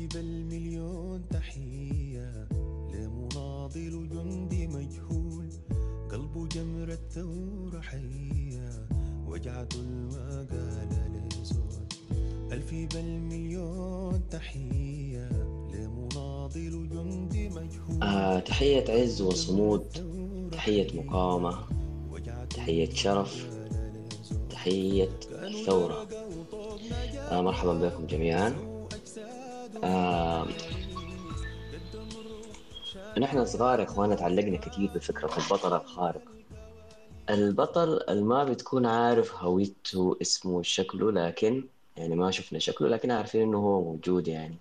ألفي بل مليون تحية لمناضل جندي مجهول. قلبه جمر الثورة حية وجعته ما قال لزول ألفي بل مليون تحية لمناضل جندي مجهول. آه تحية عز وصمود تحية مقاومة تحية شرف تحية الثورة آه مرحبا بكم جميعا. آه نحن صغار يا اخوانا تعلقنا كثير بفكرة البطل الخارق. البطل الما بتكون عارف هويته اسمه شكله لكن يعني ما شفنا شكله لكن عارفين إنه هو موجود يعني.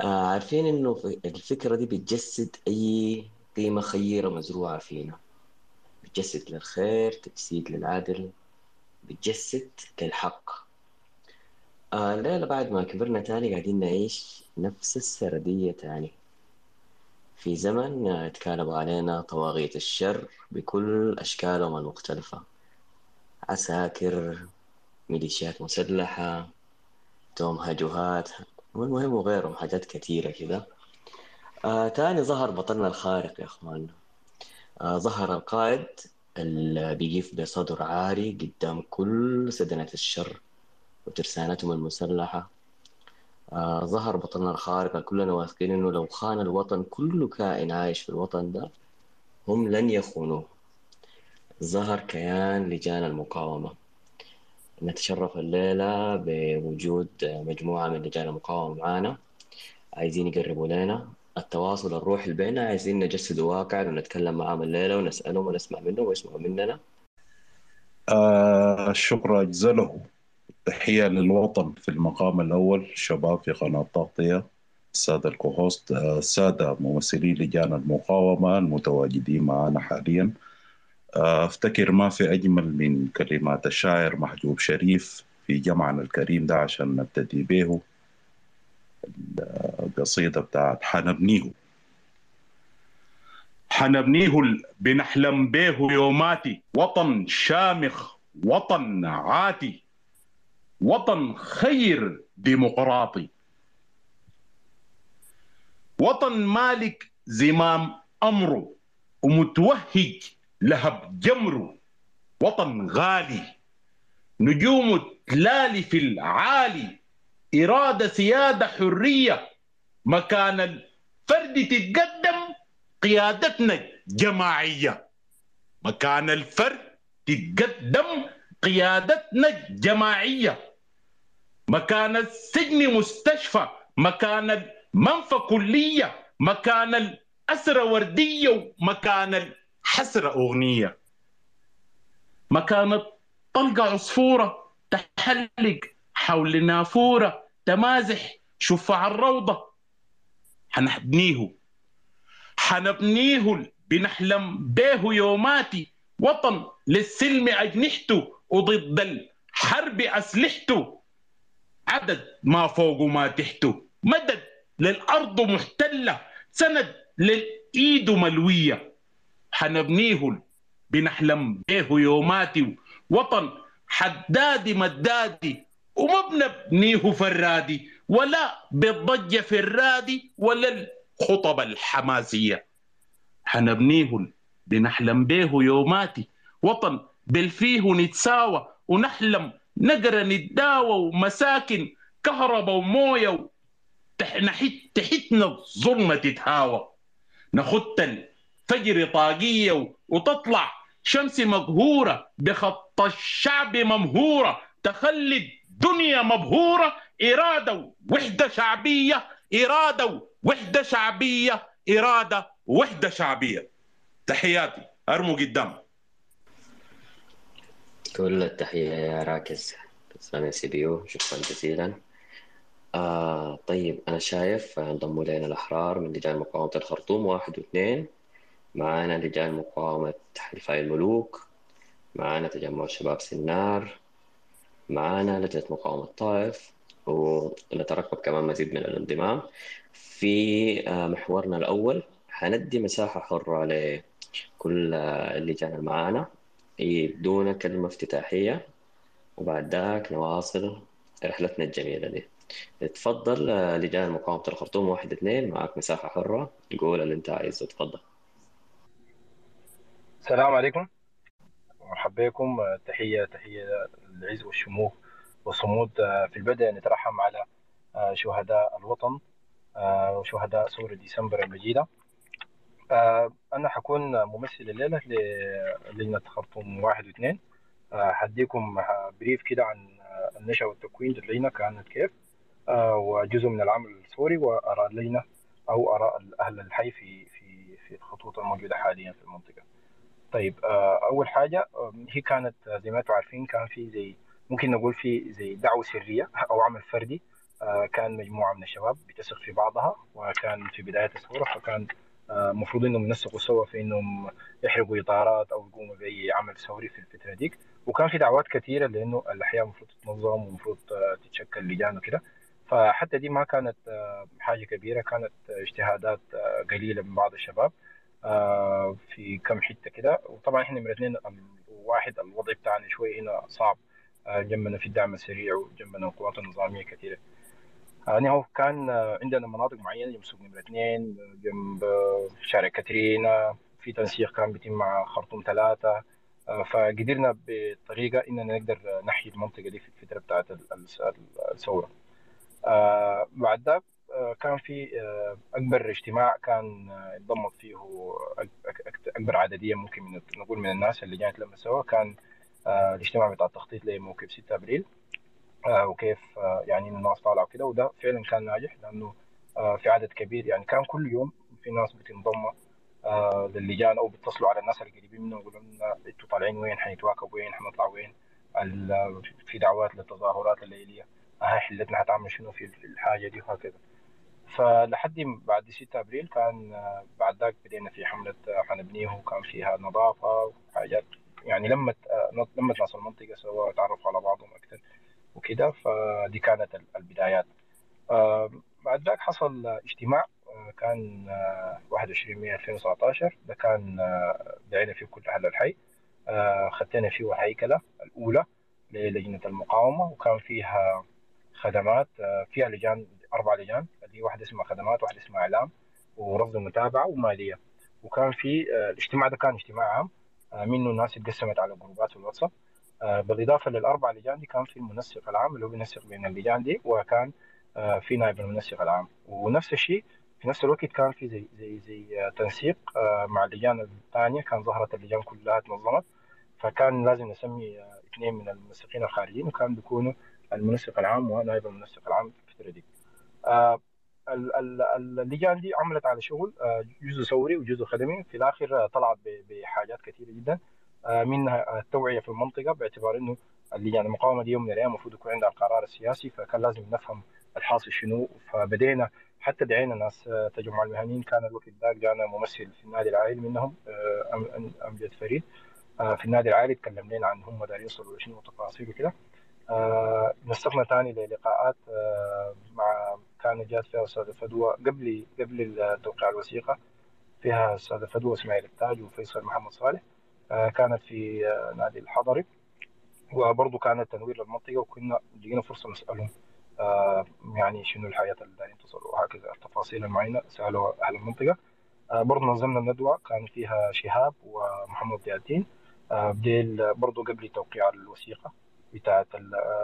آه عارفين إنه الفكرة دي بتجسد أي قيمة خيرة مزروعة فينا. بتجسد للخير تجسيد للعدل بتجسد للحق. آه الليلة بعد ما كبرنا تاني قاعدين نعيش نفس السردية تاني. في زمن آه، اتكالبوا علينا طواغيت الشر بكل أشكالهم المختلفة. عساكر ميليشيات مسلحة توم هجوهات والمهم وغيرهم حاجات كثيرة كده آه تاني ظهر بطلنا الخارق يا أخوان. آه ظهر القائد اللي بيقف بصدر عاري قدام كل سدنة الشر. وترسانتهم المسلحة. آه ظهر بطلنا الخارق اللي كلنا واثقين إنه لو خان الوطن كل كائن عايش في الوطن ده هم لن يخونوه. ظهر كيان لجان المقاومة. نتشرف الليلة بوجود مجموعة من لجان المقاومة معانا عايزين يقربوا لنا. التواصل الروحي اللي بيننا عايزين نجسده واقع ونتكلم معاهم الليلة ونسألهم ونسمع منهم ويسمعوا مننا. آه الشكر أجزله تحية للوطن في المقام الأول شباب في قناة تغطية السادة الكوهوست آه، السادة ممثلي لجان المقاومة المتواجدين معنا حاليا. آه، أفتكر ما في أجمل من كلمات الشاعر محجوب شريف في جمعنا الكريم ده عشان نبتدي به القصيدة بتاعت حنبنيه حنبنيه بنحلم به يوماتي وطن شامخ وطن عاتي وطن خير ديمقراطي. وطن مالك زمام أمره ومتوهج لهب جمره وطن غالي نجوم تلالي في العالي. إرادة سيادة حرية مكان الفرد تتقدم قيادتنا جماعية. مكان الفرد تتقدم قيادتنا جماعية. مكان السجن مستشفى مكان المنفى كلية مكان الأسرة وردية ومكان الحسرة أغنية. مكان الطلقة عصفورة تحلق حول نافورة تمازح شفع الروضة. حنبنيه حنبنيه بنحلم به يوماتي. وطن للسلم أجنحته وضد الحرب أسلحته. عدد ما فوق ما تحته مدد للأرض محتلة. سند للإيد ملوية. حنبنيه بنحلم به يوماتي وطن حدادي مدادي وما بنبنيه فرادي ولا بالضجة في الرادي ولا الخطب الحماسية. حنبنيه بنحلم به يوماتي وطن بالفيه نتساوى. ونحلم نقرأ نتداوى ومساكن كهرباء وموية تح- نحت تحتنا الظلمة تتهاوى. نخت الفجر طاقية و- وتطلع شمس مقهورة بخط الشعب ممهورة. تخلي الدنيا مبهورة. إرادة وحدة شعبية. إرادة وحدة شعبية. إرادة وحدة شعبية. تحياتي. أرموا قدام كل التحية يا راكز. تسلم يا CPU. شكرا جزيلا. آه طيب أنا شايف انضموا لنا الأحرار من لجان مقاومة الخرطوم. واحد واثنين. معانا لجان مقاومة حلفاء الملوك. معانا تجمع شباب سنار. معانا لجنة مقاومة طائف ونترقب كمان مزيد من الانضمام. في آه، محورنا الأول حندي مساحة حرة لكل آه، اللجان معانا يدونا كلمة افتتاحية وبعد ذاك نواصل رحلتنا الجميلة دي. تفضل آه، لجان مقاومة الخرطوم واحد اثنين معك مساحة حرة. قول اللي أنت عايزه تفضل. السلام عليكم. مرحبا بكم. تحية تحية للعز والشموخ والصمود. في البدء نترحم على شهداء الوطن وشهداء ثورة ديسمبر المجيدة. أنا حكون ممثل الليلة للجنة خرطوم واحد واثنين. حديكم بريف كده عن النشأة والتكوين للجنة كانت كيف. وجزء من العمل الثوري وآراء اللجنة أو آراء أهل الحي في في في الخطوط الموجودة حاليا في المنطقة. طيب أول حاجة هي كانت زي ما أنتم عارفين كان في زي ممكن نقول في زي دعوة سرية أو عمل فردي. كان مجموعة من الشباب بتثق في بعضها وكان في بداية الثوره فكان المفروض إنهم ينسقوا سوا في إنهم يحرقوا إطارات أو يقوموا بأي عمل ثوري في الفترة ديك. وكان في دعوات كثيرة لأنه الأحياء المفروض تتنظم ومفروض تتشكل لجان وكده. فحتى دي ما كانت حاجة كبيرة كانت اجتهادات قليلة من بعض الشباب في كم حتة كده. وطبعا إحنا من اثنين واحد الوضع بتاعنا شوي هنا صعب جنبنا في الدعم السريع وجنبنا القوات النظامية كثيرة. يعني هو كان عندنا مناطق معينة جنب سوق نمرة اثنين جنب شارع كاترينا في تنسيق كان بيتم مع خرطوم ثلاثة. فقدرنا بطريقة إننا نقدر نحيي المنطقة دي في الفترة بتاعت الثورة. بعد ذاك كان في أكبر اجتماع كان انضمت فيه أكبر عددية ممكن من نقول من الناس اللي جات لما سوا. كان الاجتماع بتاع التخطيط لموكب 6 أبريل. وكيف يعني الناس طالعة وكده. وده فعلا كان ناجح لأنه في عدد كبير. يعني كان كل يوم في ناس بتنضم للجان أو بيتصلوا على الناس القريبين منهم يقولوا لنا إنتوا طالعين وين؟ حنتواكب وين؟ حنطلع وين؟ في دعوات للتظاهرات الليلية. هاي حلتنا حتعمل شنو في الحاجة دي؟ وهكذا. فلحد بعد 6 أبريل كان بعد ذاك بدينا في حملة حنبنيه وكان فيها نظافة وحاجات. يعني لمت لمت ناس المنطقة سوا تعرفوا على بعضهم أكثر. وكده فدي كانت البدايات. بعد ذاك حصل اجتماع كان 21 مايو 2019 ده كان دعينا فيه كل أهل الحي. خدتنا فيه الهيكله الأولى للجنة المقاومة وكان فيها خدمات فيها لجان أربع لجان. اللي واحدة اسمها خدمات واحدة اسمها إعلام ورصد متابعه ومالية. وكان في الاجتماع ده كان اجتماع عام. منه الناس اتقسمت على جروبات الواتساب. بالإضافة للاربع لجان دي كان في المنسق العام اللي هو بينسق بين اللجان دي وكان في نائب المنسق العام. ونفس الشيء في نفس الوقت كان في زي زي زي تنسيق مع اللجان الثانية كان ظهرت اللجان كلها تنظمت. فكان لازم نسمي اثنين من المنسقين الخارجيين وكان بيكونوا المنسق العام ونائب المنسق العام في الفترة دي. اللجان دي عملت على شغل جزء ثوري وجزء خدمي في الآخر طلعت بحاجات كثيرة جدا. منها التوعية في المنطقة باعتبار إنه اللجان المقاومه دي يوم من الأيام المفروض يكون عندها القرار السياسي فكان لازم نفهم الحاصل شنو. فبدينا حتى دعينا ناس تجمع المهنيين. كان الوقت ذاك جانا ممثل في النادي العائلي منهم أمجد فريد. في النادي العائلي تكلم لنا عن هم دايرين يوصلوا لشنو وتفاصيل وكده. آه نسقنا ثاني للقاءات آه مع كانت جات فيها أستاذة فدوى قبل قبل توقيع الوثيقة. فيها أستاذة فدوى إسماعيل التاج وفيصل محمد صالح. آه كانت في نادي الحضري وبرضه كانت تنوير للمنطقة وكنا لقينا فرصة نسألهم يعني شنو الحياة اللي دايرين تصلوا وهكذا التفاصيل المعينة سالوا أهل المنطقة. برضه نظمنا الندوة كان فيها شهاب ومحمد ضياء الدين بديل برضه قبل توقيع الوثيقة بتاعت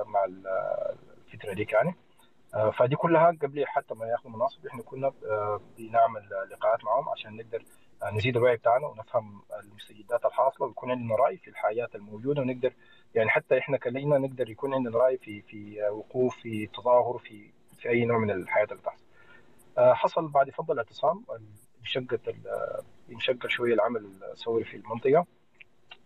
مع الفترة دي يعني فدي كلها قبل حتى ما ياخذوا مناصب إحنا كنا بنعمل لقاءات معهم عشان نقدر نزيد الوعي بتاعنا ونفهم المستجدات الحاصلة ويكون عندنا رأي في الحاجات الموجودة ونقدر يعني حتى إحنا كلينا نقدر يكون عندنا رأي في في وقوف في تظاهر في في أي نوع من الحياة اللي بتحصل. حصل بعد فضل الاعتصام انشقت انشق شوية العمل الثوري في المنطقة.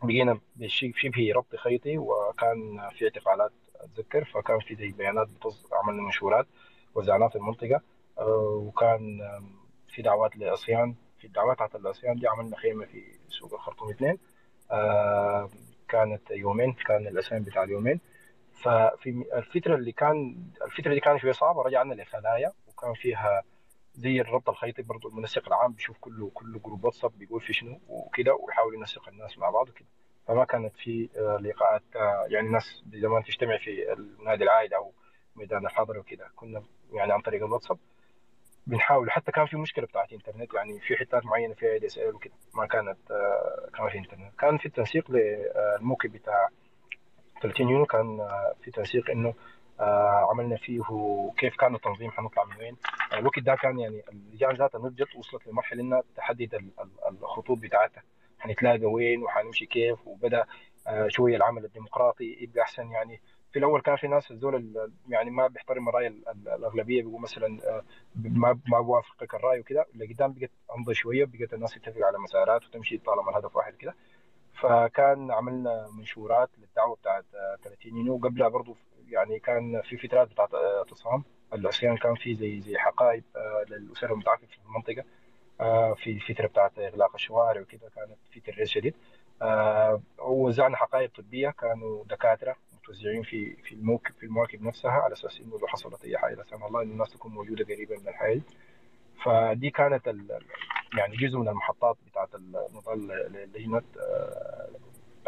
بقينا شبه ربط خيطي وكان في اعتقالات أتذكر فكان في زي بيانات عملنا منشورات وزعناها في المنطقة. وكان في دعوات لعصيان في الدعوات بتاعت العصيان دي عملنا خيمة في سوق الخرطوم اثنين. كانت يومين كان العصيان بتاع اليومين. ففي الفترة اللي كان الفترة دي كانت شوية صعبة رجعنا لخلايا وكان فيها زي الربط الخيطي برضه المنسق العام بيشوف كله كل جروب واتساب بيقول في شنو وكده ويحاول ينسق الناس مع بعض وكده. فما كانت في لقاءات يعني ناس زمان تجتمع في النادي العائد أو ميدان الحضري وكده. كنا يعني عن طريق الواتساب. بنحاول. حتى كان في مشكلة بتاعت إنترنت يعني في حتات معينة فيها دي إس إل وكده ما كانت آه، كان في إنترنت. كان في تنسيق للموكب بتاع 30 يونيو كان آه، في تنسيق إنه آه، عملنا فيه كيف كان التنظيم حنطلع من وين. الوقت ده كان يعني اللجان ذاتها نضجت وصلت لمرحلة إنها تحدد ال- ال- الخطوط بتاعتها. حنتلاقى وين وحنمشي كيف وبدأ آه، شوية العمل الديمقراطي يبقى أحسن يعني. في الأول كان في ناس ال- يعني ما بيحترم الرأي ال- ال- الأغلبية بيقول مثلا آه، ما ما بوافقك الرأي وكده اللي قدام بقت انضج شوية بقت الناس تتفق على مسارات وتمشي طالما الهدف واحد كده فكان عملنا منشورات للدعوة بتاعت آه، 30 يونيو. وقبلها برضو يعني كان في فترات بتاعت آه، اعتصام العصيان كان في زي زي حقائب آه، للاسر المتعافيه في المنطقة آه، في فترة بتاعت إغلاق الشوارع وكده كانت في تريز شديد. آه، ووزعنا حقائب طبية. كانوا دكاترة متوزعين في في الموكب في المواكب نفسها على أساس إنه لو حصلت أي حاجة لا سمح الله إن الناس تكون موجودة قريبه من الحي فدي كانت يعني جزء من المحطات بتاعت النضال للجنه آه،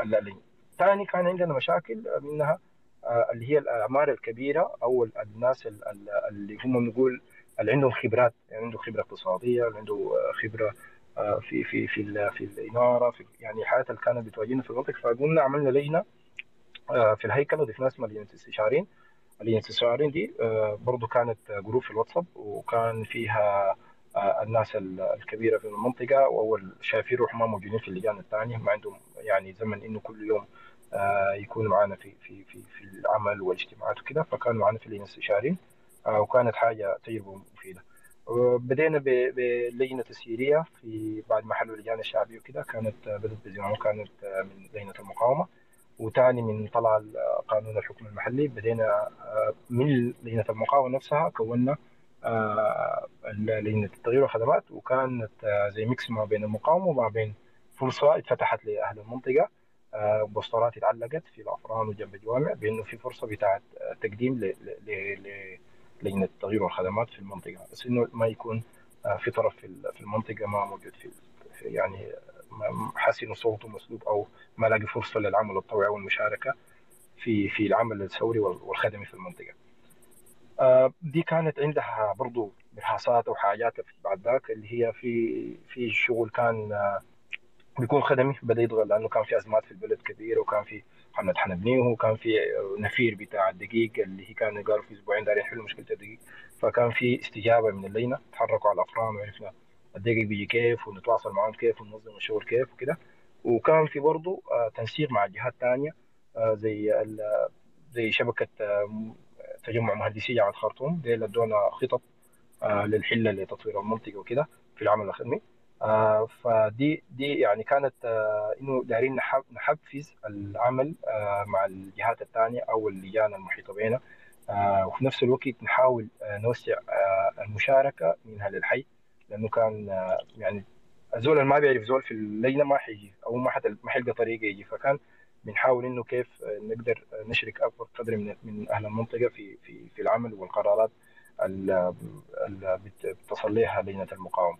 اللجنه. ثاني كان عندنا مشاكل منها آه، اللي هي الأعمار الكبيرة أو ال- الناس ال- ال- اللي هم نقول اللي عندهم خبرات يعني عنده خبرة اقتصادية اللي عنده آه، خبرة آه، في في في في الاناره في يعني الحاجات اللي كانت بتواجهنا في المنطقة فقلنا عملنا لجنه آه، في الهيكل وضفنا اسمها لجنه الاستشاريين لجنه الاستشاريين دي آه، برضو كانت آه، جروب في الواتساب وكان فيها آه، الناس ال- الكبيرة في المنطقة وأول شايفين روحهم ما موجودين في اللجان الثانية. ما عندهم يعني زمن إنه كل يوم آه، يكونوا معنا في في في في العمل والاجتماعات وكده فكانوا معنا في لجنة الاستشاريين آه، وكانت حاجة تجربة مفيدة. بدينا ب- باللجنه التسييريه في بعد ما حلوا اللجان الشعبيه وكده كانت آه، بدأت بزمام كانت آه، من لجنة المقاومة. وتاني من طلع قانون الحكم المحلي. بدينا آه، من لجنة المقاومة نفسها كونا آه، لجنة التغيير والخدمات وكانت آه، زي ميكس ما بين المقاومة وما بين فرصة اتفتحت لأهل المنطقة. بوسترات اتعلقت في الأفران وجنب الجوامع بأنه في فرصة بتاعت تقديم لجنة التغيير والخدمات في المنطقة. بس إنه ما يكون في طرف في ال- في المنطقة ما موجود في- يعني انه صوته مسلوب أو ما لاقي فرصة للعمل الطوعي والمشاركة في في العمل الثوري وال- والخدمي في المنطقة. آه، دي كانت عندها برضو إرهاصات أو حاجات بعد ذاك اللي هي في في شغل كان آه، بيكون خدمي بدا يضغط لأنه كان في أزمات في البلد كبيره وكان في حمله حنبنيه وكان في نفير بتاع الدقيق اللي هي كانوا قالوا في أسبوعين دارين يحلوا مشكلة الدقيق فكان في استجابة من اللجنة تحركوا على الأفران وعرفنا الدقيق بيجي كيف ونتواصل معاهم كيف وننظم الشغل كيف وكده. وكان في برضه آه، تنسيق مع جهات ثانية زي ال- زي شبكة آه، تجمع مهندسي جامعة خرطوم. اللي ادونا خطط آه، للحلة لتطوير المنطقة وكده في العمل الخدمي. آه، فدي دي يعني كانت آه، إنه دايرين نحفز العمل آه، مع الجهات الثانية أو اللجان المحيطة آه، وفي نفس الوقت نحاول آه، نوسع آه، المشاركة منها للحي لأنه كان آه، يعني الزول اللي ما بيعرف زول في اللجنة ما حيجي أو ما حتل- ما حيلقى طريقه يجي فكان بنحاول إنه كيف آه، نقدر آه، نشرك أكبر قدر من من أهل المنطقة في في في العمل والقرارات اللي بتصل لها لجنة المقاومة.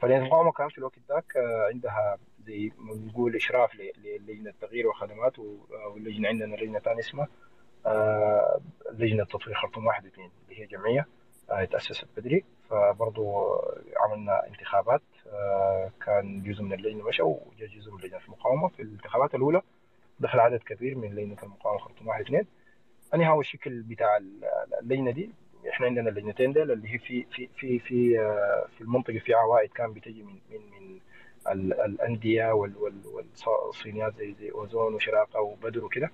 فلجنة المقاومة كان في الوقت ذاك آه، عندها زي ما بنقول إشراف للجنة التغيير والخدمات و- واللجنة عندنا لجنة ثانية اسمها آه، لجنة تطوير خرطوم واحد واثنين اللي هي جمعية تاسست بدري. فبرضو عملنا انتخابات آه، كان جزء من اللجنة مشى وجاء جزء من لجنة المقاومة في الانتخابات الأولى. دخل عدد كبير من خرطوم واحد واثنين انهي هو الشكل بتاع اللجنة دي. إحنا عندنا اللجنتين دول اللي هي في في في في آه، في المنطقة في عوائد كان بتجي من من من ال- الأندية وال- وال- والصينيات زي زي أوزون وشراقة وبدر وكده.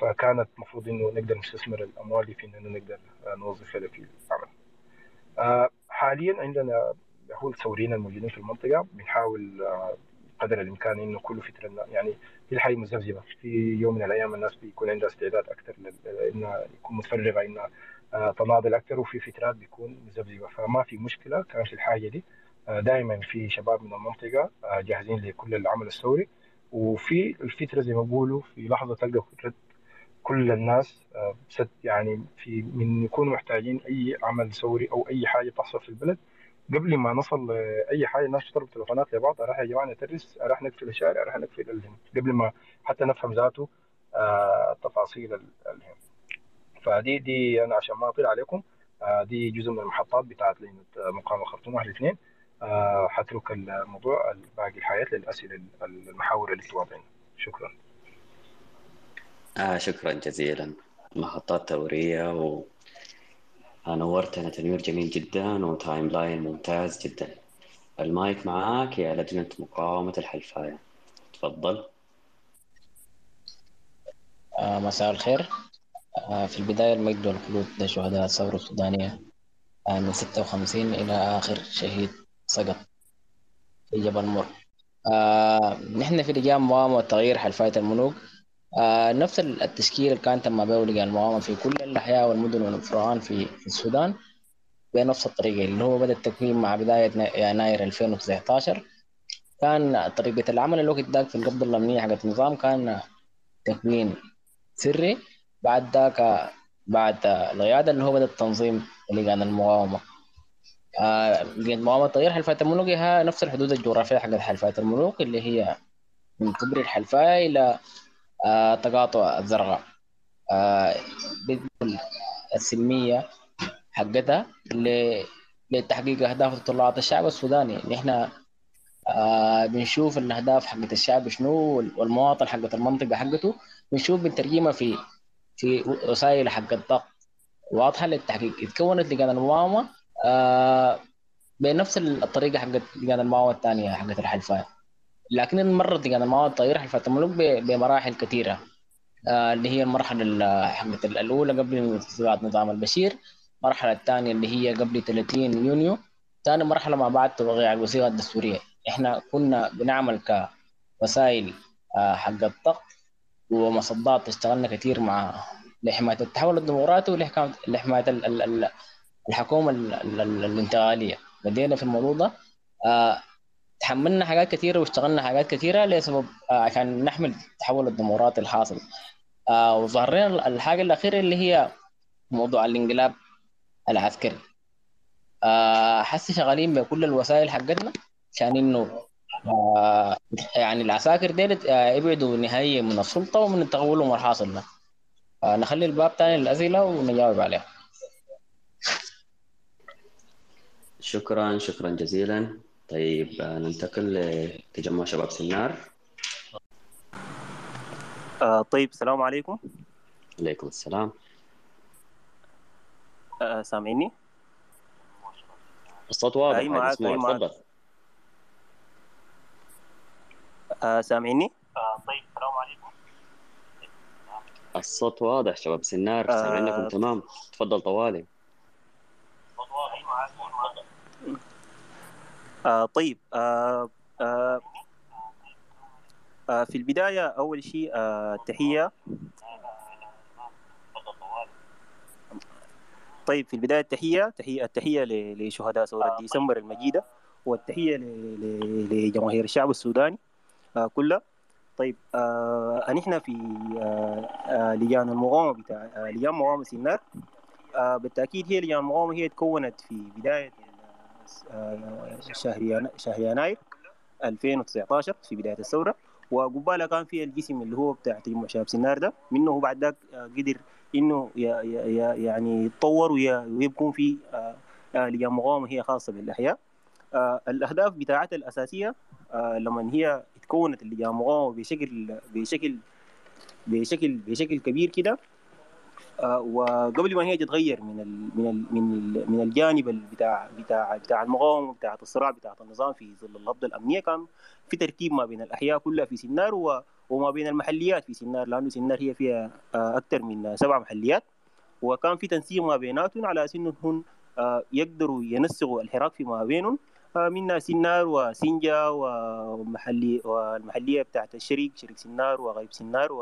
فكانت المفروض إنه نقدر نستثمر الأموال دي في اننا نقدر آه، نوظفها في العمل. آه، حاليا عندنا هو الثوريين الموجودين في المنطقة بنحاول آه، قدر الإمكان إنه كل فترة يعني هي الحياة مذبذبه في يوم من الأيام الناس بيكون عندها استعداد أكثر إنها يكون متفرغة إنها تناضل أكثر وفي فترات بيكون مذبذبه فما في مشكلة كان في الحاجة دي دائما في شباب من المنطقة جاهزين لكل العمل الثوري وفي الفترة زي ما بيقولوا في لحظة تلقى كل الناس آه، يعني في من يكونوا محتاجين أي عمل ثوري أو أي حاجة تحصل في البلد. قبل ما نصل لأي حاجة الناس تضرب تليفونات لبعض راح يا جماعة نترس راح نقفل الشارع راح نقفل الهم قبل ما حتى نفهم ذاته آه، تفاصيل ال- الهم فدي دي أنا عشان ما أطيل عليكم آه، دي جزء من المحطات بتاعت لجنه مقاومه خرطوم واحد اثنين. حترك الموضوع باقي الحياة للأسئلة المحاور اللي أنتم واضعينها شكرا. آه شكرا جزيلا. محطات ثورية و نورتنا تنوير جميل جدا و timeline ممتاز جدا. المايك معاك يا لجنة مقاومة الحلفاية. تفضل. آه مساء الخير. آه في البداية المجد والخلود لشهداء الثورة السودانية آه من 56 إلى آخر شهيد سقط في جبل مر. آه نحن في لجان مقاومة وتغيير حلفاية الملوك. آه نفس التشكيل اللي كان تم به لجان المقاومة في كل الأحياء والمدن والفرعان في, السودان بنفس الطريقة اللي هو بدأ التكوين مع بداية يناير 2019 كان طريقة العمل الوقت ذاك في القبضة الأمنية حقت النظام كان تكوين سري. بعد ذاك بعد القيادة اللي هو بدأ التنظيم لجان المقاومة. المقاومة تغيير حلفاية الملوك هي نفس الحدود الجغرافية حقت حلفاية الملوك اللي هي من كبر الحلفاية إلى آه تقاطع الزرقاء. آه السلمية حقتها لتحقيق أهداف وتطلعات الشعب السوداني. نحن آه بنشوف الأهداف حقت الشعب شنو والمواطن حقت المنطقة حقته. بنشوف بنترجمها في في وسائل حق الضغط. واضحة للتحقيق. اتكونت لجان المقاومة آه بنفس الطريقة حقت لجان المقاومة الثانية حقت الحلفاء. لكن مرت لجان المقاومة تغيير حلفاء الملوك بمراحل كثيرة. آه اللي هي المرحلة حقت الأولى قبل انتصارات نظام البشير. المرحلة الثانية اللي هي قبل 30 يونيو. ثاني مرحلة مع بعد توقيع الوثيقة الدستورية. إحنا كنا بنعمل كوسائل آه حق الضغط ومصدات اشتغلنا كثير مع لحماية التحول الديمقراطي ولحماية الحكومة الانتقالية. بدينا في الموضوع ده. آه تحملنا حاجات كثيرة واشتغلنا حاجات كثيرة لسبب آه عشان نحمل التحول الديمقراطي الحاصل. آه وظهرنا الحاجة الأخيرة اللي هي موضوع الانقلاب العسكري. حسي شغالين بكل الوسائل حقتنا عشان إنه يعني العساكر ديل يبعدوا نهائيا من السلطة ومن التغول الحاصل ده. نخلي الباب تاني للأسئلة ونجاوب عليها. شكرا شكرا جزيلا. طيب آه ننتقل لتجمع شباب سنار آه طيب السلام عليكم. عليكم السلام. آه سامعيني؟ الصوت واضح أي معاك أي معاك تفضل آه سامعيني؟ آه طيب السلام عليكم. الصوت واضح شباب سنار آه. سامعينكم؟ تمام. تفضل طوالي أي معاك آه طيب آه آه آه في البداية أول شيء آه تحية. طيب في البداية التحية تحية التحية لشهداء ثورة ديسمبر المجيدة والتحية لجماهير الشعب السوداني آه كلها طيب آه نحن في آه آه لجان المقاومة بتاع آه لجان مقاومة سنار آه بالتأكيد هي لجان المقاومة هي تكونت في بداية آه شهر شهر يناير 2019 في بداية الثورة. وقبالها كان في الجسم اللي هو بتاع تجمع شباب سنار ده. منه بعد ذاك آه، قدر إنه يعني يتطور وي- ويكون في آه، آه، لجان مقاومة هي خاصة بالأحياء. الأهداف بتاعتها الأساسية لما هي اتكونت اللجان مقاومة بشكل بشكل بشكل بشكل كبير كده وقبل ما هي تتغير من ال من ال من ال من الجانب ال- بتاع بتاع بتاع المقاومة بتاع الصراع بتاع النظام في ظل النهضه الأمنية كان في ترتيب ما بين الأحياء كلها في سنار وما بين المحليات في سنار لأنه سنار هي فيها آه، أكثر من سبع محليات. وكان في تنسيق ما بيناتهم على إنهم آه، يقدروا ينسقوا الحراك فيما بينهم. آه، منها سنار وسنجا ومحلي والمحلية بتاعت الشريك شريك سنار وغيب سنار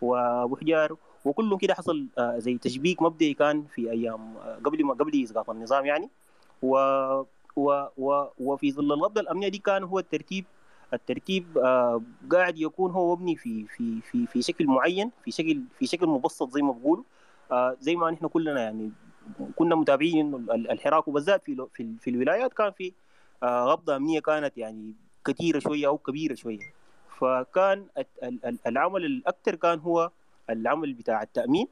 وابو حجار. وكلهم كده حصل آه، زي تشبيك مبدئي كان في أيام آه، قبل ما قبل اسقاط النظام يعني. و و و وفي ظل النهضه الأمنية دي كان هو الترتيب الترتيب آه، قاعد يكون هو مبني في في في في شكل معين في شكل في شكل مبسط زي ما بقولوا. آه، زي ما نحن كلنا يعني كنا متابعين الحراك وبالذات في في, الولايات كان في غبضه أمنية كانت يعني كثيرة شوية أو كبيرة شوية. فكان العمل الأكثر كان هو العمل بتاع التأمين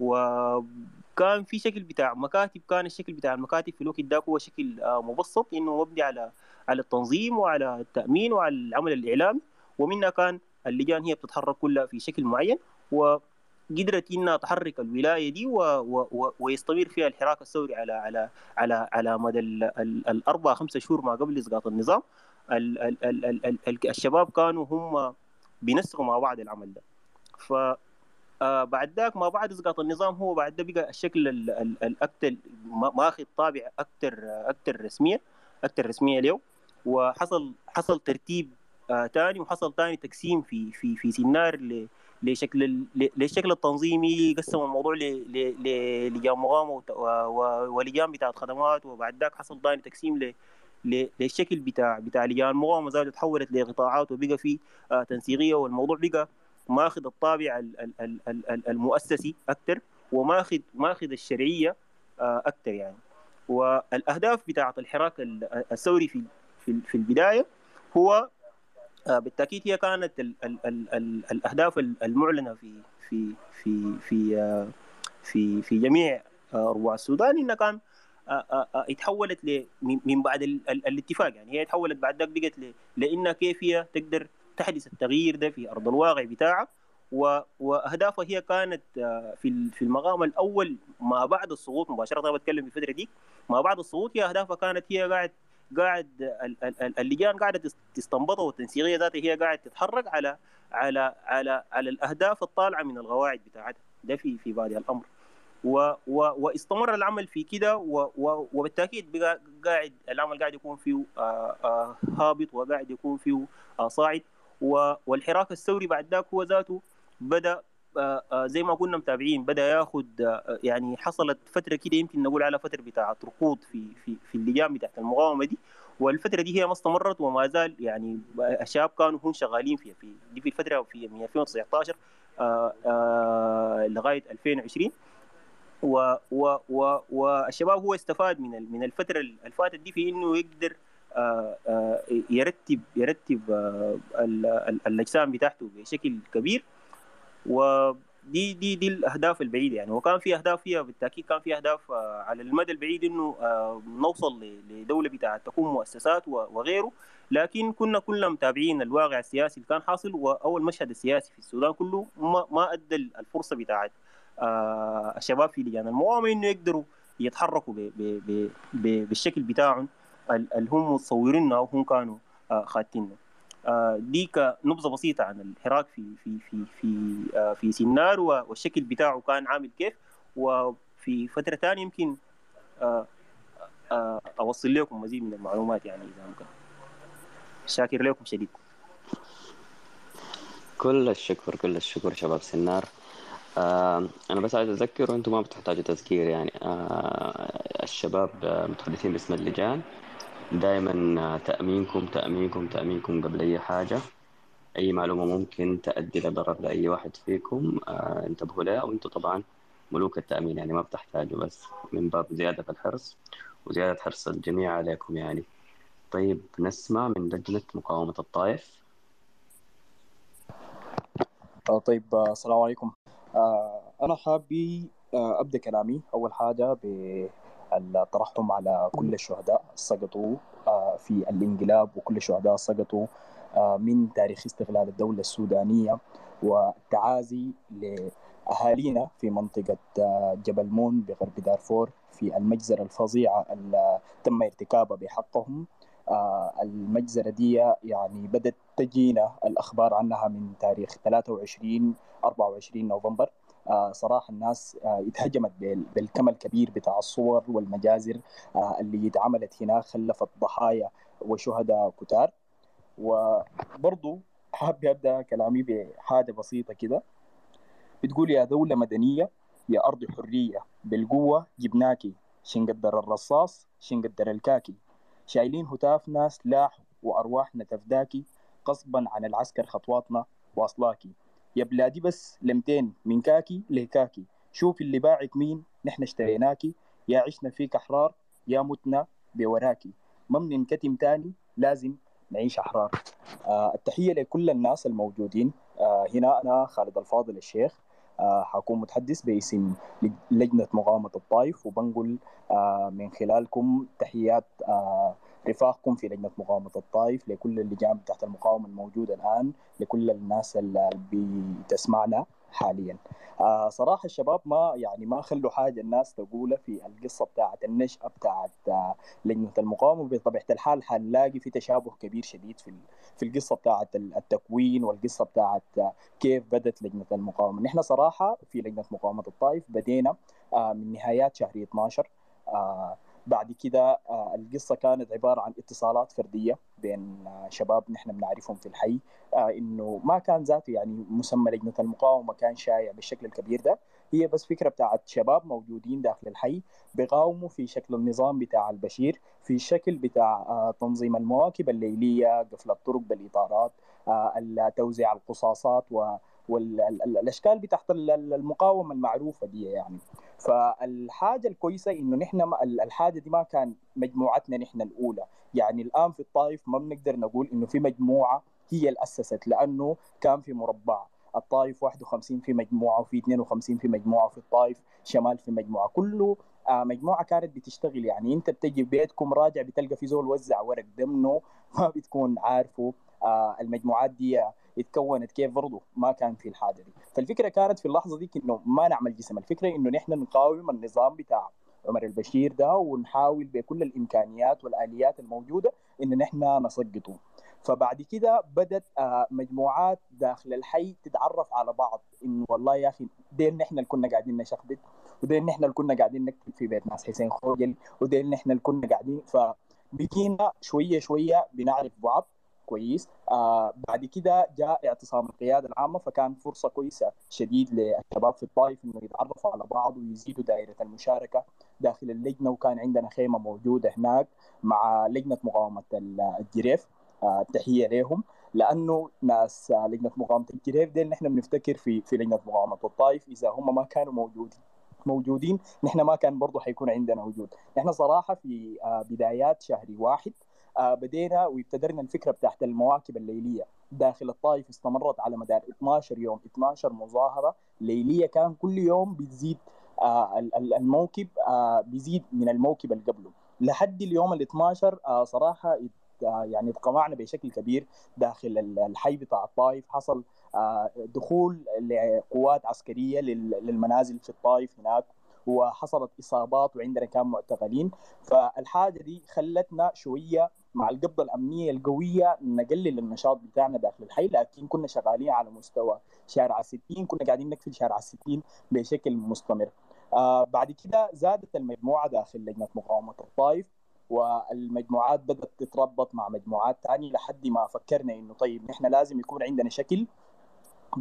وكان في شكل بتاع مكاتب كان الشكل بتاع المكاتب في الوقت ذاك هو شكل آه، مبسط إنه مبني على على التنظيم وعلى التأمين وعلى العمل الإعلامي. ومنها كان اللجان هي بتتحرك كلها في شكل معين وقدرت إنها تحرك الولاية دي و و و ويستمر فيها الحراك الثوري على على على على مدى ال- ال- الأربع خمسة شهور ما قبل اسقاط النظام. ال ال ال ال ال ال الشباب كانوا هم بينسقوا مع بعض العمل ده. ف آه بعد ذاك ما بعد اسقاط النظام هو بعد ده بقى الشكل ال- ال- الاكثر ما- ماخذ طابع أكثر أكثر رسمية أكثر رسمية له وحصل حصل ترتيب آه تاني وحصل تاني تقسيم في في في سينار ل- لشكل للشكل التنظيمي قسم الموضوع ل- ل- ل- لجان مقاومه وت- و- و- ولجان بتاعت خدمات وبعد ذاك حصل تاني تقسيم للشكل بتاع بتاع لجان مقاومه ذاته تحولت لقطاعات وبقى في آه تنسيقية. والموضوع بقى ماخذ الطابع ال- ال- ال- ال- ال- المؤسسي أكثر وماخذ ماخذ الشرعية آه، أكثر يعني. والأهداف بتاعة الحراك ال- الثوري في في البداية هو آه، بالتأكيد هي كانت ال ال ال ال الأهداف ال- المعلنة في في في في آه، في في جميع ربوع السودان. إنها كان اتحولت من بعد ال ال الاتفاق يعني. هي اتحولت بعد ذاك بقت لإنها كيف هي تقدر تحدث التغيير ده في أرض الواقع بتاعها واهدافها هي كانت آه، في في المقام الأول ما بعد السقوط مباشرة أنا بتكلم في الفترة دي ما بعد السقوط هي أهدافها كانت هي قاعد قاعد ال- ال- ال- اللجان قاعدة تس- تستنبطها والتنسيقية ذاتها هي قاعد تتحرك على على على على الأهداف الطالعة من القواعد بتاعتها. ده في في بادئ الأمر. و و واستمر العمل في كده وبالتأكيد قاعد العمل قاعد يكون فيه آه آه هابط وقاعد يكون فيه صاعد. والحراك الثوري بعد ذاك هو ذاته بدأ آه، آه، زي ما كنا متابعين بدأ ياخذ آه، يعني حصلت فترة كده يمكن نقول على فترة بتاعه ركود في في في اللجان بتاعت المقاومة دي. والفترة دي هي ما استمرت وما زال يعني الشباب كانوا هم شغالين فيها في دي في الفترة في من 2019 آه، آه، لغاية 2020 و و و والشباب هو استفاد من من الفترة اللي فاتت دي في إنه يقدر يرتب يرتب آه، ال- ال- الأجسام بتاعته بشكل كبير. ودي دي دي الأهداف البعيدة يعني. وكان في أهداف فيها بالتأكيد كان في أهداف آه، على المدى البعيد إنه آه، نوصل لدولة بتاعت تكون مؤسسات وغيره. لكن كنا كلنا متابعين الواقع السياسي اللي كان حاصل وأول مشهد السياسي في السودان كله ما ما أدى الفرصة بتاعت آه، الشباب في لجان المقاومه إنه يقدروا يتحركوا بالشكل بتاعهم. اللي هم متصورينه أو هم كانوا آه، خاتينه آه، دي كنبذه بسيطة عن الحراك في في في في آه، في سنار والشكل بتاعه كان عامل كيف. وفي فترة ثانية يمكن أوصل لكم مزيد من المعلومات يعني إذا ممكن. شاكر لكم شديد. كل الشكر كل الشكر شباب سنار. آه أنا بس عايز أذكر وأنتم ما بتحتاجوا تذكير يعني. آه الشباب متحدثين باسم اللجان. دائما آه، تأمينكم تأمينكم تأمينكم قبل أي حاجة. أي معلومة ممكن تؤدي لضرر لأي واحد فيكم آه انتبهوا لها. وأنتم طبعا ملوك التأمين يعني ما بتحتاجوا بس من باب زيادة الحرص وزيادة حرص الجميع عليكم يعني. طيب نسمع من لجنة مقاومة الطائف. آه، طيب آه، السلام عليكم. أنا حابي أبدأ كلامي. أول حاجة بالترحم على كل الشهداء سقطوا آه، في الانقلاب وكل الشهداء سقطوا آه، من تاريخ استغلال الدولة السودانية والتعازي لأهالينا في منطقة آه، جبل مون بغرب دارفور في المجزرة الفظيعة اللي تم ارتكابها بحقهم. المجزرة دي يعني بدأت تجينا الأخبار عنها من تاريخ 23 24 نوفمبر. آه، صراحة الناس آه، اتهجمت بال- بالكم الكبير بتاع الصور والمجازر آه، اللي اتعملت هناك خلفت ضحايا وشهداء كتار. وبرضو حابب أبدأ كلامي بحاجة بسيطة كده. بتقول يا دولة مدنية يا أرض حرية بالقوة جبناكي شنقدر الرصاص شنقدر الكاكي. شايلين هتافنا سلاح وأرواحنا تفداكي غصبا عن العسكر خطواتنا واصلاكي يا بلادي بس لمتين من كاكي لكاكي شوف اللي باعك مين نحن اشتريناكي. يا عشنا فيك أحرار يا متنا بوراكي. ما بننكتم تاني لازم نعيش أحرار. آه التحية لكل الناس الموجودين. آه هنا أنا خالد الفاضل الشيخ. آه، حكون متحدث باسم لجنة مقاومة الطائف وبنقول آه، من خلالكم تحيات آه، رفاقكم في لجنة مقاومة الطائف لكل اللجان تحت المقاومة الموجودة الآن لكل الناس اللي بتسمعنا حاليا. آه صراحة الشباب ما يعني ما خلوا حاجة الناس تقولها في القصة بتاعت النشأة بتاعت آه لجنة المقاومة. بطبيعة الحال حنلاقي في تشابه كبير شديد في في القصة بتاعت التكوين والقصة بتاعت آه كيف بدت لجنة المقاومة. نحن صراحة في لجنة مقاومة الطائف بدينا آه من نهايات شهر 12 آه بعد كده آه، القصة كانت عبارة عن اتصالات فردية بين آه، شباب نحن بنعرفهم في الحي آه، إنه ما كان ذاته يعني مسمى لجنة المقاومة كان شائع بالشكل الكبير ده. هي بس فكرة بتاعت شباب موجودين داخل الحي بيقاوموا في شكل النظام بتاع البشير في الشكل بتاع تنظيم المواكب الليلية قفل الطرق بالإطارات توزيع القصاصات والاشكال بتاعت المقاومة المعروفة دي يعني. فالحاجة الكويسة إنه نحن الحاجة دي ما كان مجموعتنا نحن الأولى. يعني الآن في الطائف ما بنقدر نقول إنه في مجموعة هي اللي أسست لأنه كان في مربع. الطائف 51 في مجموعة وفي 52 في مجموعة في الطائف شمال في مجموعة. كله آه، مجموعة كانت بتشتغل. يعني أنت بتجي بيتكم راجع بتلقى في زول وزع ورق دمنه ما بتكون عارفه. آه، المجموعات دي اتكونت كيف برضه ما كان في الحاجة دي. فالفكرة كانت في اللحظة دي إنه ما نعمل جسم. الفكرة إنه نحن نقاوم النظام بتاع عمر البشير ده ونحاول بكل الإمكانيات والآليات الموجودة إن نحن نسقطه. فبعد كده بدت آه، مجموعات داخل الحي تتعرف على بعض. إنه والله يا أخي دين نحن اللي كنا قاعدين نشخبط ودين نحن اللي كنا قاعدين نكتب في بيت ناس حسين خوجل ودين نحن اللي كنا قاعدين. فبقينا شوية شوية بنعرف بعض. كويس. آه بعد كده جاء اعتصام القيادة العامة فكان فرصة كويسة شديد للشباب في الطائف إنه يتعرفوا على بعض ويزيدوا دائرة المشاركة داخل اللجنة وكان عندنا خيمة موجودة هناك مع لجنة مقاومة الجريف. آه تحية لهم لأنه ناس آه لجنة مقاومة الجريف دي نحن بنفتكر في في لجنة مقاومة الطائف إذا هم ما كانوا موجودين موجودين نحن ما كان برضه حيكون عندنا وجود. نحن صراحة في آه بدايات شهر واحد بدينا وابتدرنا الفكرة بتاعت المواكب الليلية. داخل الطائف استمرت على مدار 12 يوم 12 مظاهرة. ليلية كان كل يوم بتزيد آه الموكب آه بيزيد من الموكب اللي قبله. لحد اليوم ال 12 آه صراحة آه، يعني اتقمعنا بشكل كبير داخل الحي بتاع الطائف. حصل آه، دخول لقوات عسكرية للمنازل في الطائف هناك وحصلت إصابات وعندنا كان معتقلين. فالحاجة دي خلتنا شوية مع القبضة الأمنية القوية نقلل النشاط بتاعنا داخل الحي لكن كنا شغالين على مستوى شارع 60 كنا قاعدين نقفل شارع 60 بشكل مستمر. آه بعد كده زادت المجموعة داخل لجنة مقاومة الطائف والمجموعات بدأت تتربط مع مجموعات ثانية لحد ما فكرنا إنه طيب نحن لازم يكون عندنا شكل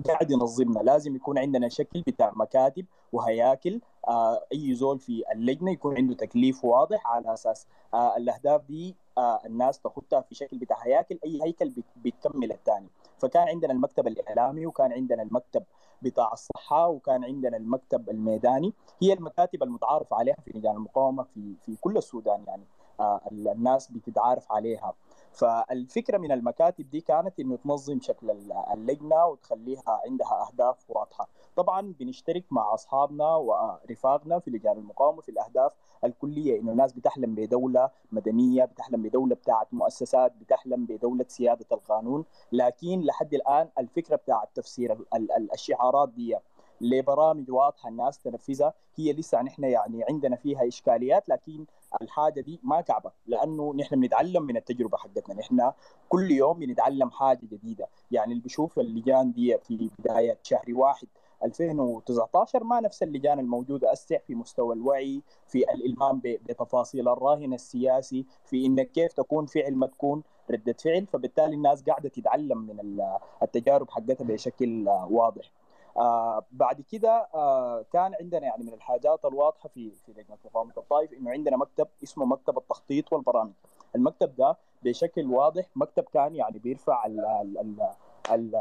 قاعد ينظمنا. لازم يكون عندنا شكل بتاع مكاتب وهياكل. آه أي زول في اللجنة يكون عنده تكليف واضح على أساس آه الأهداف دي آه الناس تخطها في شكل بتاع هياكل. أي هيكل بتكمل الثاني. فكان عندنا المكتب الإعلامي وكان عندنا المكتب بتاع الصحة وكان عندنا المكتب الميداني. هي المكاتب المتعارف عليها في لجان المقاومة في في كل السودان يعني. آه الناس بتتعارف عليها. فالفكرة من المكاتب دي كانت إنه تنظم شكل اللجنة وتخليها عندها أهداف واضحة. طبعا بنشترك مع أصحابنا ورفاقنا في لجان المقاومة في الأهداف الكلية. إنه الناس بتحلم بدولة مدنية بتحلم بدولة بتاعت مؤسسات بتحلم بدولة سيادة القانون. لكن لحد الآن الفكرة بتاعت تفسير الشعارات دي لبرامج واضحة الناس تنفذها. هي لسه نحن يعني عندنا فيها إشكاليات لكن الحاجة دي ما كعبة لأنه نحن بنتعلم من التجربة حقتنا. نحن كل يوم بنتعلم حاجة جديدة. يعني اللي بيشوف اللجان دي في بداية شهر واحد 2019 ما نفس اللجان الموجودة. اسع في مستوى الوعي في الالمام بتفاصيل الراهن السياسي في إنك كيف تكون فعل ما تكون ردة فعل. فبالتالي الناس قاعدة تتعلم من التجارب حقتها بشكل واضح. آه بعد كده آه كان عندنا يعني من الحاجات الواضحة في في لجنه مقاومه الطائف إنه عندنا مكتب اسمه مكتب التخطيط والبرامج. المكتب ده بشكل واضح مكتب كان يعني بيرفع ال ال ال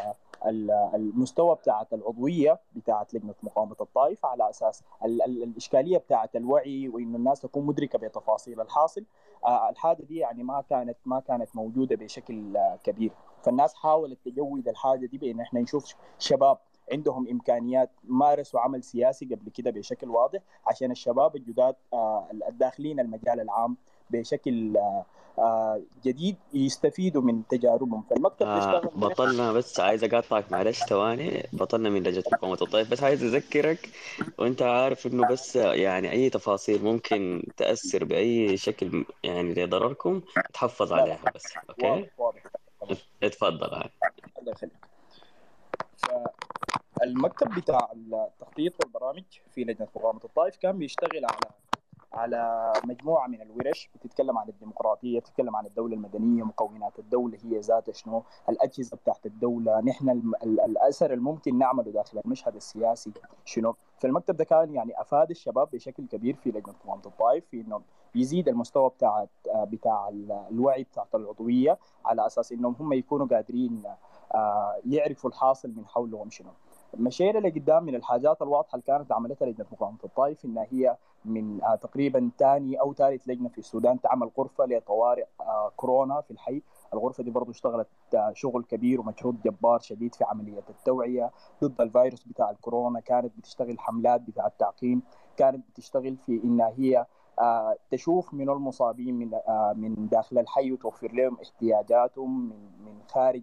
ال المستوى بتاعت العضوية بتاعت لجنة مقاومة الطائف على أساس ال ال الإشكالية بتاعت الوعي وإنه الناس تكون مدركة بتفاصيل الحاصل. آه الحاجة دي يعني ما كانت ما كانت موجودة بشكل كبير. فالناس حاولت تجود الحاجة دي بإن إحنا نشوف شباب عندهم إمكانيات مارسوا عمل سياسي قبل كده بشكل واضح عشان الشباب الجداد آه، الداخلين المجال العام بشكل آه، آه، جديد يستفيدوا من تجاربهم. فالمكتب آه بطلنا بس عايز أقاطعك معلش ثواني. بطلنا من لجنة مقاومة الطائف بس عايز أذكرك وأنت عارف إنه بس يعني أي تفاصيل ممكن تأثر بأي شكل يعني لضرركم تحفظ عليها بس. أوكي؟ واضح واضح. تمام اتفضل. الله يخليك. فالمكتب بتاع التخطيط والبرامج في لجنة مقاومة الطائف كان بيشتغل على على مجموعة من الورش بتتكلم عن الديمقراطية بتتكلم عن الدولة المدنية مكونات الدولة هي ذاتها شنو الأجهزة بتاعت الدولة نحن الأثر اللي ممكن نعمله داخل المشهد السياسي شنو. فالمكتب ده كان يعني أفاد الشباب بشكل كبير في لجنة مقاومة الطائف في إنه يزيد المستوى بتاع بتاع الوعي بتاع العضوية على أساس إنهم هم يكونوا قادرين آه، يعرفوا الحاصل من حولهم شنو. مشينا لقدام من الحاجات الواضحة اللي كانت عملتها لجنة مقاومة الطائف إنها هي من آه، تقريبا ثاني أو ثالث لجنة في السودان تعمل غرفة لطوارئ آه، كورونا في الحي. الغرفة دي برضو اشتغلت آه، شغل كبير ومجهود جبار شديد في عملية التوعية ضد الفيروس بتاع الكورونا. كانت بتشتغل حملات بتاع التعقيم كانت بتشتغل في إنها هي تشوف من المصابين من من داخل الحي وتوفر لهم احتياجاتهم من من خارج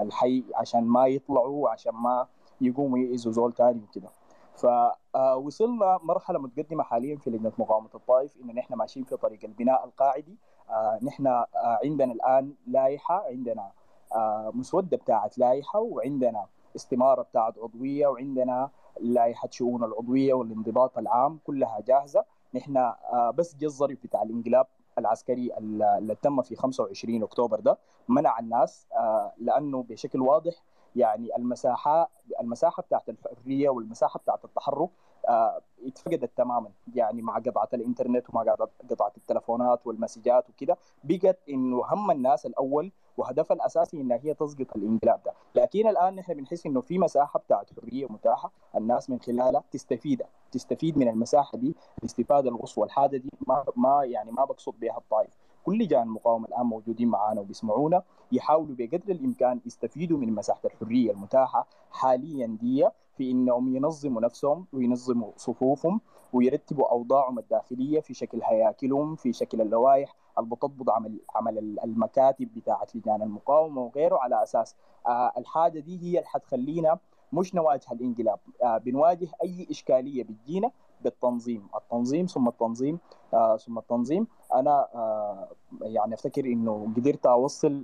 الحي عشان ما يطلعوا وعشان ما يقوموا يأذوا زول تاني وكده. فوصلنا مرحلة متقدمة حاليا في لجنة مقاومة الطائف إن نحن ماشيين في طريق البناء القاعدي. آه، نحن آه، عندنا الآن لائحة عندنا آه، مسودة بتاعت لائحة وعندنا استمارة بتاعت عضوية وعندنا لائحة شؤون العضوية والانضباط العام كلها جاهزة. نحن آه، بس الظرف بتاع الانقلاب. العسكري اللي تم في 25 أكتوبر ده منع الناس آه، لأنه بشكل واضح يعني المساحة المساحة بتاعت الحرية والمساحة بتاعت التحرك اتفقدت تماما يعني مع قطعة الإنترنت ومع قطعه التلفونات والمسجات وكده. بقت إنه هم الناس الأول وهدفها الأساسي انها هي تسقط الإنقلاب ده. لكن الآن نحن بنحس إنه في مساحة بتاعت حرية متاحة. الناس من خلالها تستفيد تستفيد من المساحة دي الاستفاده القصوى الحاجة دي. ما ما يعني ما بقصد بها الطائف. كل لجان المقاومه الآن موجودين معانا وبيسمعونا يحاولوا بقدر الإمكان يستفيدوا من مساحة الحرية المتاحة حاليا دي. في انهم ينظموا نفسهم وينظموا صفوفهم ويرتبوا أوضاعهم الداخلية في شكل هياكلهم في شكل اللوائح اللي بتضبط عمل عمل المكاتب بتاعة لجان المقاومة وغيره على أساس آه الحاجة دي هي اللي حتخلينا مش نواجه الإنقلاب. آه بنواجه أي إشكالية بتجينا بالتنظيم. التنظيم ثم التنظيم آه ثم التنظيم. أنا يعني أفتكر إنه قدرت أوصل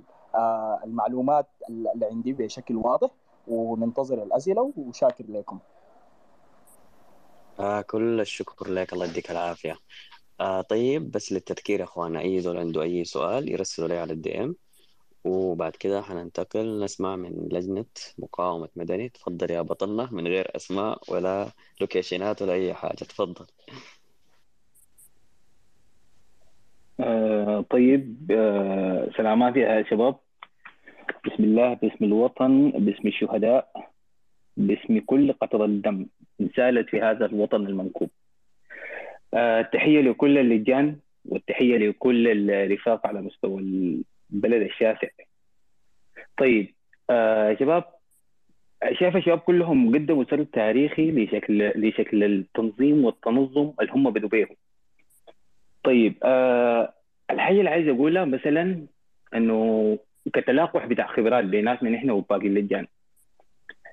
المعلومات اللي عندي بشكل واضح. وننتظر الأسئلة وشاكر لكم. آه كل الشكر لك. الله يديك العافية. آه طيب بس للتذكير يا اخوانا أي زول عنده أي سؤال يرسله لي على الدي إم. وبعد كده حننتقل نسمع من لجنة مقاومة مدني. تفضل يا بطلنا من غير أسماء ولا لوكيشنات ولا أي حاجة. تفضل. آه طيب آه سلامات يا شباب. بسم الله باسم الوطن باسم الشهداء باسم كل قطرة دم انسالت في هذا الوطن المنكوب. آه التحية لكل اللجان والتحية لكل الرفاق على مستوى البلد الشاسع. طيب آه شباب شايف الشباب كلهم قدموا سرد تاريخي لشكل لشكل التنظيم والتنظم اللي هم بدوا بيه طيب آه الحاجة اللي عايز أقولها مثلا إنه كتلاقح بتاع خبرات بيناتنا نحن وباقي اللجان.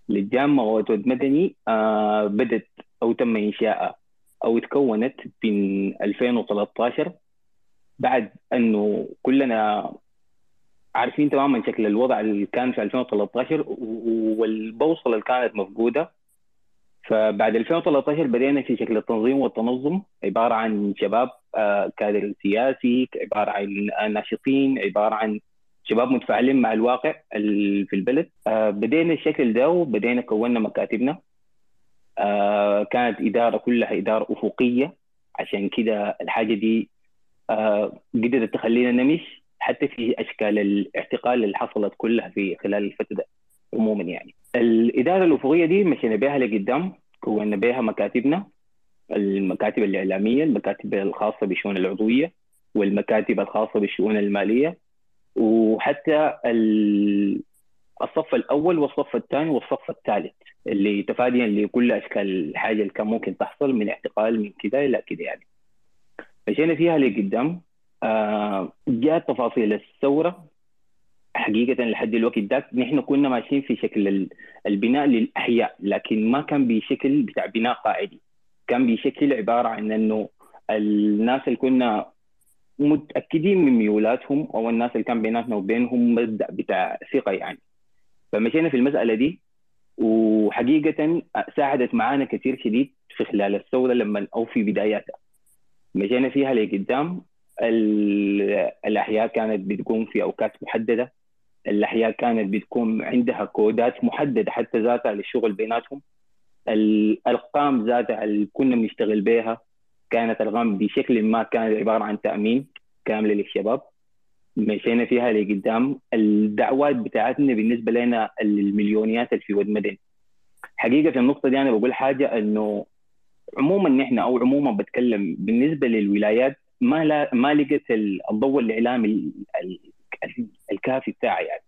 لجان مغوتود مدني آه بدت أو تم انشائها أو تكونت بين 2013 بعد إنه كلنا عارفين تماما شكل الوضع اللي كان في 2013 والبوصلة اللي كانت مفقودة. فبعد 2013 بدينا في شكل التنظيم والتنظم عبارة عن شباب كادر سياسي عبارة عن ناشطين عبارة عن شباب متفاعلين مع الواقع في البلد. بدينا الشكل ده وبدينا كونا مكاتبنا. كانت إدارة كلها إدارة أفقية. عشان كده الحاجة دي قدرت تخلينا نمشي حتى في أشكال الاعتقال اللي حصلت كلها في خلال الفترة عموما يعني. الإدارة الأفقية دي مشينا بها لقدام كونا بها مكاتبنا المكاتب الإعلامية المكاتب الخاصة بالشؤون العضوية والمكاتب الخاصة بالشؤون المالية. وحتى الصف الأول والصف الثاني والصف الثالث اللي تفاديا لكل أشكال الحاجة اللي كان ممكن تحصل من اعتقال من كده إلى كده يعني. مشينا فيها لقدام آه جاءت تفاصيل الثورة. حقيقة لحد الوقت ذاك نحن كنا ماشيين في شكل ال- البناء للأحياء لكن ما كان بشكل بتاع بناء قاعدي. كان بشكل عبارة عن إنه الناس اللي كنا متأكدين من ميولاتهم أو الناس اللي كان بيناتنا وبينهم مبدأ بتاع ثقة يعني. فمشينا في المسألة دي وحقيقة ساعدت معانا كثير شديد في خلال الثورة لما أو في بداياتها. مشينا فيها لقدام ال- الأحياء كانت بتقوم في أوقات محددة. الأحياء كانت بتكون عندها كودات محددة حتى ذاتها للشغل بيناتهم. الأرقام ذاتها اللي كنا بنشتغل بها كانت ارقام بشكل ما كانت عبارة عن تأمين كاملة للشباب. مشينا فيها لقدام. الدعوات بتاعتنا بالنسبة لنا المليونيات اللي في ود مدن. حقيقة في النقطة دي أنا بقول حاجة إنه عموما نحن أو عموما بتكلم بالنسبة للولايات ما لا ما لقيت الضوء الاعلامي ال- ال- الكافي بتاعي يعني.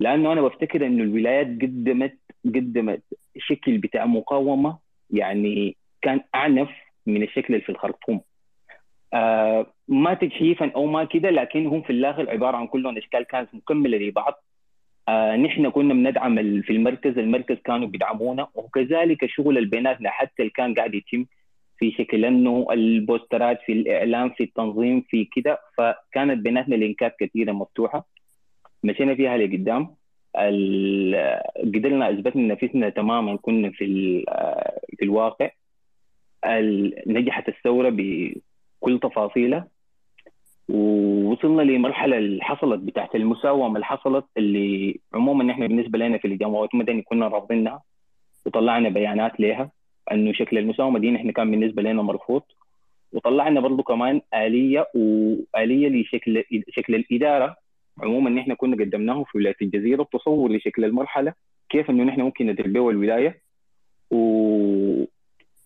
لأنه أنا بفتكر إنه الولايات قدمت قدمت شكل بتاع مقاومة. يعني كان أعنف من الشكل اللي في الخرطوم. آه ما تجحيفا أو ما كده لكن هم في الآخر عبارة عن كلهم إشكال كانت مكملة لبعض آه نحن كنا بندعم في المركز المركز كانوا بيدعمونا وكذلك الشغل اللي بيناتنا حتى اللي كان قاعد يتم في شكل إنه البوسترات في الإعلام في التنظيم في كده. فكانت بيناتنا لينكات كثيره مفتوحة. مشينا فيها لقدام. قدرنا أثبتنا نفسنا تماما كنا في آه، في الواقع. ال- نجحت الثورة بكل تفاصيلها ووصلنا لمرحلة اللي حصلت بتاعت المساومة اللي حصلت اللي عموما نحن بالنسبة لنا في الجامعات المدني كنا رافضينها وطلعنا بيانات لها إنه شكل المساومة دي نحن كان بالنسبة لنا مرفوض. وطلعنا برضه كمان آلية وآلية لشكل شكل الإدارة. عموما نحن كنا قدمناه في ولاية الجزيرة تصور لشكل المرحلة كيف إنه نحن ممكن ندير به الولاية. و...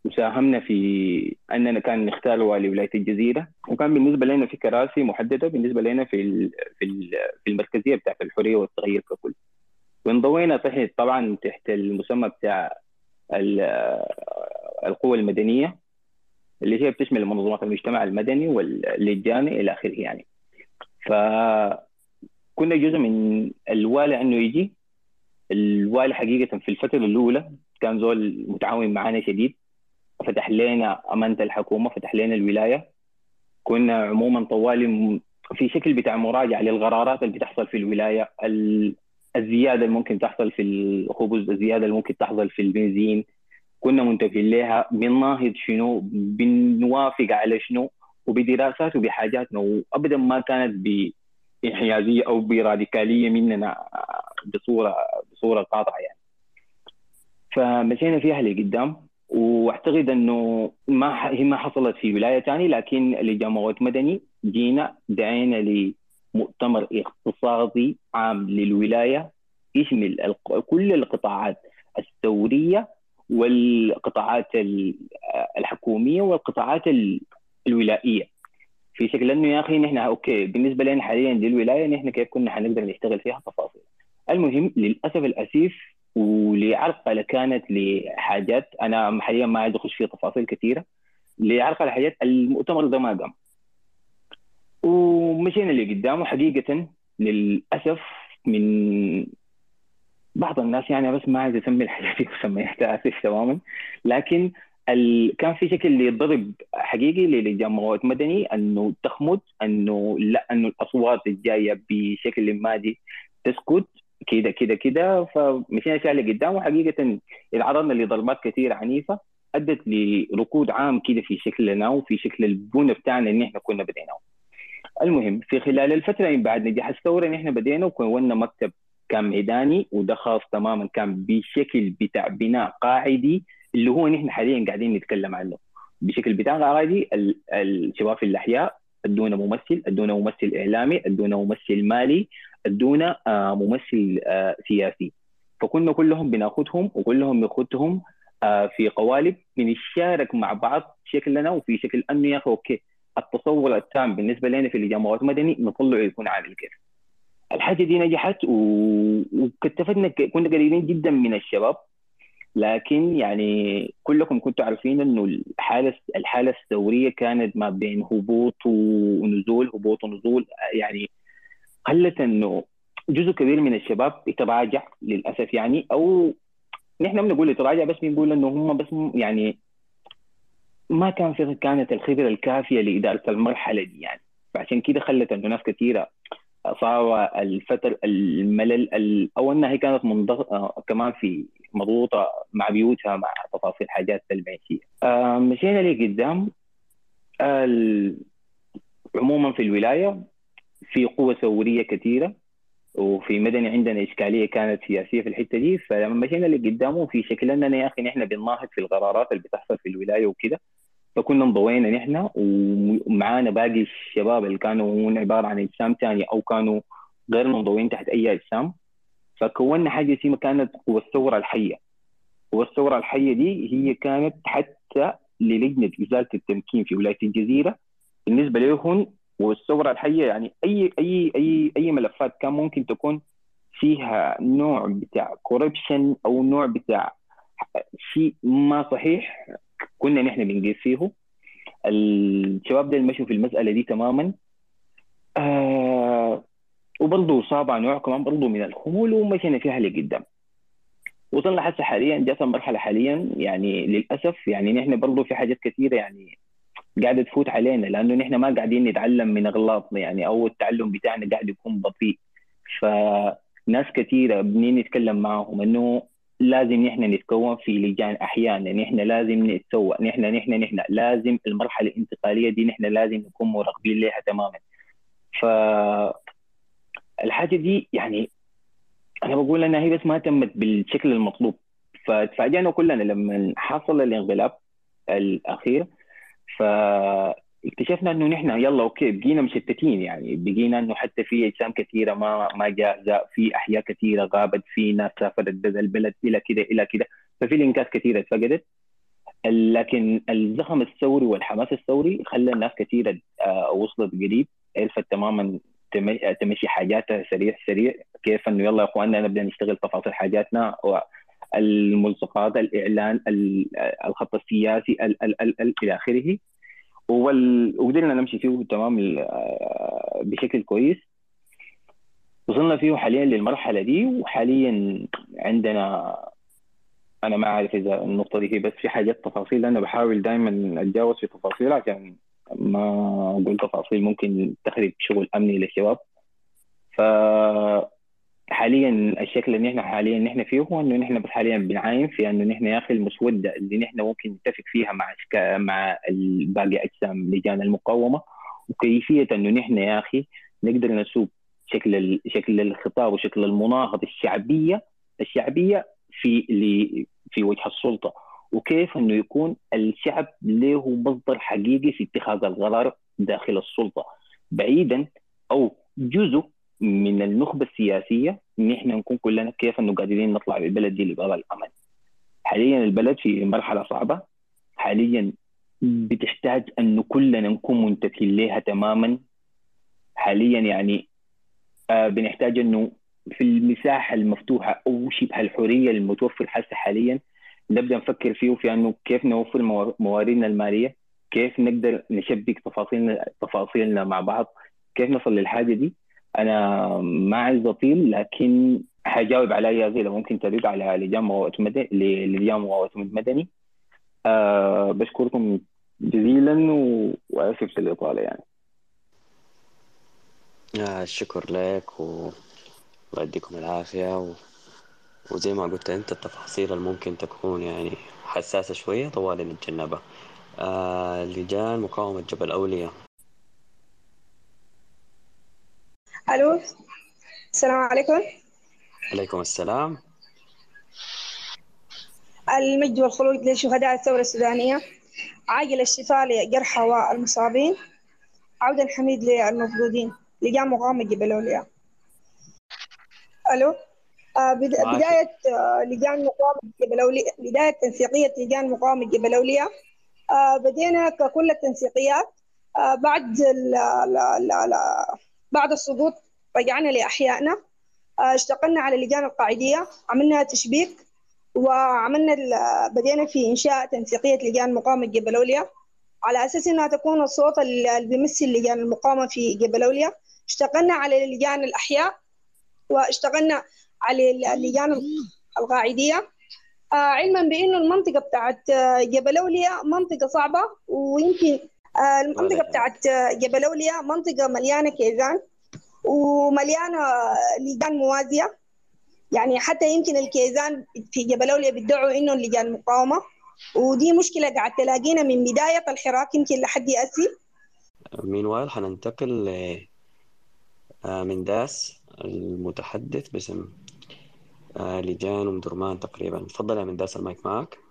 وساهمنا في أننا كان نختار والي ولاية الجزيرة وكان بالنسبة لنا في كراسي محددة بالنسبة لنا في ال... في ال... في المركزية بتاعت الحريه والتغيير ككل. وانضوينا تحت طبعا تحت المسمى بتاع ال... القوى المدنية اللي هي بتشمل منظمات المجتمع المدني واللجان إلى آخره يعني. فكنا جزء من الوالي إنه يجي. الوالي حقيقة في الفترة الأولى كان زول متعاون معنا شديد. فتح لنا أمانة الحكومة فتح لنا الولاية. كنا عموما طوالي في شكل بتاع مراجعة للقرارات اللي بتحصل في الولاية ال- الزيادة اللي ممكن تحصل في الخبز الزيادة اللي ممكن تحصل في البنزين. كنا منتبهين لها بنناهض شنو بنوافق على شنو وبدراسات وبحاجاتنا. وابدا ما كانت بانحيازية أو براديكالية مننا بصورة بصورة قاطعة يعني. فمشينا فيها لقدام. واعتقد انه ما هي ما حصلت في ولاية ثانية لكن لجماعات مدني جينا دعينا لمؤتمر اقتصادي عام للولاية يشمل كل القطاعات الثورية والقطاعات ال- الحكومية والقطاعات ال- الولائية. في شكل إنه يا أخي نحن أوكي بالنسبة لنا حاليا دي الولايه نحن كيف كنا حنقدر نشتغل فيها تفاصيل. المهم للأسف الأسيف ولعرقله كانت لحاجات أنا حاليا ما عايز اخش في تفاصيل كثيرة لعرقله حاجات المؤتمر ده ما قام. ومشينا لقدام وحقيقه للأسف من بعض الناس يعني بس ما عايز اسمي الحاجات دي مسميات اسف تماما لكن ال... كان في شكل لضرب حقيقي للجماعات مدني إنه تخمد إنه لا إنه الأصوات الجاية بشكل ما دي تسكت. كده كده كده فمشينا فيها لقدام وحقيقة تعرضنا لضربات كثير عنيفة أدت لركود عام كده في شكلنا وفي شكل البنى بتاعنا اللي إحنا كنا بديناه. المهم في خلال الفترة من بعد نجاح الثورة نحن بدينا وكونا مكتب كان ميداني وده خاص تماما كان بشكل بتاع بناء قاعدي اللي هو نحن حاليا قاعدين نتكلم عنه بشكل بتاع قاعدي ال- الشباب في الأحياء أدونا ممثل أدونا ممثل إعلامي أدونا ممثل مالي ادونا آه، ممثل آه، سياسي. فكنا كلهم بناخذهم وكلهم بناخذهم آه، في قوالب بنشارك مع بعض شكلنا وفي شكل انه يا أخي أوكي. التصور التام بالنسبة لنا في الجامعات المدني نطلعه يكون عامل كيف الحاجة دي نجحت و- وكتفتنا كنا قريبين جدا من الشباب. لكن يعني كلكم كنتوا عارفين إنه الحالة الحالة الثورية كانت ما بين هبوط ونزول هبوط ونزول. يعني خلت إنه جزء كبير من الشباب يتراجع للأسف يعني أو نحن بنقول يتراجع بس بنقول إنه هم بس يعني ما كان في كانت الخبرة الكافية لإدارة المرحلة دي يعني فعشان كده خلت إنه ناس كثيره صار الفتر الملل ال- أو إنها هي كانت منضغطه كمان في مضغوطة مع بيوتها مع تفاصيل حاجات المعيشيه. آه، مشينا لقدام عموما في الولاية في قوة ثورية كثيرة وفي مدني عندنا إشكالية كانت سياسية في الحتة دي فلما مشينا لقدامه في شكل أننا يا أخي نحن بنناهض في القرارات اللي بتحصل في الولاية وكده فكنا انضوينا نحن ومعانا باقي الشباب اللي كانوا عبارة عن أجسام ثانية أو كانوا غير منضوين تحت أي أجسام. فكونا حاجة اسمها كانت قوة الثورة الحية. قوة الثورة الحية دي هي كانت حتى للجنة إزالة التمكين في ولاية الجزيرة بالنسبة لهم والثوره الحية يعني أي أي أي أي ملفات كان ممكن تكون فيها نوع بتاع كوربشن أو نوع بتاع شيء ما صحيح كنا نحن بنقيس فيه. الشباب ده مشوا في المسألة دي تماما. آه وبرضه صابع نوع كمان برضه من الخمول ومشينا فيها لقدام. وصلنا هسه حاليا جات المرحله حاليا يعني للأسف يعني نحن برضه في حاجات كثيرة يعني قاعدة تفوت علينا لأنه نحن ما قاعدين نتعلم من اغلاطنا يعني أو التعلم بتاعنا قاعد يكون بطيء. فناس كثيرة بنين نتكلم معهم إنه لازم نحن نتكون في لجان أحيانا نحن لازم نتسوى نحن نحن نحن لازم المرحلة الانتقالية دي نحن لازم نكون مراقبين لها تماما. ف الحاجة دي يعني أنا بقول إنها هي بس ما تمت بالشكل المطلوب. فتفاجئنا كلنا لما حصل الانقلاب الأخير فاكتشفنا إنه نحن يلا أوكي بقينا مشتتين يعني. بقينا إنه حتى في أجسام كثيرة ما ما جاهزة في أحياء كثيرة غابت في ناس سافرت بذا البلد إلى كده إلى كده ففي الانكاس كثيرة اتفقدت. لكن الزخم الثوري والحماس الثوري خلى الناس كثيرة آه، وصلت قريب عرفت تماما تم- تمشي حاجاتها سريع سريع. كيف إنه يلا يا إخواننا نبدأ نشتغل تفاصيل حاجاتنا الملصقات الإعلان ال- الخط السياسي ال ال ال ال إلى آخره. وقدرنا نمشي فيه تمام بشكل كويس. وصلنا فيه حاليا للمرحلة دي. وحاليا عندنا أنا ما عارف إذا النقطة دي بس في حاجات تفاصيل. أنا بحاول دائما أتجاوز في تفاصيل عشان ما أقول تفاصيل ممكن تخرب شغل أمني للشباب. ف حاليا الشكل اللي إحنا حاليا نحن فيه هو إنه نحن بس حاليا بنعاين في إنه نحن يا أخي المسودة اللي نحن ممكن نتفق فيها مع مع باقي أجسام لجان المقاومة. وكيفية إنه نحن يا أخي نقدر نسوق شكل شكل الخطاب وشكل المناهضه الشعبية الشعبية في في وجه السلطة. وكيف إنه يكون الشعب له مصدر حقيقي في اتخاذ القرار داخل السلطة. بعيدا أو جزء من النخبة السياسية إن إحنا نكون كلنا كيف إنه قادرين نطلع بالبلد دي لباب الأمل. حاليا البلد في مرحلة صعبة. حاليا بتحتاج انه كلنا نكون منتبهين لها تماما. حاليا يعني آه بنحتاج إنه في المساحة المفتوحة أو شبه الحرية المتوفر هسه حاليا نبدأ نفكر فيه في إنه كيف نوفر موا- مواردنا المالية. كيف نقدر نشبك تفاصيلنا تفاصيلنا مع بعض. كيف نصل للحاجة دي. أنا ما عايز اطيل لكن حجاوب على زي لو ممكن ترد على لجان مواوات مدني مواوات مدني أه بشكركم جزيلا وأسف للاطاله يعني. آه الشكر لك و... يديكم العافية و... وزي ما قلت أنت التفاصيل اللي ممكن تكون يعني حساسة شوية طوال نتجنبها آه لجان مقاومة جبل أولياء. ألو؟ السلام عليكم. عليكم السلام. المجد والخلود لشهداء الثورة السودانية. عاجل الشفاء لجرحى والمصابين عودا حميد للمفقودين لجان مقاومة جبل أولياء ألو؟ آه. بداية آه لجان مقاومة جبل أولياء بداية تنسيقية لجان مقاومة جبل أولياء آه بدينا ككل التنسيقيات. آه بعد ال ال ال بعد السقوط رجعنا لأحيائنا. آه، اشتغلنا على اللجان القاعدية عملنا تشبيك وعملنا بدينا في إنشاء تنسيقية لجان مقاومة جبل أولياء على أساس إنها تكون الصوت اللي بيمثل لجان المقاومة في جبل أولياء اشتغلنا على لجان الأحياء واشتغلنا على اللجان القاعدية. آه، علما بأنه المنطقة بتاعت آه، جبل أولياء منطقة صعبة ويمكن آه، المنطقة بتاعت آه، جبل أولياء منطقة مليانة كيزان ومليانة آه، لجان موازية. يعني حتى يمكن الكيزان في جبل أولياء بيدعوا إنه لجان مقاومة. ودي مشكلة قاعد تلاقينا من بداية الحراك يمكن لحد أسي meanwhile حننتقل ل آه، من داس المتحدث باسم لجان أم درمان تقريبا. تفضل يا من داس المايك معك.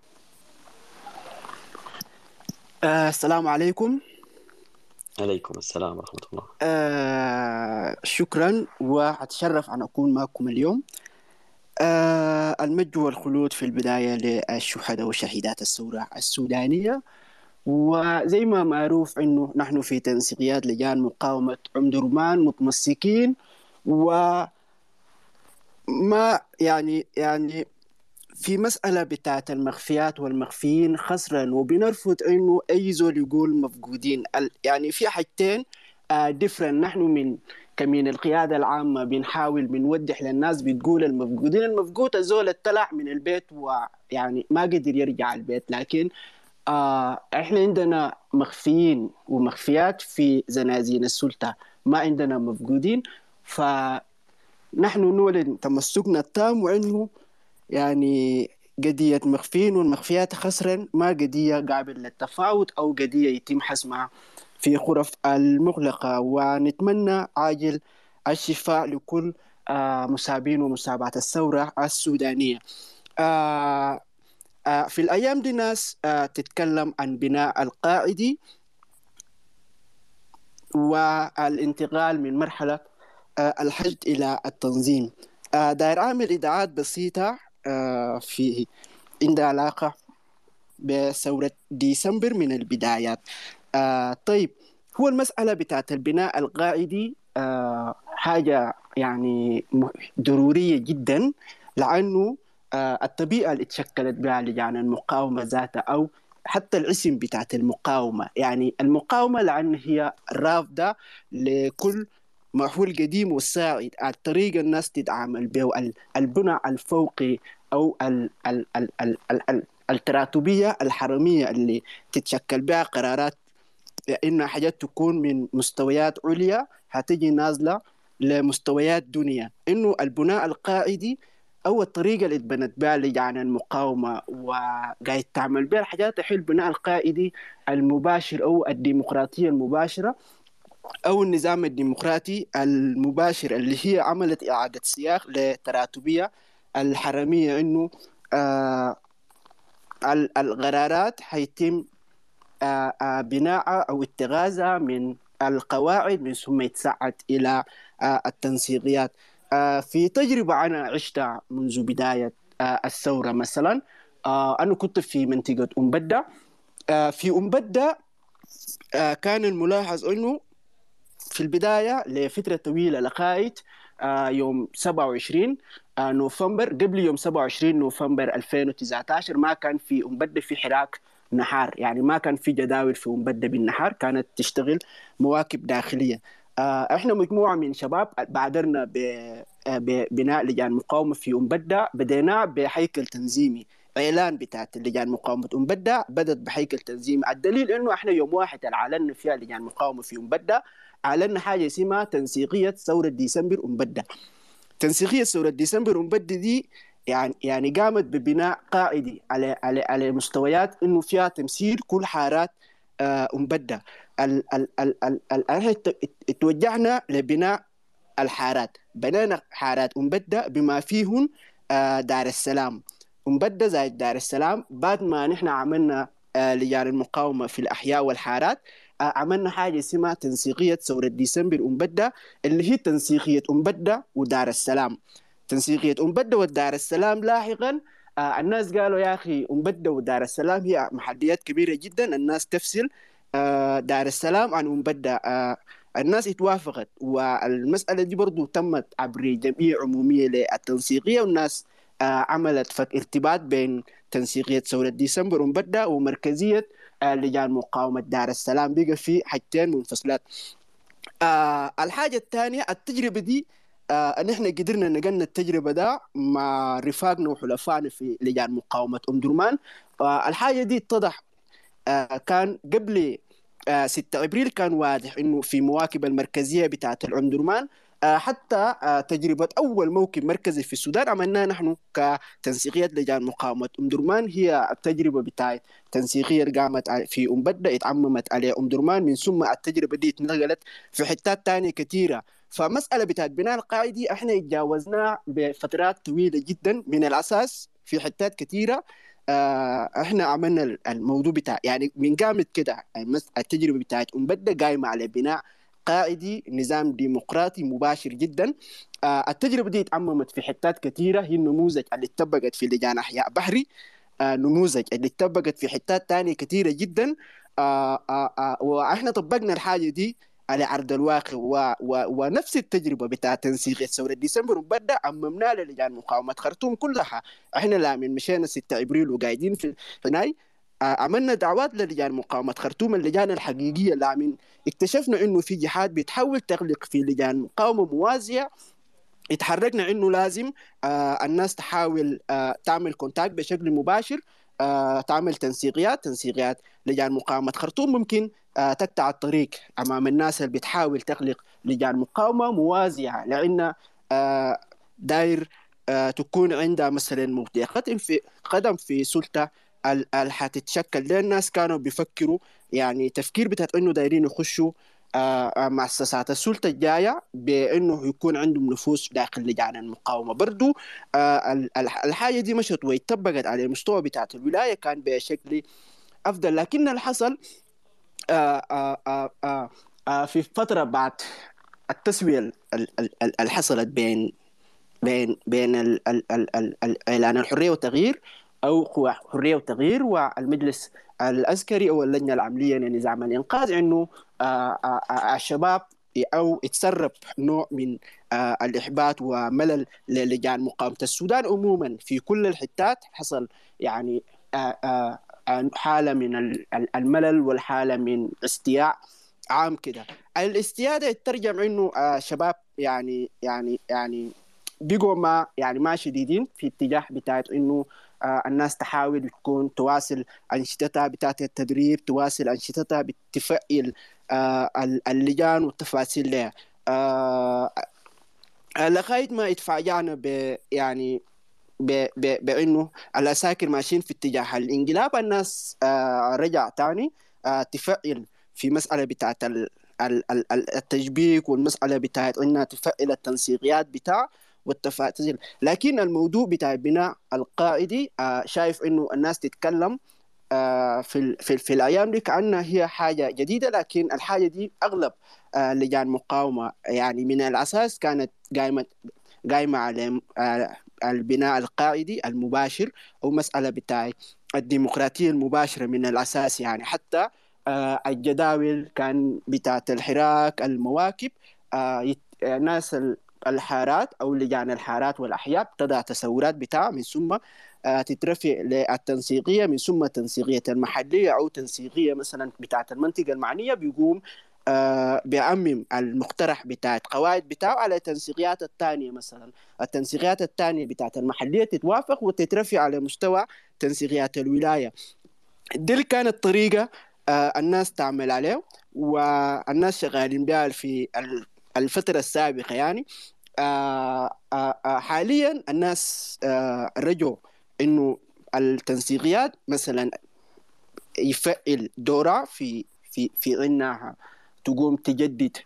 آه السلام عليكم. عليكم السلام ورحمة الله. آه شكرا وأتشرف أن أكون معكم اليوم. آه المجد والخلود في البداية للشهداء وشهيدات الثورة السودانية. وزي ما معروف أنه نحن في تنسيقيات لجان مقاومة أم درمان متمسكين وما يعني يعني في مسألة بتاعت المخفيات والمخفيين خسرا وبنرفض إنه أي زول يقول مفقودين. يعني في حاجتين ديفرنت نحن من كمين القيادة العامة بنحاول بنوضح للناس بتقول المفقودين. المفقود الزول اتطلع من البيت ويعني ما قدر يرجع البيت لكن آه إحنا عندنا مخفيين ومخفيات في زنازين السلطة. ما عندنا مفقودين. فنحن نعلن تمسكنا التام وإنه يعني قضية مخفين والمخفيات خسرا ما قضية قابل للتفاوض أو قضية يتم حسمها في غرف المغلقة. ونتمنى عاجل الشفاء لكل آه، مسابين ومسابات الثورة السودانية. آه، آه، في الأيام دي ناس تتكلم عن بناء القاعدي والانتقال من مرحلة الحشد إلى التنظيم. داير أعمل إدعاءات بسيطة آه، في عندها علاقة بثورة ديسمبر من البدايات. آه، طيب هو المسألة بتاعت البناء القاعدي آه، حاجة يعني ضرورية جدا لأنه الطبيعة اللي اتشكلت بها لجان المقاومة ذاتها أو حتى الاسم بتاعت المقاومة. يعني المقاومة لأن هي رافضة لكل ما هو القديم والسائد الطريقة الناس تتعامل به ال- البنى الفوقي أو ال ال ال ال ال ال التراتبية الحرمية اللي تتشكل بها قرارات إنها حاجات تكون من مستويات عليا هتجي نازلة لمستويات دنيا. إنه البناء القاعدي أو الطريقة اللي اتبنت بها لجان المقاومة وقاعد تعمل بها الحاجات الحين البناء القائدي المباشر أو الديمقراطية المباشرة أو النظام الديمقراطي المباشر اللي هي عملت إعادة سياق لتراتبية الحرمية إنه آه ال- القرارات حيتم آه، آه، بناءها أو اتخاذها من القواعد من ثم يتسعد إلى آه، التنسيقيات. آه، في تجربة أنا عشتها منذ بداية آه، الثورة مثلا آه، أنا كنت في بدة آه، في آه، كان الملاحظ أنه في البداية لفترة طويلة لغاية آه، يوم 27 آه، نوفمبر. قبل يوم 27 نوفمبر 2019 ما كان في أم بدة في حراك نهار. يعني ما كان في جداول في أم بدة بالنهار كانت تشتغل مواكب داخلية. آه، إحنا مجموعة من شباب بادرنا ببناء لجان مقاومة في أم بدة بدينا بهيكل تنظيمي إعلان بتاعت لجان مقاومة ام بدة بدت بهيكل تنظيمي. الدليل إنه إحنا يوم واحد اعلنا فيها لجان مقاومة في ام بدة اعلنا حاجة اسمها تنسيقية ثورة ديسمبر ام بدة تنسيقية ثورة ديسمبر ام بدة دي يعني يعني قامت ببناء قاعدي على على على مستويات إنه فيها تمثيل كل حارات آه، ام بدة ال توجهنا لبناء الحارات. بنينا حارات ام بدة بما فيهن آه، دار السلام. ام بدة زائد دار السلام بعد ما نحن عملنا آه، لجان المقاومة في الأحياء والحارات عملنا حاجة اسمها تنسيقية ثورة ديسمبر أم بدة اللي هي تنسيقية أم بدة ودار السلام. تنسيقية أم بدة ودار السلام لاحقا آه، الناس قالوا يا أخي أم بدة ودار السلام هي محديات كبيرة جدا الناس تفصل آه، دار السلام عن أم بدة آه، الناس اتوافقت والمسألة دي برضو تمت عبر جمعية عمومية للتنسيقية والناس عملت فك ارتباط بين تنسيقية ثورة ديسمبر ومبدأ ومركزية لجان مقاومة دار السلام. بقى في حاجتين منفصلات. آه الحاجة الثانية التجربة دي آه إن إحنا قدرنا نقلنا التجربة ده مع رفاقنا وحلفائنا في لجان مقاومة أم درمان. آه الحاجة دي اتضح آه كان قبل آه 6 أبريل كان واضح إنه في مواكب المركزية بتاعت الام درمان. آه حتى آه تجربة أول موكب مركزي في السودان عملناها نحن كتنسيقية لجان مقاومة أم درمان هي التجربة بتاعت تنسيقية قامت في أم بدة اتعممت عليها أم درمان من ثم التجربة دي اتنقلت في حتات تانية كثيره فمسألة بتاعت بناء القاعدي إحنا تجاوزناها بفترات طويلة جدا من الأساس في حتات كثيره آه إحنا عملنا الموضوع بتاع يعني من قامت كده التجربة بتاعت أم بدة قايمة على بناء قائدي نظام ديمقراطي مباشر جدا. آه التجربة دي اتعممت في حتات كثيره هي النموذج اللي اتطبقت في لجان أحياء بحري. آه نموذج اللي اتطبقت في حتات تانية كثيره جدا. آه وإحنا طبقنا الحاجة دي على عرض الواقع. و... و... ونفس التجربة بتاع تنسيق ثوره ديسمبر وبدأ عممناها للجان مقاومة خرطوم كلها. إحنا لا من مشينا 6 إبريل وقاعدين في فناي عملنا دعوات للجان مقاومة. خرطوم اللجان الحقيقية لامن اكتشفنا إنه في جهات بتحاول تغلق في لجان مقاومة موازية. اتحركنا إنه لازم آه الناس تحاول آه تعمل كونتاكت بشكل مباشر آه تعمل تنسيقيات تنسيقيات لجان مقاومة. خرطوم ممكن آه تقطع الطريق أمام الناس اللي بتحاول تغلق لجان مقاومة موازية. لأن آه داير آه تكون عندها مثلا موضع قدم في قدم في سلطة اللي حتتشكل ليه الناس كانوا بيفكروا يعني تفكير بتاع انه دايرين يخشوا آه مؤسسات السلطه الجايه بانه يكون عندهم نفوذ داخل لجان المقاومه برضو آه الحاجة دي مشت واتطبقت على المستوى بتاع الولايه كان بشكل افضل لكن اللي حصل آه آه آه آه آه في فتره بعد التسويه اللي حصلت بين بين بين اعلان الحريه والتغيير أو قوى حرية والتغيير والمجلس العسكري أو اللجنة العملية لنظام الإنقاذ إنه الشباب أو يتسرب نوع من الإحباط وملل للجان مقاومة السودان عموما. في كل الحتات حصل يعني حالة من الملل والحالة من استياء عام كده. الاستياء ده يترجم انه شباب يعني يعني يعني بقوا ما يعني ما شديدين في اتجاه بتاعت إنه آه الناس تحاول تكون تواصل أنشطتها بتاعت التدريب تواصل أنشطتها بتفعل آه اللجان والتفاصيل لها آه لغاية ما اتفاجئنا ب يعني ب بإنه العساكر ماشيين في اتجاه الانقلاب الناس آه رجع تاني تفعل في مسألة بتاعت التشبيك والمسألة بتاعت إنها تفعل التنسيقيات بتاع والتفاصيل لكن الموضوع بتاع بناء القائدي آه شايف إنه الناس تتكلم آه في في, في الأيام دي كأنها هي حاجة جديدة لكن الحاجة دي أغلب آه لجان مقاومة. يعني من الأساس كانت قايمه قايمة على البناء القائدي المباشر أو مسألة بتاع الديمقراطية المباشرة من الأساس يعني. حتى الجداول كان بتاعت الحراك المواكب ناس الحارات أو لجان الحارات والأحياء تضع تسورات بتاع من ثم آه تترفع للتنسيقية. من ثم التنسيقيه المحلية أو تنسيقية مثلا بتاعت المنطقة المعنية بيقوم آه بيعمم المقترح بتاعت قواعد بتاعه على التنسيقيات الثانية مثلا. التنسيقيات الثانية بتاعت المحلية تتوافق وتترفع على مستوى تنسيقيات الولاية. دي كانت طريقة آه الناس تعمل عليه والناس شغالين بها في الفترة السابقة يعني آآ آآ حاليا الناس رجعوا إنه التنسيقيات مثلا يفعل دورها في في في إنها تقوم تجدد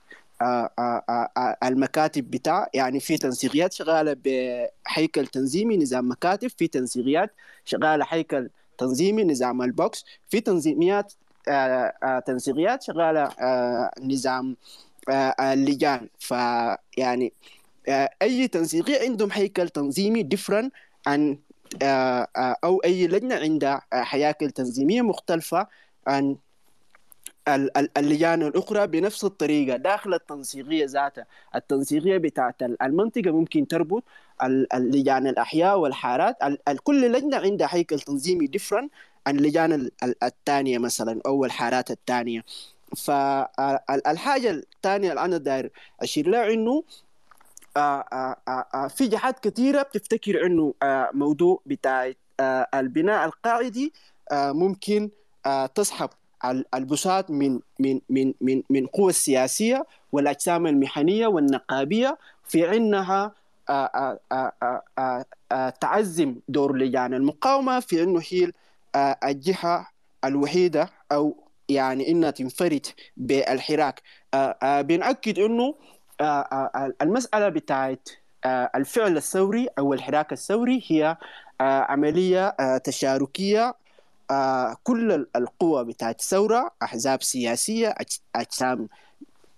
المكاتب بتاع. يعني في تنسيقيات شغالة بهيكل تنظيمي نظام مكاتب. في تنسيقيات شغالة هيكل تنظيمي نظام البوكس. في تنظيميات تنسيقيات شغالة نظام اللجان فيعني أي تنسيقية عندهم هيكل تنظيمي different عن أو أي لجنة عندها هياكل تنظيمية مختلفة عن ال- ال- اللجان الأخرى بنفس الطريقة. داخل التنسيقية ذاتها التنسيقية بتاعت ال- المنطقة ممكن تربط ال- اللجان الأحياء والحارات. ال- ال- كل لجنة عندها هيكل تنظيمي different عن اللجان ال- ال- الثانية مثلا أو الحارات الثانية. فالحاجة الثانية اللي أنا داير أشير لها إنه آه، آه، آه، آه، في جهات كثيرة بتفتكر آه، موضوع بتاع آه، البناء القاعدي آه، ممكن آه، تسحب ال- البساط من من من من من القوى السياسية والأجسام المهنية والنقابية في آه، آه، آه، آه، آه، آه، تعزم دور لجان المقاومة في أنه هي آه، الجهة الوحيدة أو يعني إنها تنفرد بالحراك. آه، آه، بنأكد أنه آه، المسألة بتاعت الفعل الثوري أو الحراك الثوري هي عملية تشاركية كل ال- القوى بتاعت الثورة أحزاب سياسية أج- أجسام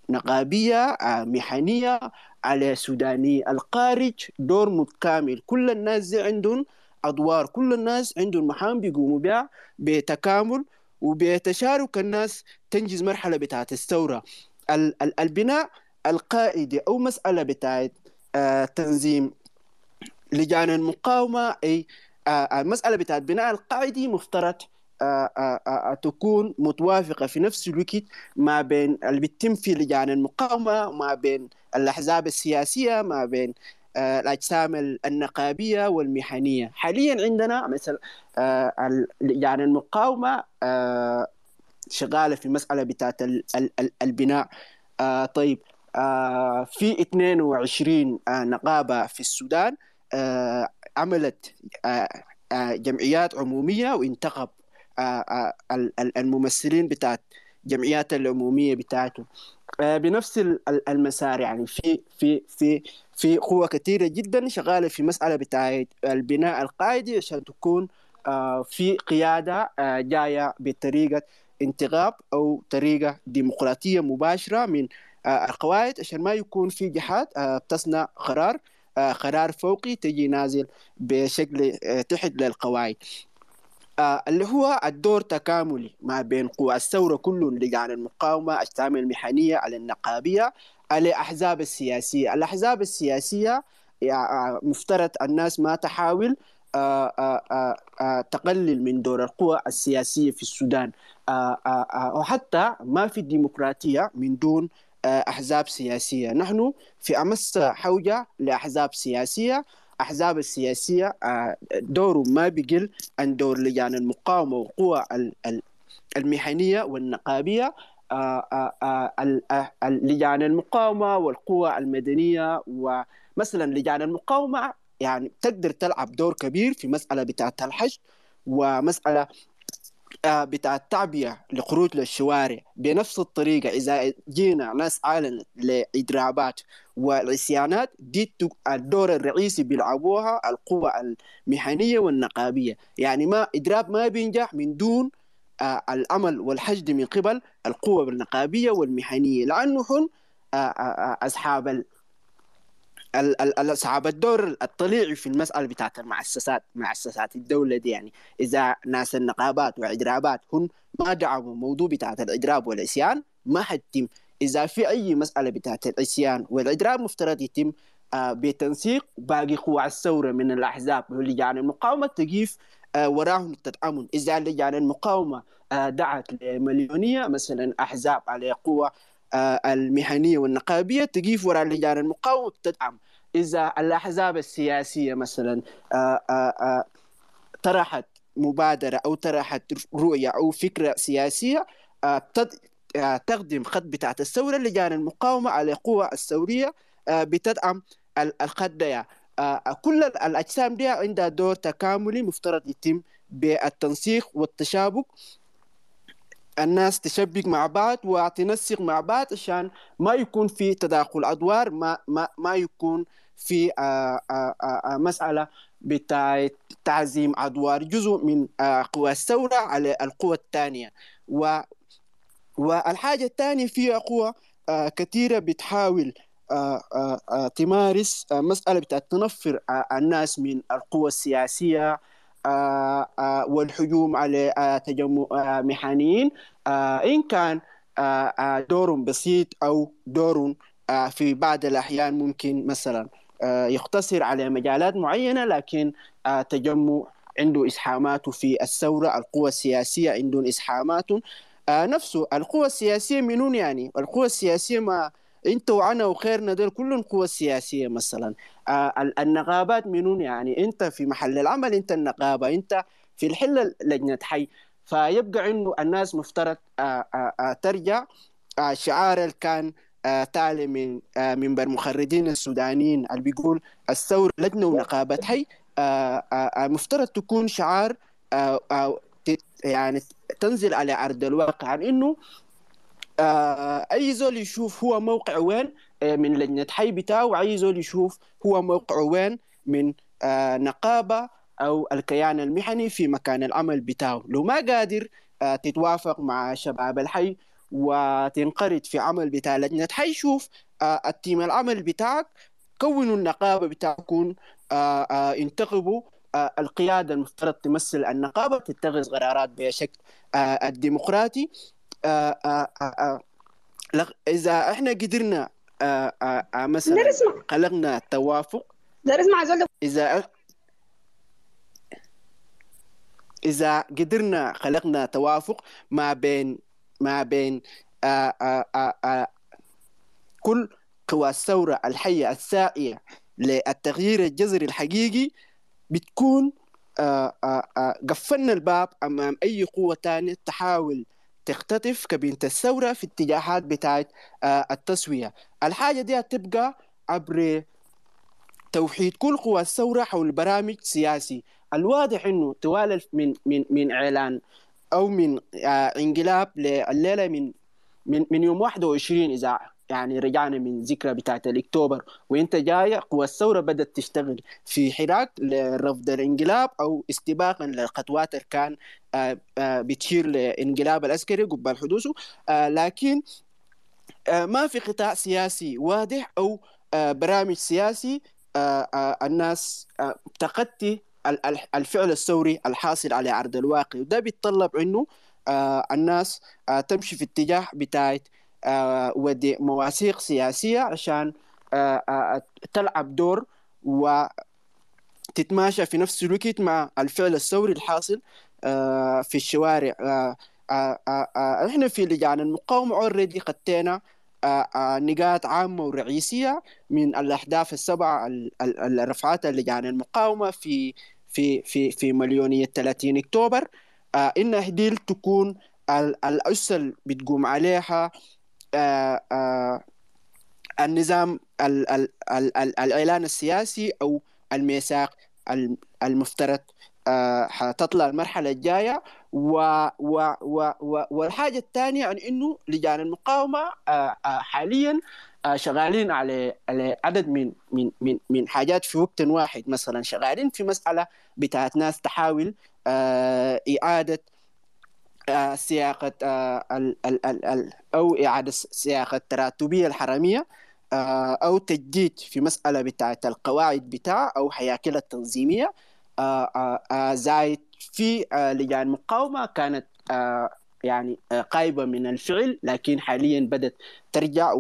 نقابية مهنية على سوداني الخارج دور متكامل كل الناس عندهم أدوار كل الناس عندهم مهام بيقوموا بها بتكامل وبتشارك الناس تنجز مرحلة بتاعت الثورة. ال- ال- البناء القائدي أو مسألة بتاعت آه، تنظيم لجان المقاومة أي آه، المسألة بتاعت بناء القاعدي مفترض آه، آه، آه، تكون متوافقة في نفس الوقت ما بين اللي بيتم في لجان المقاومة ما بين الأحزاب السياسية ما بين آه، الأجسام ال- النقابية والمهنية حاليا عندنا مثلا آه، ال- لجان المقاومة آه، شغالة في مسألة بتاعت ال- ال- ال- البناء. طيب في 22 آه، نقابة في السودان عملت جمعيات عمومية وانتخب ال- ال- الممثلين بتاعت جمعيات العمومية بتاعتهم آه، بنفس ال- ال- المسار يعني في في في في قوة كثيرة جدا شغالة في مسألة بتاعت البناء القاعدي عشان تكون آه، في قيادة آه، جاية بطريقة انتخاب أو طريقة ديمقراطية مباشرة من آه، القواعد عشان ما يكون في جهات بتصنع قرار قرار فوقي تجي نازل بشكل تحت للقواعد. اللي هو الدور تكاملي ما بين قوى الثورة كلهم لجان المقاومة أجسام المهنية على النقابية الأحزاب السياسية. الأحزاب السياسية يع- مفترض الناس ما تحاول آه، آه، آه، آه، تقلل من دور القوى السياسية في السودان. آه، آه، آه، وحتى ما في الديمقراطية من دون آه، أحزاب سياسية. نحن في أمس حوجة لأحزاب سياسية. أحزاب السياسية آه، دوره ما بيقل عن دور لجان المقاومة والقوى ال- ال- المهنية والنقابية. آه، آه، آه، لجان المقاومة والقوى المدنية ومثلا لجان المقاومة يعني تقدر تلعب دور كبير في مسألة بتاعة الحشد ومسألة آه، بتاع التعبئة لخروج للشوارع. بنفس الطريقة إذا جينا ناس أعلنت لإضرابات والعصيانات دي الدور الرئيسي بيلعبوها القوى المهنية والنقابية. يعني ما إضراب ما بينجح من دون آه، العمل والحشد من قبل القوى النقابية والمهنية لأنه هم آه، آه، أصحاب أصحاب الدور الطليعي في المسألة بتاعت المؤسسات مؤسسات الدولة دي يعني. إذا ناس النقابات والإضرابات هم ما دعموا موضوع بتاعت الإضراب والعصيان ما حتم إذا في أي مسألة بتاعت العصيان والإضراب مفترض يتم بتنسيق باقي قوى الثورة من الأحزاب ولجان المقاومة تقيف آه، وراهم تدعمهم إذا لجان المقاومة آه، دعت لمليونية مثلا أحزاب على قوى آه، المهنية والنقابية تقيف وراء لجان المقاومة تدعم إذا الأحزاب السياسية مثلا آه، آه، آه، طرحت مبادرة أو طرحت رؤية أو فكرة سياسية آه، آه، تخدم خط بتاعت الثورة لجان المقاومة على القوى الثورية آه، بتدعم ال- الخط ده آه، كل ال- الأجسام دي عندها دور تكاملي مفترض يتم بالتنسيق والتشابك. الناس تشبك مع بعض وتنسق مع بعض عشان ما يكون في تداخل أدوار ما ما ما يكون في آه، آه، آه، مسألة بتاع تعزيم أدوار جزء من آه، قوى الثورة على القوى الثانية. و والحاجة الثانية في قوى آه، كثيرة بتحاول آه، آه، آه، تمارس آه، مسألة بتاعت تنفر آه، الناس من القوى السياسية آه، آه، والهجوم على آه، تجمع آه، آه، إن كان آه، آه، دور بسيط أو دور آه، في بعض الأحيان ممكن مثلا آه، يقتصر على مجالات معينة لكن آه، تجمع عنده إسهاماته في الثورة القوى السياسية عندهم إسهامات آه، نفسه. القوى السياسية منون يعني؟ القوى السياسية ما انت وانا وخيرنا دول كلهم قوى سياسية مثلا. آه، ال- النقابات منون يعني انت في محل العمل انت النقابة انت في الحلة لجنة حي. فيبقى انه الناس مفترض آه، آه، ترجع شعار اللي كان تالي من منبر مخرجين السودانيين اللي بيقول الثورة لجنة ونقابة حي. مفترض تكون شعار يعني تنزل على أرض الواقع. عن إنه آه، أي زول يشوف هو موقع وين آه، من لجنة حي بتاعه أي زول يشوف هو موقع وين من آه، نقابة أو الكيان المهني في مكان العمل بتاعه. لو ما قادر تتوافق مع شباب الحي وتنقرض في عمل بتاع لجنة حي شوف التيم العمل بتاعك كونوا النقابة بتاعكم انتخبوا القيادة المفترض تمثل النقابة تتخذ قرارات بشكل الديمقراطي. آه، آه، آه، إذا إحنا قدرنا مثلا خلقنا توافق. دار اسمع زول ده إذا إذا قدرنا خلقنا توافق ما بين ما بين آه آه آه كل قوى الثورة الحية الساعية للتغيير الجذري الحقيقي بتكون آه آه قفلنا الباب أمام أي قوة تانية تحاول تختطف كبينة الثورة في اتجاهات بتاعت آه التسوية. الحاجة دي هتبقى عبر توحيد كل قوى الثورة حول برامج سياسي. الواضح إنه توالى من من من إعلان أو من آه انقلاب لليلة من من من يوم 21 اذا يعني رجعنا من ذكرى بتاعت الأكتوبر. وأنت جاية قوى الثورة بدأت تشتغل في حراك لرفض الانقلاب أو استباقا للخطوات اللي كان آه آه بتشير لانقلاب العسكري قبل حدوثه. آه لكن ما في قطاع سياسي واضح أو برامج سياسي الناس تقتي ال- ال- الفعل الثوري الحاصل على عرض الواقع. وده بيتطلب إنه الناس تمشي في اتجاه بتاعت ودي مواثيق سياسية عشان آه آه تلعب دور وتتماشى في نفس الوقت مع الفعل الثوري الحاصل آه في الشوارع. آه آه آه آه إحنا في لجان المقاومة اوريدي آه آه نقاط عامة ورئيسية من الأهداف السبعة ال- ال- الرفعات اللجان المقاومة في في في في مليونية 30 أكتوبر. آه إنها دي تكون ال- الأسس اللي بتقوم عليها آه آه النظام ال ال ال ال الإعلان السياسي أو الميثاق الم- المفترض. آه حتطلع المرحلة الجاية و و و و والحاجة الثانية عن إنه لجان المقاومة حاليا شغالين على على عدد من من من من حاجات في وقت واحد. مثلا شغالين في مسألة بتاعت ناس تحاول إعادة سياقة آه، أو إعادة سياقة التراتبية الحرامية آه، أو تجديد في مسألة بتاعت القواعد بتاع أو هياكل التنظيمية. آه، زايد في لجان مقاومة كانت يعني قايبة من الفعل لكن حاليا بدأت ترجع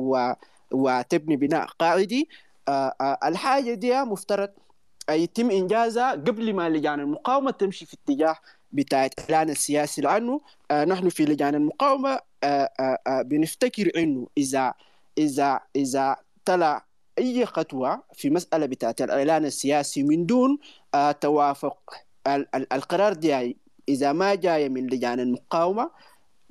وتبني بناء قاعدي. الحاجة دي مفترض يتم إنجازها قبل ما لجان المقاومة تمشي في اتجاه بتاع الإعلان السياسي لأنه آه نحن في لجان المقاومة آه آه بنفتكر إنه إذا إذا إذا طلع أي خطوة في مسألة بتاعت الإعلان السياسي من دون توافق ال- ال- القرار دي إذا ما جاي من لجان المقاومة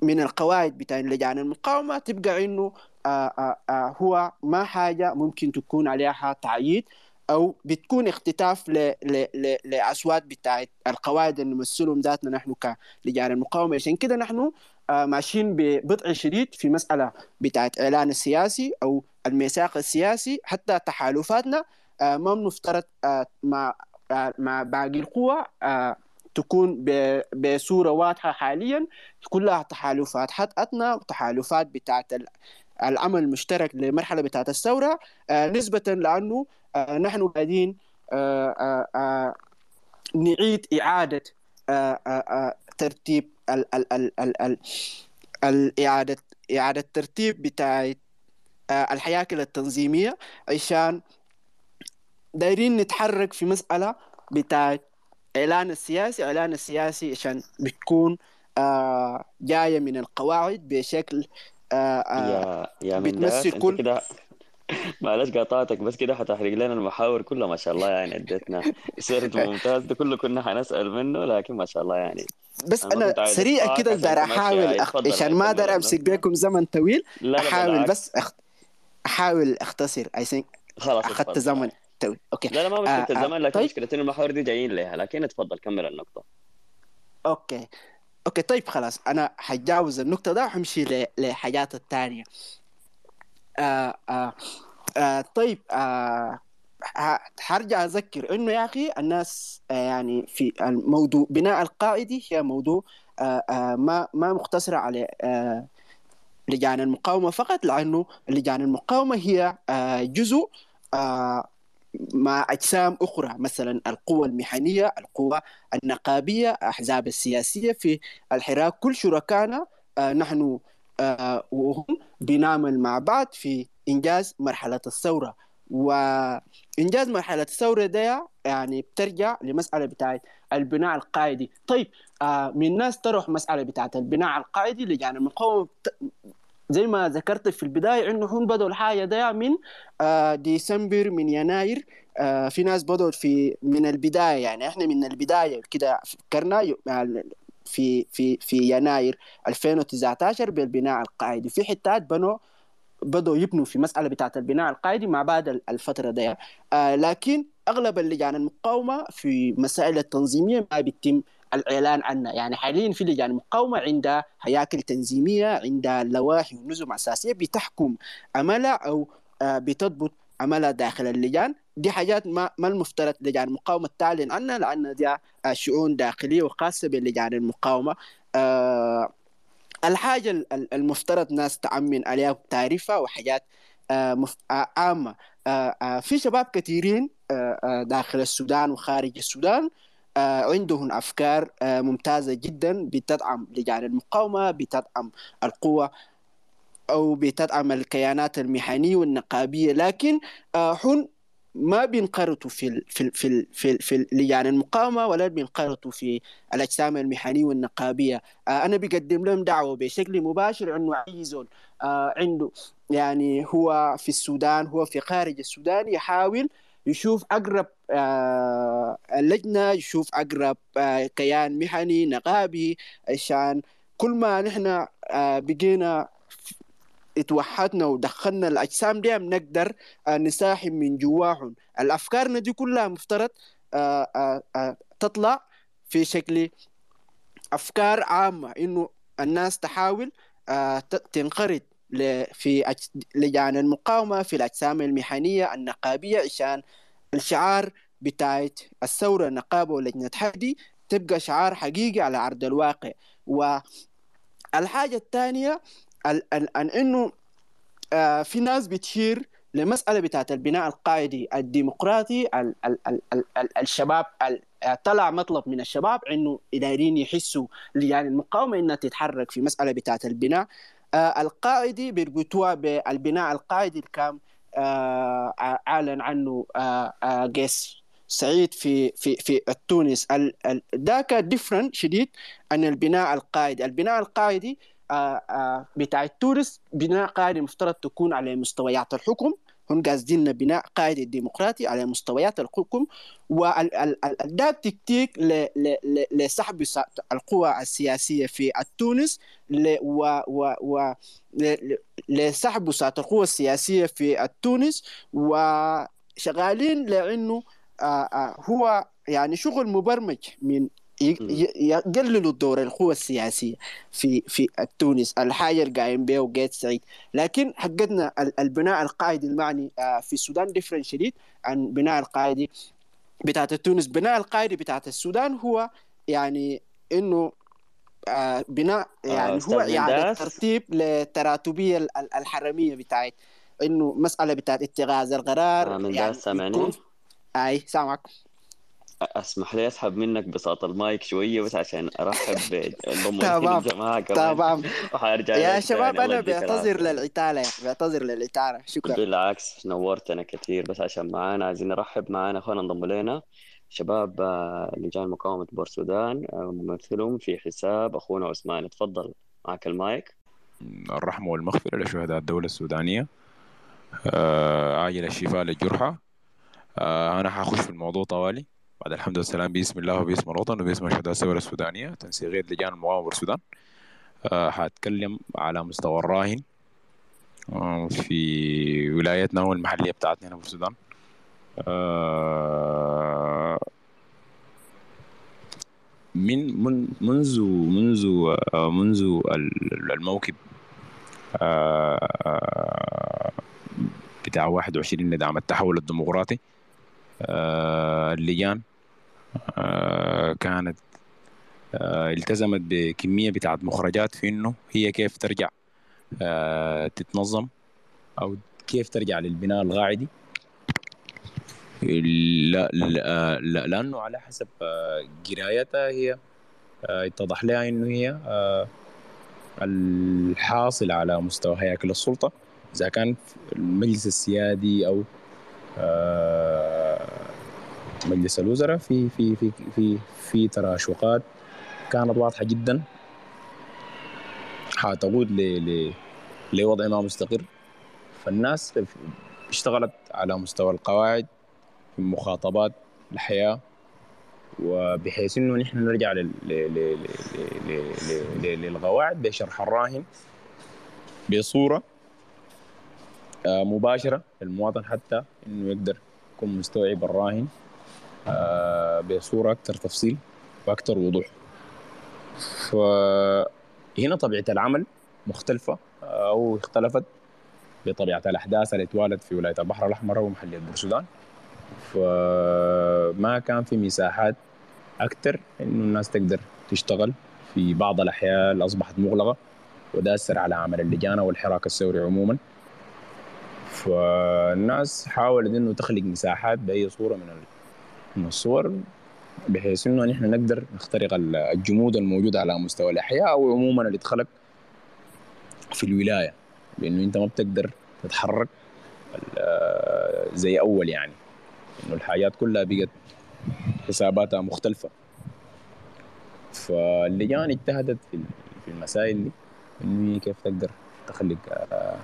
من القواعد بتاع لجان المقاومة تبقى آه هو ما حاجة ممكن تكون عليها تعييد. أو بتكون اختطاف. لأصوات بتاعت القواعد اللي نمثلهم ذاتنا نحن كلجان المقاومة عشان كده نحن آه، ماشيين ببطء شديد في مسألة بتاعت إعلان السياسي أو الميثاق السياسي حتى تحالفاتنا آه، ما بنفترض آه، مع مع باقي القوى تكون بصورة واضحة حاليا كلها تحالفات حتى تحالفات بتاعت العمل المشترك لمرحله بتاعت الثورة آه، نسبة لأنه آه، نحن قاعدين آه، نعيد آه، ترتيب ال ال ال ال ال الإعادة إعادة ترتيب بتاع الحياكل التنظيمية عشان دايرين نتحرك في مسألة بتاع إعلان السياسي إعلان السياسي عشان بتكون جاية من القواعد بشكل آه آه يا يا من بتمثل انت كل كده معلش قاطعتك بس كده حتحرق لنا المحاور كلها ما شاء الله يعني اديتنا سرد ممتاز. ده كله كنا حنسأل منه لكن ما شاء الله يعني بس أنا عايز سريع كده تمشي أحاول عشان ما أقدر أمسك بكم زمن طويل. لا لا أحاول بالعكس. بس أخ... أحاول أختصر. I think خلاص أخذت زمن طويل. okay. لا لا ما آه مشكلة آه الزمن لكن طيب. مشكلة انه المحاور دي جايين لها لكن اتفضل كمل النقطة. okay. okay طيب خلاص أنا حتجاوز النقطة ده وحمشي. لحاجات التانية آه آه آه طيب آه حرجع أذكر إنه يا أخي الناس يعني في الموضوع بناء القاعدة هي موضوع ما ما مقتصرة على لجان المقاومة فقط لأنه لجان المقاومة هي جزء مع أجسام أخرى مثلا القوى المهنية القوى النقابية أحزاب السياسية في الحراك. كل شركائنا آه، نحن آه، وهم بنعمل مع بعض في إنجاز مرحلة الثورة. وإنجاز مرحلة الثورة ده يعني بترجع لمسألة بتاعت البناء القاعدي. طيب آه من ناس طرح مسألة بتاعت البناء القاعدي لجان المقاومة زي ما ذكرت في البداية إنه هم بدوا الحاجة ده من آه ديسمبر من يناير. آه في ناس بدوا في من البداية يعني إحنا من البداية كده فكرنا يعني في في في يناير 2019 بالبناء القاعدي. في حتات بنوا بدأوا يبنوا في مسألة بتاعت البناء القاعدي مع بعد الفترة دي. آه لكن أغلب اللجان المقاومة في مسائل التنظيمية ما بيتم الإعلان عنها يعني حاليا في لجان مقاومة عندها هياكل تنظيمية عندها لوائح ونظم أساسية بتحكم عملها أو آه بتضبط عملها داخل اللجان. دي حاجات ما ما المفترض لجان المقاومة تعلن عنها لأن دي آه، شؤون داخلية وخاصة بلجان المقاومة. آه الحاجة ال- ال- المفترض ناس تأمن عليها بتعرفها وحاجات آه، عامة. في شباب كثيرين داخل السودان وخارج السودان عندهم أفكار آه، ممتازة جدا بتدعم لجان المقاومة بتدعم القوة أو بتدعم الكيانات المهنية والنقابية. لكن آه، هم ما بينقرطوا في ال في ال في ال في, ال في لجان المقاومة ولا بينقرطوا في الأجسام المهنية والنقابية. آه، أنا بقدم لهم دعوة بشكل مباشر إنه أي زول. آه، عنده يعني هو في السودان هو في خارج السودان يحاول يشوف أقرب آه، اللجنة يشوف أقرب آه، كيان مهني نقابي عشان كل ما نحن آه، بقينا اتوحدنا ودخلنا الأجسام دي بنقدر نساهم من جواهم. الأفكارنا دي كلها مفترض تطلع في شكل أفكار عامة إنه الناس تحاول تنقرض في لجان المقاومة في الأجسام المهنيه النقابية عشان الشعار بتاعت الثورة النقابة ولجنه حدي تبقى شعار حقيقي على أرض الواقع. والحاجة الثانية ال- ال- أن إنه آه، في ناس بتشير لمسألة بتاعت البناء القاعدي الديمقراطي ال ال ال ال ال الشباب ال آه، طلع مطلب من الشباب إنه دايرين يحسوا يعني المقاومة إنها تتحرك في مسألة بتاعت البناء. القاعدي بيربطوها بالبناء القاعدي اللي كان آه، أعلن عنه آه، آه، قيس سعيد في في في تونس ذاك different شديد عن البناء القاعدي البناء القاعدي آه، آه، بتاع تونس بناء قاعدي مفترض تكون على مستويات الحكم. هم قاصدين بناء قاعدي ديمقراطي على مستويات الحكم وده تكتيك لسحب القوى السياسية في تونس ل- و- لسحب القوى السياسية في تونس وشغالين لأنه آه، آه، هو يعني شغل مبرمج من يقللوا دور القوى السياسية في في تونس الحاجة اللي قايم بها قيس سعيد. لكن حقتنا ال- البناء القاعدي المعني آه، في السودان different شديد عن بناء القاعدي بتاعت تونس بناء القاعدي بتاعت السودان هو يعني إنه آه، بناء آه، يعني هو منداس ترتيب للتراتبية ال- ال- الحرمية بتاعت إنه مسألة بتاعت اتخاذ القرار. آه، يعني منداس سامعني أي سامعك. أسمح لي أسحب منك بساط المايك شوية بس عشان أرحب تمام الجماعة كمان. تمام. وحأرجع يا لك شباب أنا بعتذر للعتالة يا بعتذر للعتالة شكرا. بالعكس نورتنا كثير بس عشان معانا عايزين نرحب معانا اخوانا انضموا لنا. شباب آه، لجان مقاومة بور السودان آه، ممثلهم في حساب أخونا عثمان. تفضل معك المايك. الرحمة والمغفرة لشهداء الدولة السودانية. آه، عاجل الشفاء للجرحى. آه، أنا حأخش في الموضوع طوالي. بعد الحمد والسلام باسم الله وباسم الوطن وباسم شهداء الدولة السودانية تنسيقية لجان المقاومة بالسودان آه، حاتكلم على مستوى الراهن آه، في ولايتنا والمحلية بتاعتنا هنا في السودان. آه، من من منذ منذ آه، منذ ال- الموكب بتاع 21 لدعم التحول الديمقراطي اللجان كانت آه، التزمت بكمية بتاعت مخرجات في إنه هي كيف ترجع آه، تتنظم أو كيف ترجع للبناء القاعدي لا, لا, لا لأنه على حسب آه، قرايتها هي آه، اتضح لها إنه هي آه، الحاصل على مستوى هياكل السلطة. إذا كان المجلس السيادي أو آه، مجلس الوزراء في في في في في تراشقات كانت واضحة جدا. حتقود ل لوضع ما مستقر. فالناس اشتغلت على مستوى القواعد في مخاطبات الحياة وبحيث إنه نحن نرجع للقواعد بشرح الراهن بصورة آه، مباشرة للمواطن حتى إنه يقدر يكون مستوعب الراهن. آه، بصوره أكثر تفصيل وأكثر وضوح. فهنا طبيعة العمل مختلفة آه، أو اختلفت بطبيعة الأحداث اللي اتوالت في ولاية البحر الأحمر ومحلية البرسودان فما كان في مساحات أكثر إنه الناس تقدر تشتغل في بعض الاحياء اللي أصبحت مغلقة وداسر اثر على عمل اللجان والحراك الثوري عموما. فالناس حاولت إنه تخلق مساحات بأي صورة من من الصور بحيث إنه نحن نقدر نخترق ال- الجمود الموجود على مستوى الأحياء أو عموما اللي اتخلق في الولاية. لأنه أنت ما بتقدر تتحرك زي أول يعني. إنه الحاجات كلها بقت حساباتها مختلفة. فاللجان اجتهدت في المسائل دي هي كيف تقدر تخلق آه،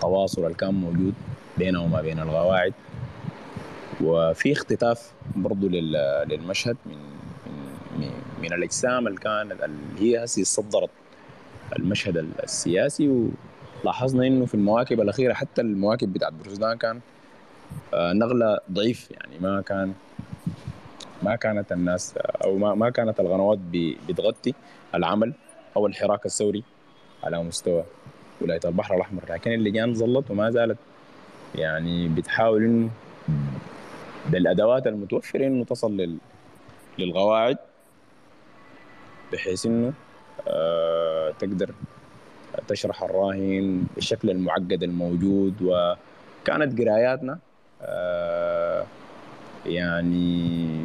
تواصل اللي كان موجود بينها وما بين القواعد. وفي اختطاف برضو لل- للمشهد من من من الأجسام اللي كانت اللي هي هسه صدرت المشهد السياسي. ولاحظنا إنه في المواكب الأخيرة حتى المواكب بتاعت بورسودان كان آه، نغلة ضعيف. يعني ما كان ما كانت الناس أو ما, ما كانت القنوات بتغطي العمل أو الحراك الثوري على مستوى ولاية البحر الأحمر. لكن اللجان ظلت وما زالت يعني بتحاول إنه بالأدوات المتوفرة إنه تصل لل... للقواعد بحيث إنه آه تقدر تشرح الراهن بالشكل المعقد الموجود. وكانت قراياتنا آه يعني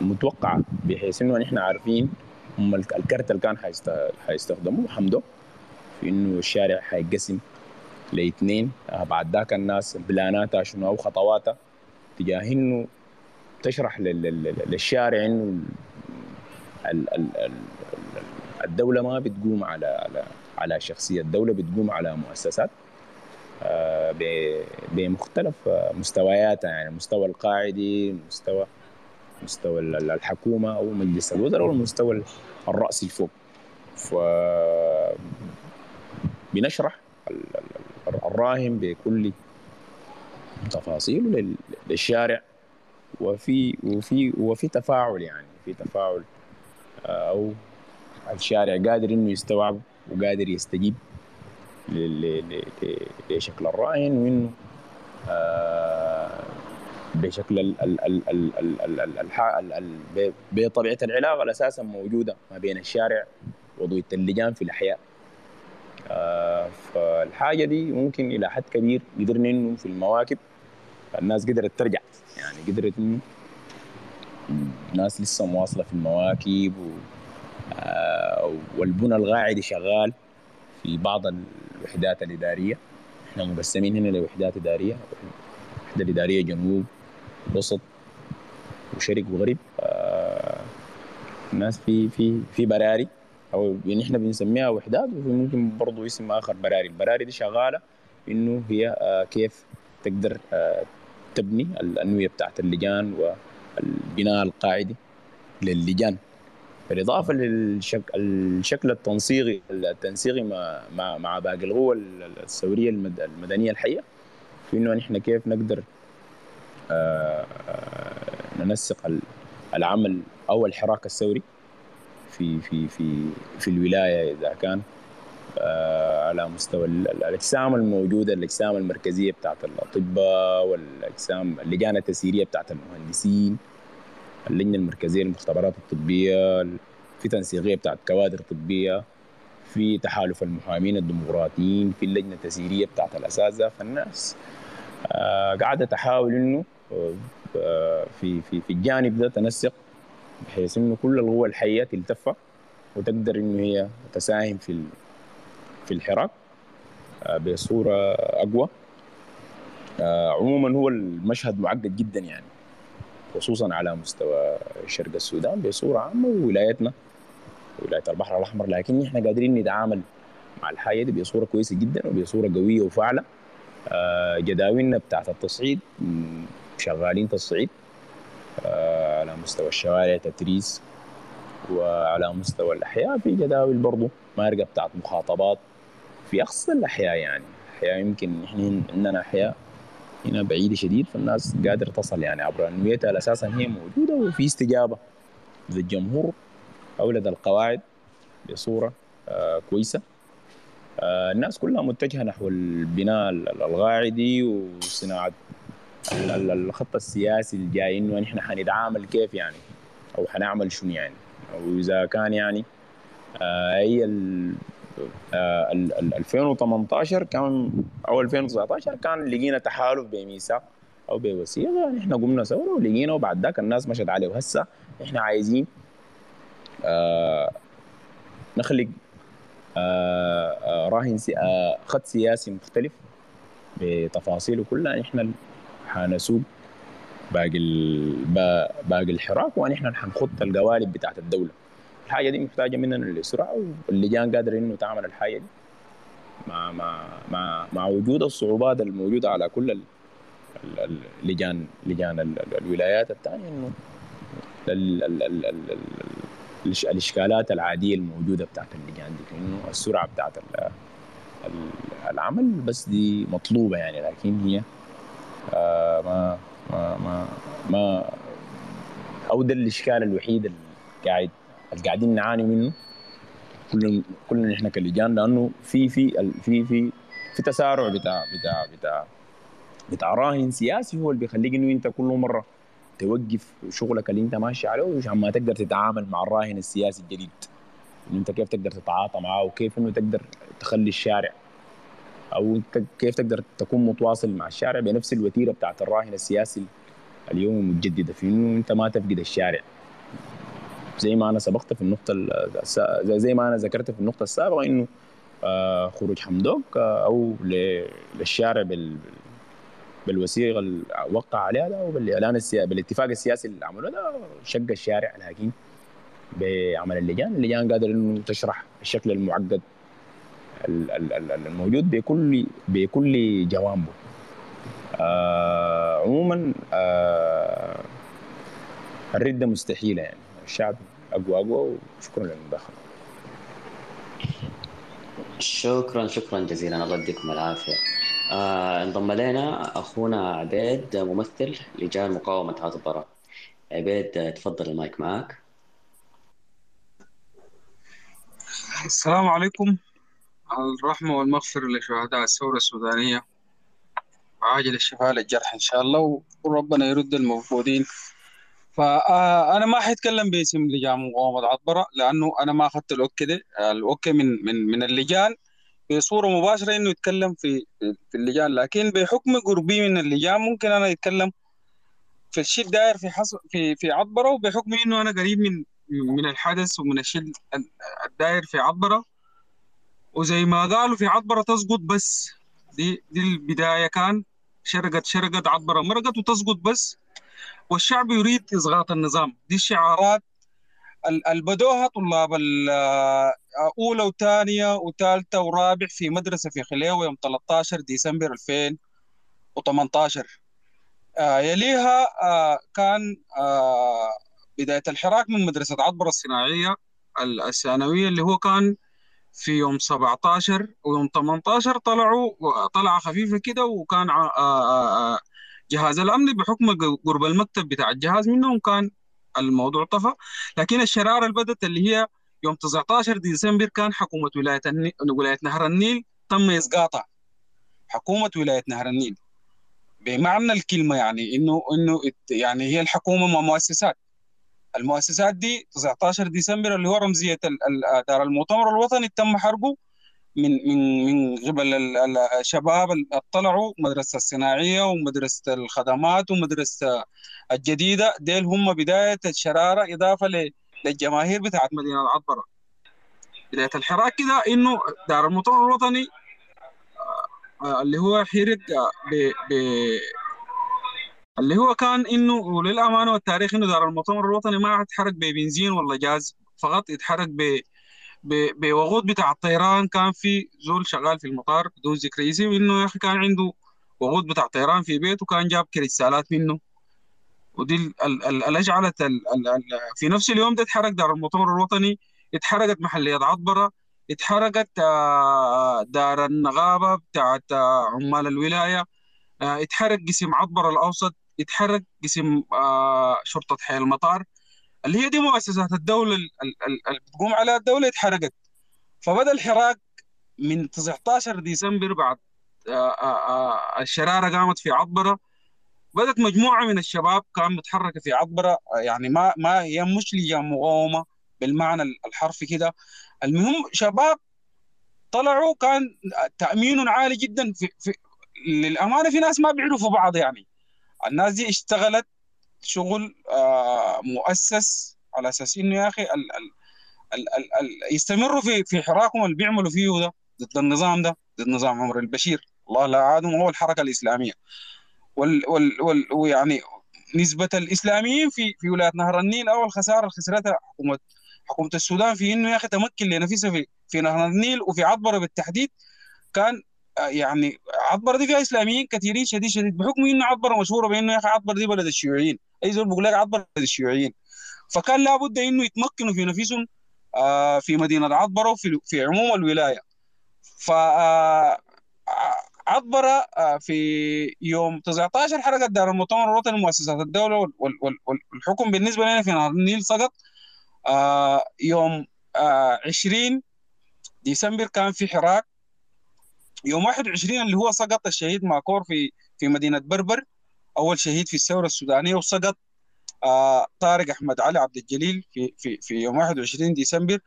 متوقعة بحيث إنه نحن عارفين هم الك- الكرت اللي كان حيست- حيستخدموه حمده في إنه الشارع حيتقسم لإثنين. آه بعد ذاك الناس بلاناتها شنو أو خطواتها. تجاه إنه تشرح للشارع إنه الدولة ما بتقوم على على على شخصية الدولة بتقوم على مؤسسات آه، بمختلف مستوياتها يعني المستوى القاعدي مستوى مستوى الحكومة أو مجلس الوزراء والمستوى الرأسي فوق. ف بنشرح الراهن بكل تفاصيله للشارع. وفي وفي وفي تفاعل يعني في تفاعل آه، أو الشارع قادر إنه يستوعب وقادر يستجيب لشكل الراهن وانه بشكل بطبيعة العلاقة أساسا موجودة ما بين الشارع وضوية اللجان في الأحياء. آه، فالحاجة دي ممكن إلى حد كبير قدرنا إنه في المواكب الناس قدرت ترجع. يعني قدرت إنه ناس لسه مواصلة في المواكب و... آه، والبنى القاعدي شغال في بعض الوحدات الإدارية. إحنا مقسمين هنا لوحدات إدارية. وحدة إدارية جنوب وسط وشرق وغرب. الناس في في في براري. أو يعني إحنا بنسميها وحدات وممكن برضه اسم آخر براري. البراري دي شغالة إنه هي آه، كيف تقدر آه، تبني الأنوية بتاعت اللجان والبناء القاعدي للجان. بالإضافة للشكل التنسيقي التنسيقي مع مع, باقي القوى الثورية المد- المدنية الحية في إنه نحن كيف نقدر آه، ننسق ال- العمل أو الحراك الثوري في في في في الولاية إذا كان على مستوى ال- ال- الأجسام الموجودة الأجسام المركزية بتاعت الأطباء والأجسام اللجان التسييريه بتاعت المهندسين اللجنة المركزية للمختبرات الطبية في تنسيقية بتاعت كوادر طبية في تحالف المحامين الديمقراطيين في اللجنة التسييريه بتاعت الأساتذة فالناس آه، قاعدة تحاول إنه آه، في في في الجانب ده تنسق بحيث إنه كل القوى الحية تلتف وتقدر إنه هي تساهم في في الحراك آه، بصورة أقوى. آه، عموما هو المشهد معقد جدا يعني خصوصا على مستوى شرق السودان بصورة عامة وولايتنا ولاية البحر الأحمر. لكن إحنا قادرين نتعامل مع الحاجة دي بصورة كويسة جدا وبصورة قوية وفاعلة. آه، جداولنا بتاعت التصعيد شغالين تصعيد على مستوى الشوارع تتريس وعلى مستوى الأحياء. في جداول برضو مارقة بتاعت مخاطبات في اقصى الأحياء يعني. احياء يمكن إحنا عندنا أحياء هنا بعيدة شديد فالناس قادرة تصل يعني عبر انويتها أساسا هي موجودة وفي استجابة. للجمهور أولاد القواعد بصورة آه كويسة. آه الناس كلها متجهة نحو البناء ال- القاعدي وصناعة ال- ال- الخط السياسي الجاي إنه نحن حنتعامل كيف يعني؟ أو حنعمل شنو يعني؟ أو إذا كان يعني آه هي 2018 كان أو 2019 كان لقينا تحالف بميثاق أو بوثيقه نحن قمنا ثوره ولقينا وبعد ذاك الناس مشت عليه. وهسه إحنا عايزين آه نخلق آه آه راهن سي آه خط سياسي مختلف بتفاصيله كلها. نحن حنسوق باقي باقي الحراك ونحن حنخط القوالب بتاعت الدولة. الحاجة دي محتاجة مننا الاسراع واللجان قادره إنه تعمل الحاجة دي. مع مع مع مع وجود الصعوبات الموجودة على كل ال- ال- ال- اللجان لجان ال- ال- الولايات الثانية إنه الإشكالات العادية الموجودة بتاعت اللجان دي إنه السرعة بتاعت ال- ال- العمل بس دي مطلوبة يعني لكن هي آه ما ما ما ما أو ده الإشكال الوحيد اللي قاعد اللي قاعدين نعاني منه. كلنا كلنا نحن كلجان لأنه في في في في في تسارع بتاع بتاع بتاع بتاع راهن سياسي هو اللي بيخليك إنه أنت كل مرة توقف شغلك اللي أنت ماشي عليه عشان ما تقدر تتعامل مع الراهن السياسي الجديد. أنت كيف تقدر تتعاطى معاه وكيف إنه تقدر تخلي الشارع؟ أو كيف تقدر تكون متواصل مع الشارع بنفس الوتيرة بتاعت الراهن السياسي اليوم المتجددة؟ في إنه أنت ما تفقد الشارع. زي ما أنا سبقت في النقطة زي- ما أنا ذكرت في النقطة السابقة إنه آه، خروج حمدوك آه، أو للشارع بال بالوثيقة اللي وقع عليها ده وبالإعلان السياسي بالاتفاق السياسي اللي عملوه ده شق الشارع لكن بعمل اللجان. اللجان قادر إنه تشرح الشكل المعقد ال- ال- ال- الموجود بكل بكل جوانبه. آه عموما آه الرده مستحيلة يعني. الشعب اقوى اقوى وشكرا للمداخلة. شكرا شكرا جزيلا. الله يديكم العافية. آه انضم إلينا أخونا عبيد ممثل لجان مقاومة عطبره عبيد تفضل المايك معك. السلام عليكم. الرحمة والمغفرة لشهداء الثورة السودانية. وعاجل الشفاء للجرحى إن شاء الله وربنا يرد المفقودين فأنا ما حيتكلم باسم لجان مقاومة عطبرة لأنه أنا ما أخذت ال okay ده ال okay من من من اللجان. بصورة مباشرة إنه يتكلم في في اللجان. لكن بحكم قربي من اللجان ممكن أنا أتكلم في الشيء داير في حص... في في عطبرة وبحكم إنه أنا قريب من من الحدث ومن الشيء الداير في عطبرة. وزي ما قالوا في عطبرة تسقط بس. دي دي البداية كان شرقت شرقت عطبرة مرقت وتسقط بس. والشعب يريد اسقاط النظام. دي الشعارات ال- البدوها طلاب الأولى وثانية وثالثة ورابع في مدرسة في خليوة يوم 13 ديسمبر 2018 آه يليها آه كان آه بداية الحراك من مدرسة عطبرة الصناعية ال- الثانوية اللي هو كان في يوم 17 ويوم 18 طلعوا طلعة خفيفة كده وكان آه آه آه جهاز الأمن بحكم قرب المكتب بتاع الجهاز منهم كان الموضوع طفى. لكن الشرارة اللي بدت اللي هي يوم 19 ديسمبر كان حكومة ولاية النيل ولاية نهر النيل تم إسقاطها. حكومة ولاية نهر النيل. بمعنى الكلمة يعني إنه إت- يعني هي الحكومة مع مؤسسات. المؤسسات دي 19 ديسمبر اللي هو ال- دار المؤتمر الوطني تم حرقه. من من من قبل ال- ال- الشباب اللي طلعوا مدرسة الصناعية ومدرسة الخدمات ومدرسة الجديدة ديل هم بداية الشرارة إضافة ل- للجماهير بتاعت مدينة العطبرة بداية الحراك كده إنه دار المؤتمر الوطني آه، اللي هو حرق آه، ب ب اللي هو كان إنه وللأمانة والتاريخ إنه دار المؤتمر الوطني ما اتحرق ببنزين ولا جاز فقط اتحرق ب ب- بوقود بتاع الطيران كان في زول شغال في المطار بدون ذكر اسم إنه يا أخي كان عنده وقود بتاع طيران في بيته وكان جاب كريستالات منه. ودي ال- ال- ال- اللي اجعلت في نفس اليوم ده اتحرق دار المؤتمر الوطني اتحرقت محلية عطبرة اتحرقت آه، دار النغابة بتاعت آه، عمال الولاية آه، اتحرق قسم عطبرة الأوسط اتحرق قسم شرطة حي المطار. اللي هي دي مؤسسات الدولة ال- ال- ال- اللي بتقوم عليها الدولة اتحرقت. فبدأ الحراك من 19 ديسمبر بعد آه، آه، آه، الشرارة قامت في عطبرة. بدأت مجموعة من الشباب كان متحركة في عطبرة. آه، يعني ما ما هي مش لجان مقاومة بالمعنى الحرفي كده. المهم شباب طلعوا كان تأمين عالي جدا في, في للأمانة في ناس ما بيعرفوا بعض يعني. الناس دي اشتغلت شغل آه، مؤسس على أساس إنه يا أخي ال ال ال ال ال يستمروا في في حراكهم اللي بيعملوا فيه ده ضد النظام ده ضد نظام عمر البشير. الله لا عادهم هو الحركه الإسلامية. وال وال وال ويعني نسبة الإسلاميين في في ولاية نهر النيل أو الخساره اللي خسرتها حكومه حكومة السودان في إنه يا أخي تمكن لنفسها في في نهر النيل وفي عطبرة بالتحديد. كان يعني عطبره دي فيها إسلاميين كثيرين شديد شديد بحكم إنه عطبره مشهورة بإنه يا أخي عطبره دي بلد الشيوعيين. أي زول بيقول لك عطبره بلد الشيوعيين. فكان لابد إنه يتمكنوا في نفسهم آه، في مدينة عطبره وفي في عموم الولاية. ف آه، عطبره آه، في يوم 19 حركت دار المؤتمر الوطني مؤسسات الدولة وال- وال- وال- والحكم بالنسبة لنا في نهر النيل سقط. آه، يوم آه، 20 ديسمبر كان في حراك. يوم 21 اللي هو سقط الشهيد ماكور في في مدينة بربر. أول شهيد في الثورة السودانية وسقط آه طارق أحمد علي عبد الجليل في في في يوم 21 ديسمبر.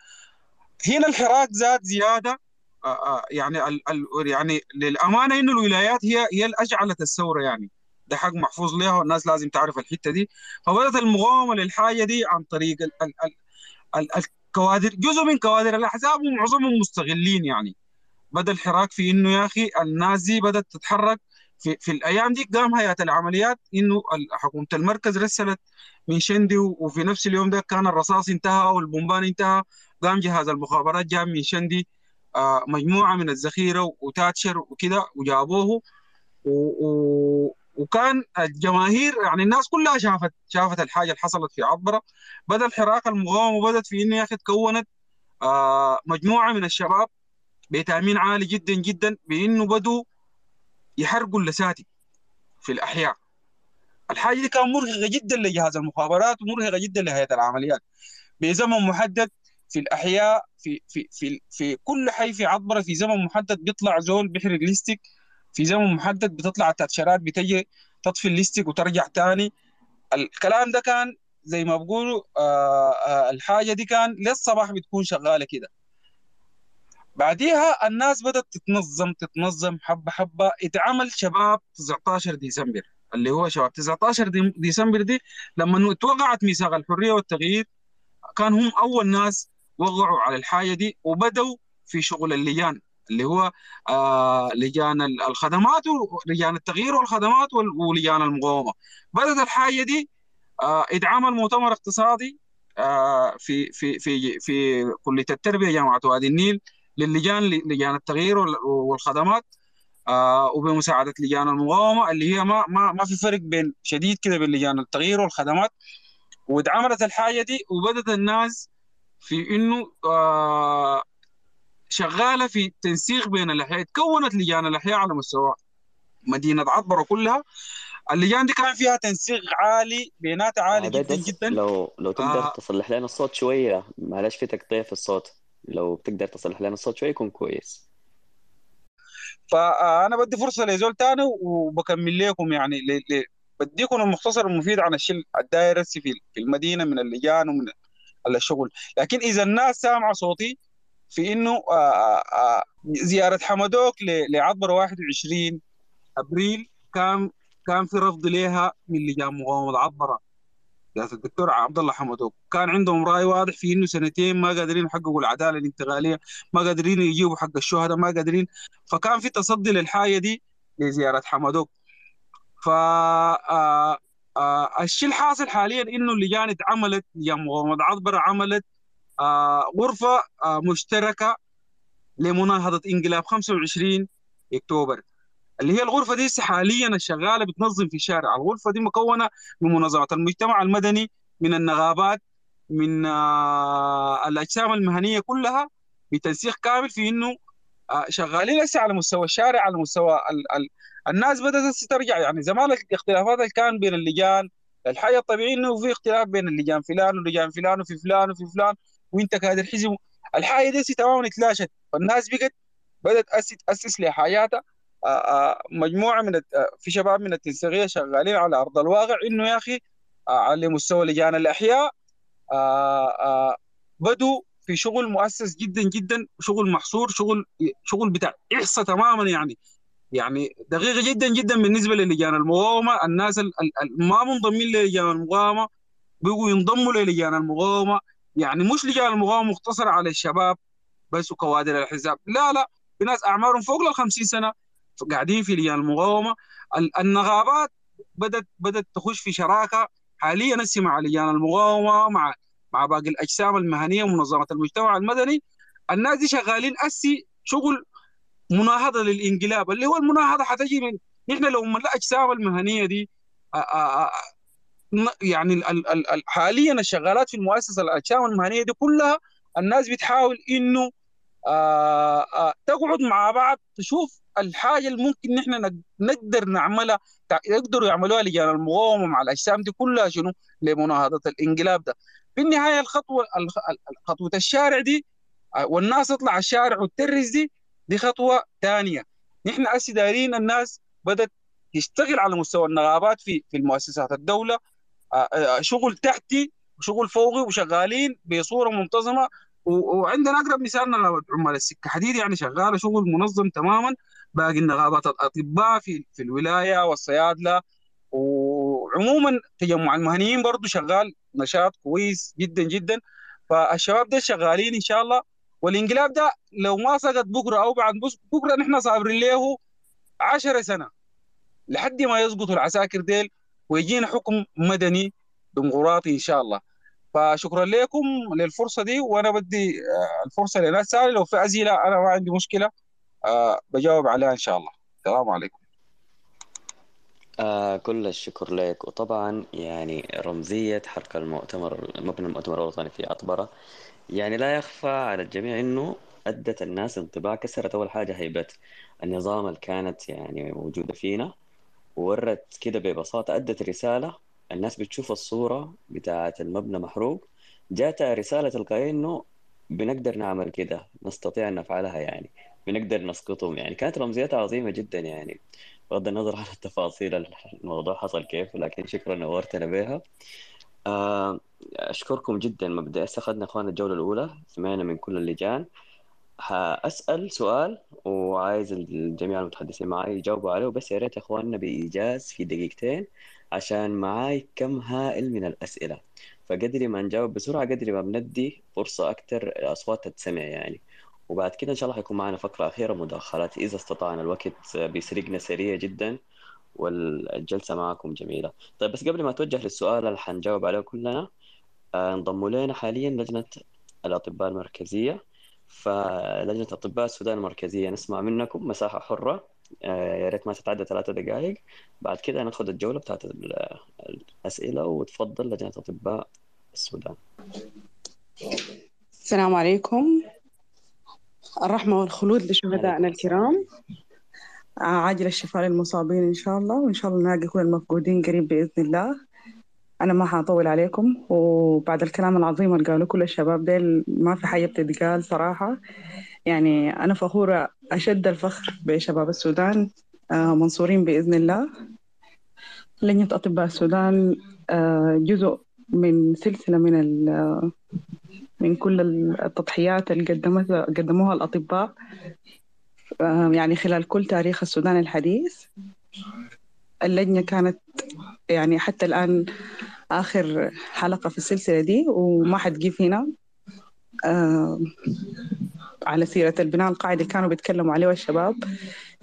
هنا الحراك زاد زيادة آه آه يعني ال يعني للأمانة إنه الولايات هي هي اللي أجعلت الثورة يعني. ده حق محفوظ لها والناس لازم تعرف الحتة دي. فبدات المقاومة للحاجة دي عن طريق ال ال ال الكوادر جزء من كوادر الأحزاب ومعظمهم مستغلين يعني. بدأ الحراك في إنه يا أخي الناس دي بدأت تتحرك في, في الأيام دي قام هيئة العمليات إنه حكومة المركز رسلت من شندي وفي نفس اليوم ده كان الرصاص انتهى والبومبان انتهى قام جهاز المخابرات جاب من شندي آه، مجموعة من الذخيره وتاتشر وكده وجابوه و- و- وكان الجماهير يعني الناس كلها شافت شافت الحاجة اللي حصلت في عبرة. بدأ الحراك المقاومة بدأت في إنه يا أخي تكونت آه، مجموعة من الشباب بتامين عالي جدا جدا بإنه بدوا يحرقوا اللساتي في الأحياء. الحاجة دي كان مرهقة جدا لجهاز المخابرات ومرهقة جدا لهيئة العمليات. بزمن محدد في الأحياء في في في في كل حي في عطبرة في زمن محدد بيطلع زول بيحرق ليستك في زمن محدد بتطلع التاتشرات بتجي تطفي الليستك وترجع تاني. الكلام ده كان زي ما بقولوا آه آه الحاجة دي كان للصباح بتكون شغالة كده. بعديها الناس بدأت تتنظم تتنظم حبة حبة. اتعمل شباب 19 ديسمبر اللي هو شباب 19 دي- ديسمبر دي لما توقعت ميثاق الحرية والتغيير كان هم أول ناس وقعوا على الحاجة دي وبدأوا في شغل اللجان اللي هو آه لجان ال- الخدمات ولجان التغيير والخدمات وال- ولجان المقاومة. بدأت الحاجة دي آه اتعمل مؤتمر اقتصادي آه في في في في كلية التربية جامعة وادي النيل. للجان لجان التغيير وال- والخدمات آه وبمساعدة لجان المقاومة اللي هي ما ما ما في فرق بين شديد كده بين لجان التغيير والخدمات. واتعملت الحاجة دي وبدأت الناس في إنه آه شغالة في تنسيق بين الأحياء تكونت لجان الأحياء على مستوى مدينة عطبره كلها. اللجان دي كان فيها تنسيق عالي بيناتها عالي عبيد جدا جدا. لو لو تقدر آه. تصلح لنا الصوت شوية معلش في تقطيع في الصوت. لو بتقدر تصلح لنا الصوت شوية يكون كويس. فأنا بدي فرصة لزول تاني وبكمل لكم يعني ل... ل... بديكم المختصر المفيد عن الشيء الداير في في المدينة من اللجان ومن الشغل. لكن إذا الناس سامعه صوتي في إنه آه، آه، زيارة حمدوك لعبر 21 أبريل كان كان في رفض لها من لجان مقاومة. عبره رئاسه الدكتور عبد الله حمدوك كان عندهم رأي واضح في إنه سنتين ما قادرين يحققوا العدالة الانتقالية ما قادرين يجيبوا حق الشهداء ما قادرين. فكان في تصدي للحاجة دي لزيارة حمدوك ف آه، آه، الشيء الحاصل حاليا إنه اللجان اتعملت لجان مقاومه عطبرة عملت آه، غرفة مشتركة لمناهضة انقلاب 25 أكتوبر. اللي هي الغرفة دي حاليا الشغاله بتنظم في الشارع الغرفة دي مكونة من منظمات المجتمع المدني من النغابات من آه، الأجسام المهنية كلها بتنسيق كامل في إنه آه، شغالين هسه على مستوى الشارع على مستوى ال ال الناس بدأت ترجع. يعني زمان الاختلافات اللي كان بين اللجان الحاجة الطبيعي إنه في اختلاف بين اللجان فلان ولجان فلان وفي فلان وفي فلان وإنت كادر حزب الحاجة دي تماما اتلاشت. فالناس بقت بدأت تأسس لحياتها. مجموعة من آه، في شباب من التنسيقية شغالين على أرض الواقع إنه يا أخي آه، على مستوى لجان الأحياء آه، آه، بدوا في شغل مؤسس جدا جدا شغل محصور شغل شغل بتاع إحصاء تماما يعني يعني دقيقة جدا جدا بالنسبة للجان المقاومة. الناس ال- ال- ال- ما منضمين للجان المقاومة بيقوا ينضموا للجان المقاومة. يعني مش لجان المقاومة مقتصرة على الشباب بس وكوادر الحزاب. لا لا في ناس أعمارهم فوق ال 50 سنة. قاعدين في لجان المقاومة. ال- النغابات بدات بدأت تخش في شراكة. حاليا هسه مع لجان المقاومة مع مع باقي الأجسام المهنية ومنظمة المجتمع المدني. الناس دي شغالين أسي شغل مناهضة للإنقلاب. اللي هو المناهضة حتجي من نحن لو من الأجسام المهنية دي يعني ال- ال- ال- ال- حاليا الشغالات في المؤسسه الأجسام المهنية دي كلها الناس بتحاول إنه تقعد مع بعض تشوف الحاجة اللي ممكن نحن نق- نقدر نعملها يقدروا يعملوها لجان المقاومة مع الأجسام دي كلها شنو؟ لمناهضة الإنقلاب ده. في النهاية الخطوة الخ- ال- خطوة الشارع دي آه، والناس تطلع الشارع وتترس دي دي خطوة ثانية نحن هسه دايرين الناس بدأت تشتغل على مستوى النغابات في في المؤسسات الدولة. آه، آه، شغل تحتي وشغل فوقي وشغالين بصورة منتظمة. وعندنا أقرب مثال عمال السكة. حديد يعني شغاله شغل منظم تماما. باقي النغابات الأطباء في في الولاية والصيادلة. وعموما تجمع المهنيين برضو شغال نشاط كويس جدا جدا. فالشباب ده شغالين إن شاء الله. والإنقلاب ده لو ما سقط بكرة أو بعد بكرة نحن صابرين له 10 سنة. لحد ما يسقطوا العساكر ديل ويجينا حكم مدني ديمقراطي إن شاء الله. فشكرا لكم للفرصة دي. وأنا بدي آه، الفرصة لناس ثانية. لو في أسئلة أنا ما عندي مشكلة. آه، بجاوب عليها إن شاء الله. السلام عليكم. آه كل الشكر لك. وطبعا يعني رمزية حركة المؤتمر مبنى المؤتمر الوطني في عطبرة. يعني لا يخفى على الجميع إنه أدت الناس انطباع كسرت. أول حاجة هيبة النظام اللي كانت يعني موجودة فينا وورت كده ببساطة أدت رسالة. الناس بتشوف الصورة بتاعة المبنى محروق. جاتها رسالة تلقائية إنه بنقدر نعمل كده نستطيع أن نفعلها يعني. بنقدر نسقطهم. يعني كانت رمزيتها عظيمة جدا يعني بغض النظر عن التفاصيل الموضوع حصل كيف لكن شكرا نورتنا بها آه، أشكركم جدا. مبدئيا أخذنا أخواننا الجولة الأولى سمعنا من كل اللجان. حأسأل سؤال وعايز الجميع المتحدثين معي يجاوبوا عليه. وبس يا ريت يا أخواننا بإيجاز في دقيقتين عشان معاي كم هائل من الأسئلة. فقدري ما نجاوب بسرعة قدري ما بندي فرصة أكثر الاصوات تتسمع يعني. وبعد كده إن شاء الله حيكون معنا فقرة أخيرة مداخلات إذا استطعنا. الوقت بيسرقنا سريع جدا والجلسة معكم جميلة. طيب بس قبل ما أتوجه للسؤال اللي حنجاوب عليه كلنا آه، انضموا لنا حاليا لجنة الأطباء المركزية. فلجنة أطباء السودان المركزية نسمع منكم مساحة حرة. آه، يا ريت ما تتعدى ثلاثة دقائق. بعد كده ناخذ الجولة بتاعت ال- الأسئلة وتفضل لجنة أطباء السودان. السلام عليكم. الرحمة والخلود لشهدائنا الكرام. عاجل الشفاء للمصابين إن شاء الله وإن شاء الله نلاقي كل المفقودين قريب بإذن الله. أنا ما حطول عليكم وبعد الكلام العظيم اللي قالوا كل الشباب ديل ما في حاجة بتتقال صراحة. يعني أنا فخورة أشد الفخر بشباب السودان آه، منصورين بإذن الله. لجنة أطباء السودان آه، جزء من سلسلة من من كل التضحيات اللي قدمتها قدموها الأطباء آه، يعني خلال كل تاريخ السودان الحديث. اللجنة كانت يعني حتى الآن آخر حلقة في السلسلة دي وما حتجيب هنا آه، على سيرة البناء القاعدي اللي كانوا بيتكلموا عليه الشباب.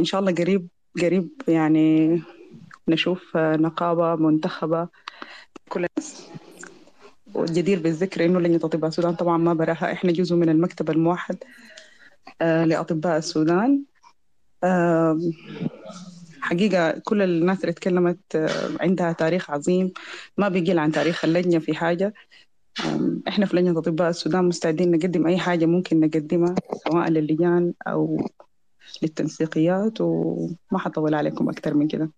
إن شاء الله قريب قريب يعني نشوف نقابة منتخبة كل الناس. والجدير بالذكر إنه لجنة أطباء السودان. طبعا ما براها. إحنا جزء من المكتب الموحد آه، لأطباء السودان. حقيقة كل الناس اللي اتكلمت عندها تاريخ عظيم. ما بيقل عن تاريخ اللجنة في حاجة. آم، إحنا في لجنة أطباء السودان مستعدين نقدم أي حاجة ممكن نقدمها سواء للجان أو للتنسيقيات. وما حطول عليكم أكثر من كده.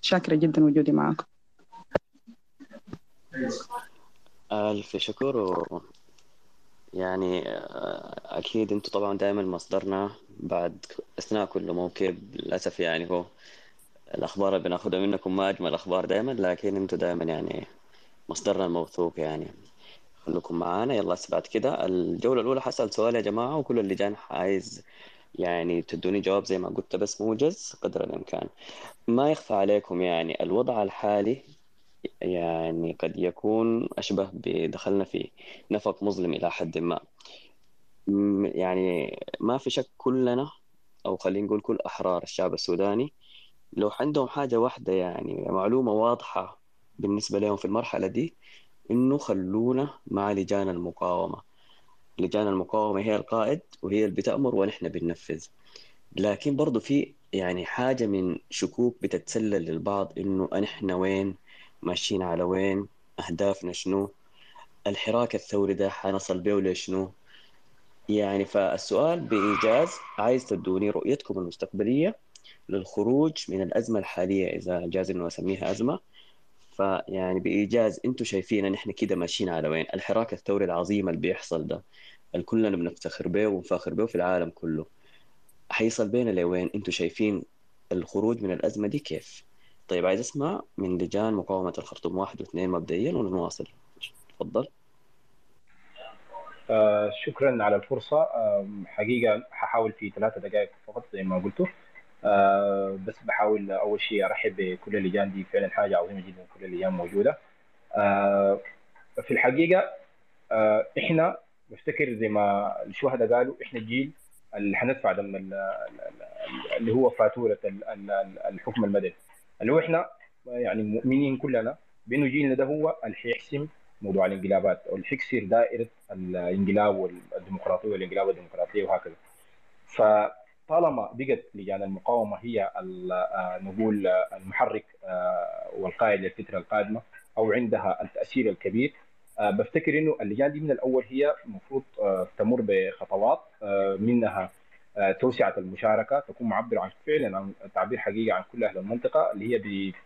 شاكرة جدا وجودي معاكم. ألف شكر و... يعني آه، أكيد أنتوا طبعا دائما مصدرنا بعد أثناء كل موكب للأسف يعني هو الأخبار اللي بناخدها منكم ما أجمل أخبار دائما لكن أنتوا دائما يعني مصدرنا الموثوق يعني. خليكم معانا يلا بعد كده. الجولة الأولى حسأل سؤال يا جماعة وكل اللجان عايز يعني تدوني جواب زي ما قلت بس موجز قدر الإمكان. ما يخفى عليكم يعني الوضع الحالي يعني قد يكون أشبه بدخلنا في نفق مظلم إلى حد ما. يعني ما في شك كلنا أو خلينا نقول كل أحرار الشعب السوداني لو عندهم حاجة واحدة يعني معلومة واضحة بالنسبة لهم في المرحلة دي إنه خلونا مع لجان المقاومة. لجان المقاومة هي القائد وهي اللي بتأمر ونحن بننفذ. لكن برضو في يعني حاجة من شكوك بتتسلل للبعض إنه نحن وين؟ ماشيين على وين أهدافنا شنو الحراك الثوري ده حنصل بيه لشنو يعني فالسؤال بإيجاز عايز تدوني رؤيتكم المستقبلية للخروج من الأزمة الحالية إذا جاز إنه أسميها أزمة. فيعني بإيجاز أنتم شايفين إن إحنا كده ماشيين على وين؟ الحراك الثوري العظيم اللي بيحصل ده اللي كلنا بنفتخر به ونفاخر به في العالم كله. حيصل بينا لوين؟ أنتم شايفين الخروج من الأزمة دي كيف؟ طيب عايز أسمع من لجان مقاومة الخرطوم واحد واثنين مبدئيا ونواصل. تفضل آه شكرا على الفرصة. آه حقيقة ححاول في ثلاثة دقائق فقط زي ما قلتوا. آه بس بحاول أول شيء أرحب بكل اللجان دي. فعلا حاجة عظيمة جدا كل اللجان موجودة. آه في الحقيقة آه إحنا بفتكر زي ما الشهداء قالوا إحنا الجيل اللي حندفع دم ال- ال- اللي هو فاتورة ال- ال- الحكم المدني. اللي هو إحنا يعني مؤمنين كلنا بأنه جيلنا ده هو اللي حيحسم موضوع الانقلابات أو اللي حيكسر دائرة الانقلاب والديمقراطية والانقلاب والديمقراطيه وهكذا. فطالما بقت لجان المقاومة هي آه، نقول آه، المحرك آه، والقائد للفترة القادمة أو عندها التأثير الكبير بفتكر إنه اللجان دي من الأول هي المفروض تمر بخطوات منها توسعة المشاركة تكون معبره عن فعلا عن تعبير حقيقي عن كل أهل المنطقة اللي هي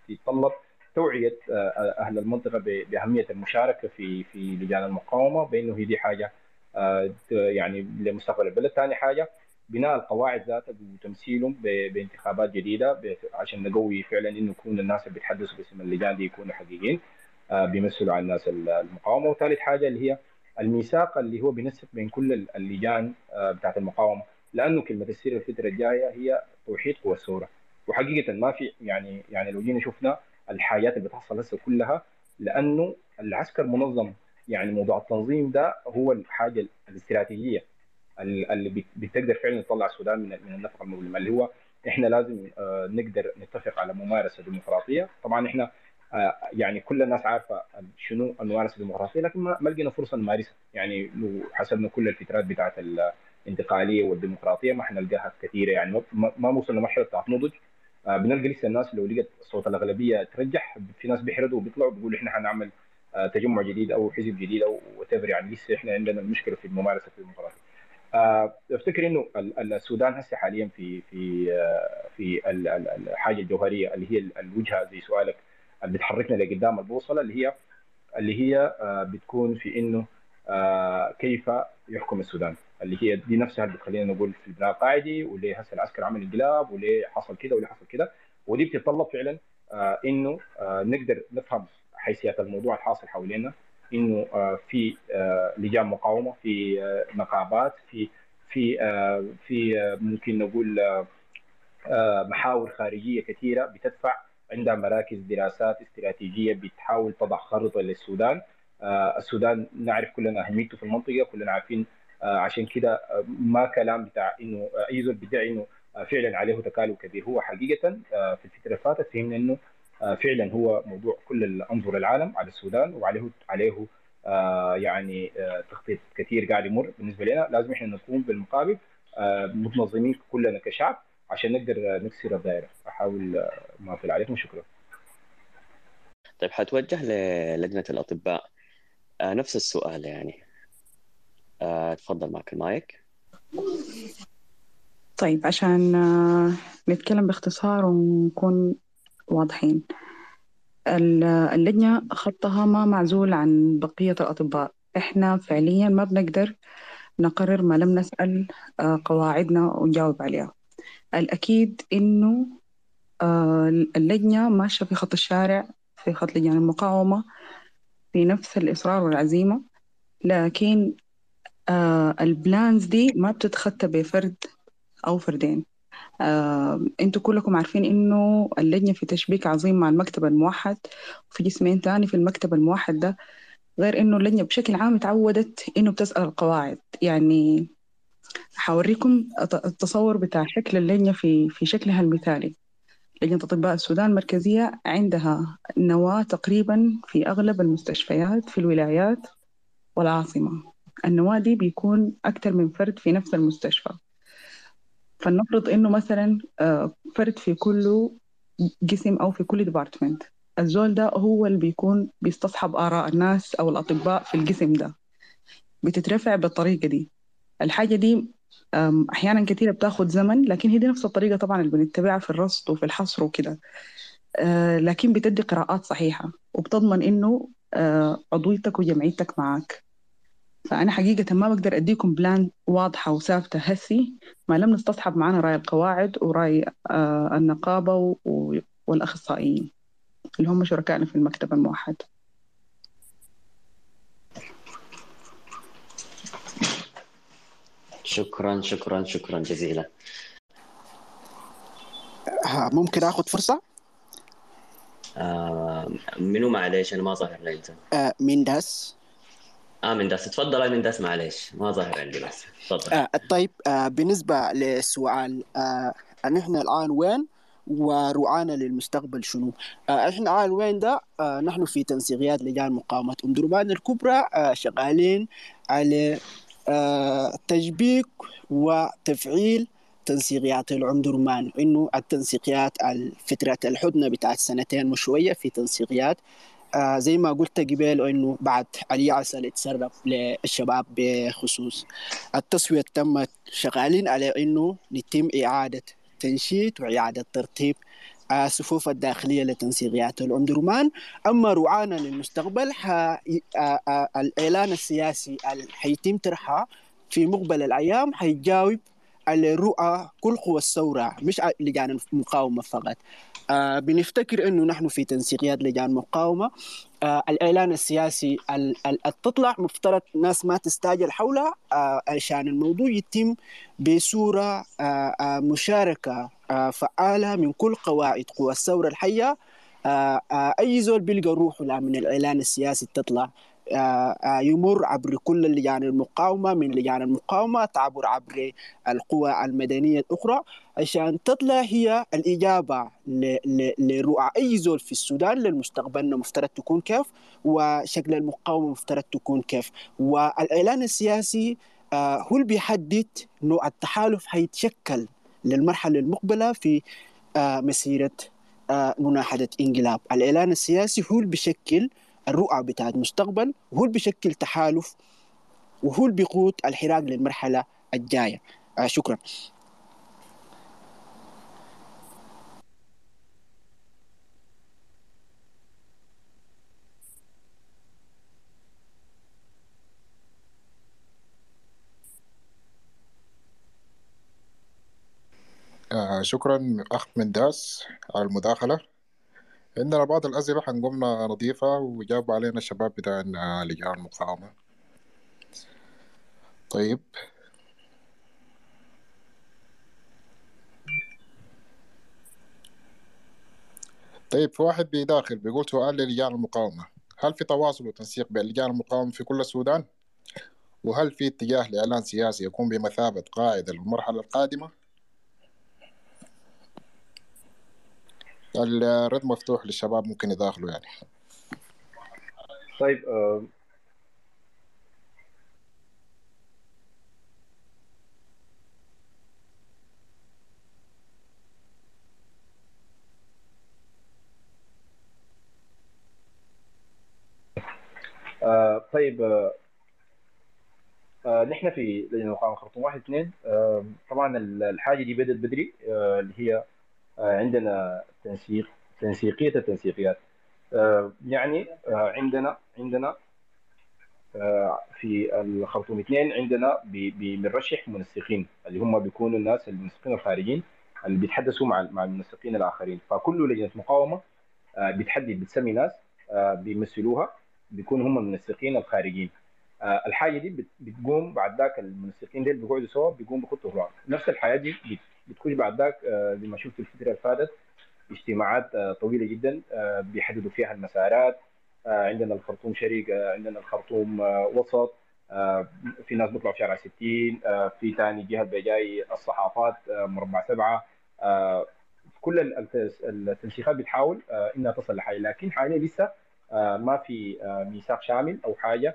بتتطلب توعية آه، أهل المنطقة بأهمية المشاركة في في لجان المقاومة بأنه هي دي حاجة آه، يعني لمستقبل البلد، ثاني حاجة بناء القواعد ذاتها وتمثيلهم بانتخابات جديدة عشان نقوي فعلا إنه يكون الناس اللي بيتحدثوا باسم اللجان دي يكونوا حقيقيين آه، بيمثلوا على الناس ال- المقاومة، وثالث حاجة اللي هي الميثاق اللي هو بينسق بين كل ال- اللجان آه، بتاعت المقاومة. لأنه كلمة السر الفترة الجاية هي توحيد قوى الثوره وحقيقة ما في يعني يعني لو جينا شفنا الحاجات اللي بتحصل هسه كلها لأنه العسكر منظم يعني موضوع التنظيم ده هو الحاجة الاستراتيجية اللي بت- بتقدر فعلا تطلع السودان من من النفق المظلم اللي هو إحنا لازم آه، نقدر نتفق على ممارسة ديمقراطية. طبعا إحنا آه، يعني كل الناس عارفة شنو الممارسه الديمقراطيه لكن ما لقينا فرصة نمارسها. يعني لو حسبنا كل الفترات بتاعت الانتقاليه والديمقراطية ما حنلقاها كثيرة يعني. ما- وصلنا مرحله بتاعت نضج آه، بنلقى لسه الناس لو لقت صوت الأغلبية ترجح في ناس بيحردوا وبيطلعوا بيقولوا إحنا حنعمل آه، تجمع جديد أو حزب جديد أو وات يعني. لسه إحنا عندنا المشكلة في الممارسة الديمقراطية. آه، أفتكر إنه ال- ال- السودان هسه حاليا في في في ال- ال- الحاجة الجوهريه اللي هي ال- الوجهة زي سؤالك اللي بتحركنا لقدام البوصلة اللي هي اللي هي بتكون في إنه كيف يحكم السودان. اللي هي دي نفسها اللي بتخلينا نقول في البناء القاعدي وليه هسه العسكر عمل انقلاب وليه حصل كده وليه حصل كده. ودي بتتطلب فعلا آه، إنه آه، نقدر نفهم حيثيات الموضوع الحاصل حوالينا إنه آه، في آه، لجان مقاومة في آه، نقابات في في آه، في آه، ممكن نقول آه، آه، محاور خارجية كثيرة بتدفع عندها مراكز دراسات استراتيجية بتحاول تضع خريطة للسودان. آه، السودان نعرف كلنا أهميته في المنطقة كلنا عارفين عشان كده آه، ما كلام بتاع إنه آه، أي زول بيدعي إنه آه، فعلا عليه تكالب كبير. هو حقيقة آه، في الفترة اللي فاتت فهمنا إنه آه، فعلا هو موضوع كل الانظر العالم على السودان وعليه عليه آه، يعني آه، تخطيط كثير قاعد يمر. بالنسبة لنا لازم إحنا نكون بالمقابل آه، متنظمين كلنا كشعب عشان نقدر آه، نكسر الدائرة. أحاول آه، ما أطيل عليكم. شكرا. طيب حتوجه للجنة الأطباء آه نفس السؤال يعني. آه تفضل معك المايك طيب عشان آه، نتكلم باختصار ونكون واضحين. ال- اللجنة خطها ما معزول عن بقية الأطباء. إحنا فعليا ما بنقدر نقرر ما لم نسأل آه، قواعدنا ونجاوب عليها. الأكيد إنه آه، اللجنة ماشية في خط الشارع في خط لجان المقاومة في نفس الإصرار والعزيمة لكن آه، البلانز دي ما بتتخطى بفرد أو فردين. آه، أنتوا كلكم عارفين إنه اللجنة في تشبيك عظيم مع المكتب الموحد وفي جسمين تاني في المكتب الموحد ده غير إنه اللجنة بشكل عام اتعودت إنه بتسأل القواعد. يعني حوريكم الت- التصور بتاع شكل اللجنة في في شكلها المثالي. لجنة أطباء السودان المركزية عندها نواة تقريبا في أغلب المستشفيات في الولايات والعاصمة. النواة دي بيكون أكثر من فرد في نفس المستشفى. فلنفرض إنه مثلا آه، فرد في كل قسم أو في كل ديبارتمنت الزول ده هو اللي بيكون بيستصحب آراء الناس أو الأطباء في القسم ده. بتترفع بالطريقة دي. الحاجة دي أحيانا كثيرة بتاخد زمن لكن هي دي نفس الطريقة طبعا اللي بنتبعها في الرصد وفي الحصر وكده. آه، لكن بتدي قراءات صحيحة وبتضمن إنه آه، عضويتك وجمعيتك معك. فأنا حقيقة ما بقدر أديكم بلان واضحة وثابتة هسي. ما لم نستصحب معنا رأي القواعد ورأي آه، النقابة والأخصائيين اللي هم شركائنا في المكتب الموحد. شكرا شكرا شكرا جزيلا. ها، ممكن آخذ فرصة؟ آه منو معليش؟ أنا ما ظاهر لي. أنت آه، من داس؟ آه من داس. تفضل يا من داس معليش. ما ظاهر عندي بس. تفضل. آه، طيب آه، بالنسبة للسؤال آه، نحن الآن وين ورعانا للمستقبل شنو؟ آه، إحنا الآن وين ده آه، نحن في تنسيقيات لجان مقاومة ام درمان الكبرى آه، شغالين على آه، تشبيك وتفعيل تنسيقيات العم درمان إنه التنسيقيات الفترة الحدنة بتاعت سنتين وشوية في تنسيقيات آه زي ما قلت قبل إنه بعد اليأس اللي تسرب للشباب بخصوص التسوية تمت شغالين على إنه يتم إعادة تنشيط وإعادة ترتيب آه صفوف الداخلية لتنسيقيات الأم درمان أما رعانا للمستقبل. آه آه الإعلان السياسي اللي حيتم طرحها في مقبل الأيام حيجاوب على رؤى كل قوى الثورة مش لجان المقاومة فقط آه بنفتكر إنه نحن في تنسيقيات لجان مقاومة. آه الإعلان السياسي ال- ال- التطلع مفترض ناس ما تستعجل حولها آه عشان الموضوع يتم بصورة آه آه مشاركة فعالة من كل قواعد قوى الثورة الحية. أي زول بيلقى روحه لا من الإعلان السياسي تطلع يمر عبر كل لجان المقاومة من لجان المقاومة تعبر عبر القوى المدنية الأخرى عشان تطلع هي الإجابة لرؤى أي زول في السودان للمستقبل مفترض تكون كيف؟ وشكل المقاومة مفترض تكون كيف؟ والإعلان السياسي آه، هو اللي بيحدد نوع التحالف حيتشكل للمرحلة المقبلة في آه، مسيرة آه، مناحدة إنقلاب. الإعلان السياسي هو اللي بيشكل الرؤى بتاعت المستقبل وهو اللي بيشكل تحالف وهو اللي بيقود الحراك للمرحلة الجاية. آه، شكرا. آه شكرا أخ منداس على المداخلة. عندنا بعض الأسئلة حنقومنا نضيفها وجاوب علينا الشباب بتاع لجان المقاومة طيب طيب في واحد بيداخل بيقول سؤال للجان المقاومة هل في تواصل وتنسيق بين لجان المقاومة في كل السودان؟ وهل في اتجاه لإعلان سياسي يكون بمثابة قاعدة للمرحلة القادمة؟ الرد مفتوح للشباب ممكن يداخلوا يعني. طيب آه، آه، طيب آه، آه، نحن في لجنة المقاومة خرطوم واحد اثنين. آه، طبعا ال- الحاجة دي بدأت بدري آه، اللي هي عندنا تنسيق تنسيقية التنسيقيات. آه، يعني آه، عندنا عندنا آه، في الخرطوم اثنين عندنا بنرشح منسقين اللي هم بيكونوا الناس المنسقين الخارجيين اللي بيتحدثوا مع مع المنسقين الآخرين. فكل لجنة مقاومة آه، بتحدد بتسمي ناس آه، بيمثلوها بيكونوا هم المنسقين الخارجيين. آه، الحاجة دي بت- بتقوم بعد ذاك المنسقين ديل بيقعدوا سوا بيقوموا بيخطوا خطوات نفس الحياة دي بتخش بعد ذاك آه، زي ما شفت الفترة اللي فاتت اجتماعات آه، طويلة جدا آه، بيحددوا فيها المسارات. عندنا الخرطوم شرق عندنا الخرطوم وسط في ناس بيطلعوا في شارع 60 آه، في ثاني جهة بجاي الصحافات مربع سبعة. كل التنسيقات بتحاول إنها تصل لحاجه لكن حاليا لسه ما في ميثاق شامل أو حاجة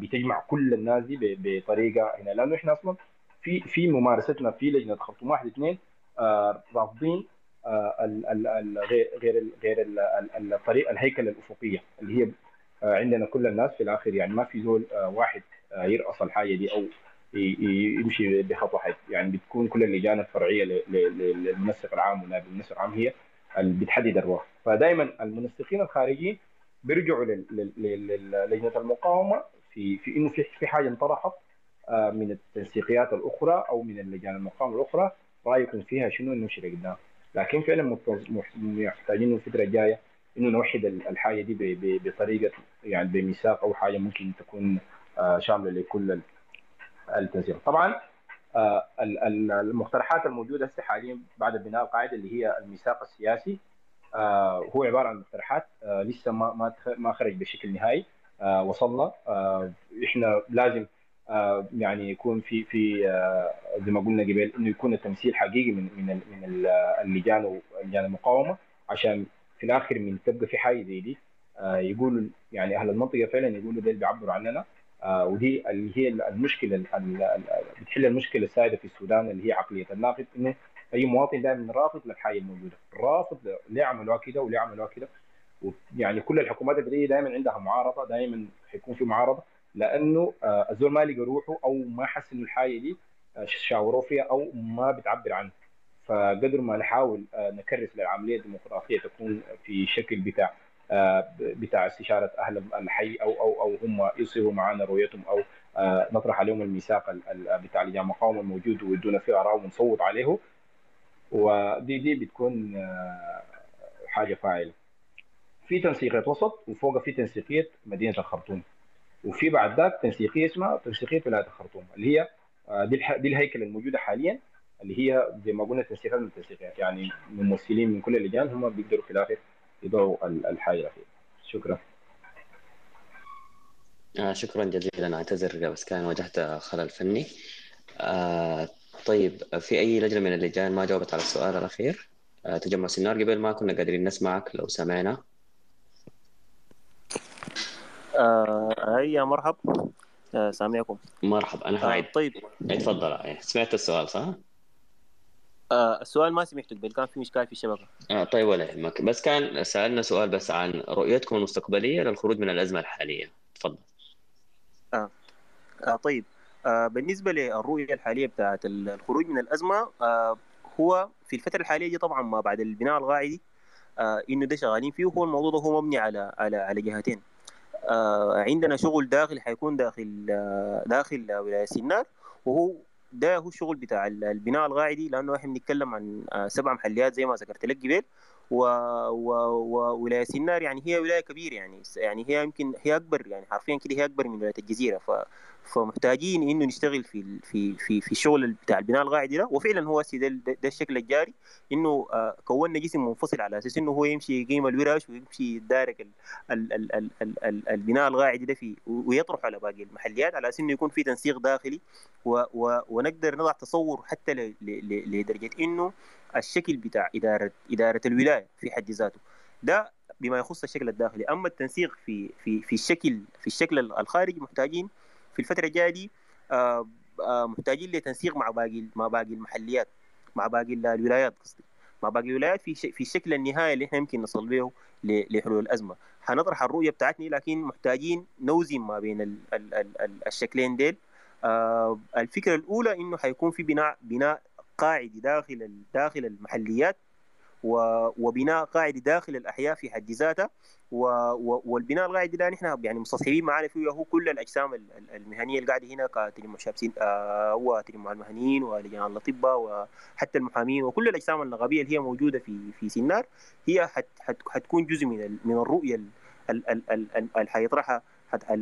بتجمع كل الناس دي بطريقة هنا. لأنه إحنا أصلا في في ممارستنا في لجنة خرطوم واحد اثنين آه، رافضين آه، غير غير غير ال- ال- الطريقة الهيكله الأفقية اللي هي آه، عندنا كل الناس في الآخر يعني ما في زول واحد يرأس الحاجة دي أو يمشي بخطوه حد يعني بتكون كل اللجان الفرعية للمنسق العام ونائب المنسق العام هي اللي بتحدد الروح فدائما المنسقين الخارجيين بيرجعوا لل- لل- لل- للجنه المقاومة في في إنه في حاجة انطرحت. من التنسيقيات الأخرى أو من اللجان المقاومه الأخرى رأيكم فيها شنو نمشي لقدام لكن فعلا محتاجين الفترة الجاية إنه نوحد ال- الحاجة دي بطريقة يعني بميثاق أو حاجة ممكن تكون آه، شاملة لكل ال- التنسيق. طبعا آه، ال- ال- المقترحات الموجودة حاليا بعد بناء القاعدة اللي هي الميثاق السياسي آه، هو عبارة عن مقترحات آه، لسه ما ما خرج بشكل نهائي آه، وصلنا آه، إحنا لازم آه، يعني يكون في في آه، زي ما قلنا قبل إنه يكون التمثيل حقيقي من من من ال- اللجان ولجان المقاومه عشان في الآخر من تبقى في حاجة زي دي آه، يقولوا يعني أهل المنطقة فعلا يقولوا ده اللي بيعبروا عننا آه، ودي اللي هي المشكلة ال- ال- ال- بتحل المشكلة السائدة في السودان اللي هي عقلية الناقد إنه أي مواطن دائما رافض للحاجة الموجودة رافض ليه عملوها كده وليه عملوها كده يعني كل الحكومات الجديده دائما عندها معارضة دائما حيكون في معارضة لأنه آه، الزول ما لقى روحه أو ما حس إنه الحاجة دي آه، شاوروا فيها أو ما بتعبر عنه. فقدر ما نحاول آه، نكرس للعملية الديمقراطية تكون في شكل بتاع بتاع استشارة أهل الحي أو أو أو هم يصيغوا معنا رؤيتهم أو نطرح عليهم الميثاق ال- ال- بتاع لجان المقاومه الموجود ويدونا فيه ارائهم ونصوت عليه. ودي دي بتكون حاجة فاعلة. في تنسيقية وسط وفوق في تنسيقية مدينة الخرطوم. وفي بعد ذاك تنسيقية اسمها تنسيقية ولاية الخرطوم اللي هي آه، دي, الهيكل الموجودة حاليا اللي هي زي ما قلنا تنسيقات من التنسيقيات يعني ممثلين من كل اللجان هم بيقدروا في الآخر يضعوا ال- الحاجة الأخيرة. شكرا. آه شكرا جزيلا أعتذر بس كان واجهت خلل فني. آه طيب في أي لجنة من اللجان ما جاوبت على السؤال الأخير؟ آه تجمع سنار قبل ما كنا قادرين نسمعك لو سمعنا. آه هيا مرحب. آه سامعكم مرحبا أنا آه هعيد طيب. اتفضل آه، سمعت السؤال صح؟ آه السؤال ما سمعته قبل كان في مشكلة في الشبكة. آه طيب ولا يهمك. بس كان سألنا سؤال بس عن رؤيتكم المستقبلية للخروج من الأزمة الحالية. تفضل. آه. آه طيب. آه بالنسبة للرؤية الحالية بتاعت الخروج من الأزمة آه هو في الفترة الحالية دي طبعا ما بعد البناء القاعدي آه إنه ده شغالين فيه هو الموضوع ده هو مبني على على على جهتين. عندنا شغل داخل حيكون داخل آه داخل ولاية سينار وهو ده هو الشغل بتاع ال- البناء القاعدي لأنه إحنا بنتكلم عن آه سبع محليات زي ما ذكرت لك قبل و... و... وولايه سينار يعني هي ولاية كبيرة يعني يعني هي يمكن هي أكبر يعني حرفيا كده هي أكبر من ولاية الجزيرة ف... فمحتاجين إنه نشتغل في في في في الشغل بتاع البناء القاعدي ده. وفعلا هو ده, ده, الشكل الجاري إنه آه، كونا جسم منفصل على أساس إنه هو يمشي يقيم الورش ويمشي يدارك ال ال ال ال ال ال البناء القاعدي ده في ويطرح على باقي المحليات على أساس إنه يكون في تنسيق داخلي. و و ونقدر نضع تصور حتى ل- ل- لدرجة إنه الشكل بتاع إدارة إدارة الولاية في حد ذاته. ده بما يخص الشكل الداخلي. أما التنسيق في في في الشكل في الشكل الخارجي محتاجين في الفترة الجاية دي آه، آه، محتاجين لتنسيق مع باقي مع باقي المحليات مع باقي الولايات قصدي. مع باقي الولايات في في الشكل النهائي اللي إحنا يمكن نصل به لحلول الأزمة. حنطرح الرؤية بتاعتنا لكن محتاجين نوزن ما بين ال ال ال ال الشكلين ديل. آه، الفكرة الأولى إنه حيكون في بناء بناء قاعدي داخل داخل المحليات وبناء قاعدي داخل الأحياء في حد و- والبناء القاعدي ده نحن يعني مستصحبين معانا فيه هو كل الأجسام ال- ال- المهنية اللي قاعدة هنا كتجمع شابسين آه هو تجمع المهنيين ولجان الأطباء وحتى المحامين وكل الأجسام النقابية اللي هي موجودة في في سنار. هي حت حت حتكون جزء من من الرؤية ال- ال- ال- ال- ال- اللي حيطرحها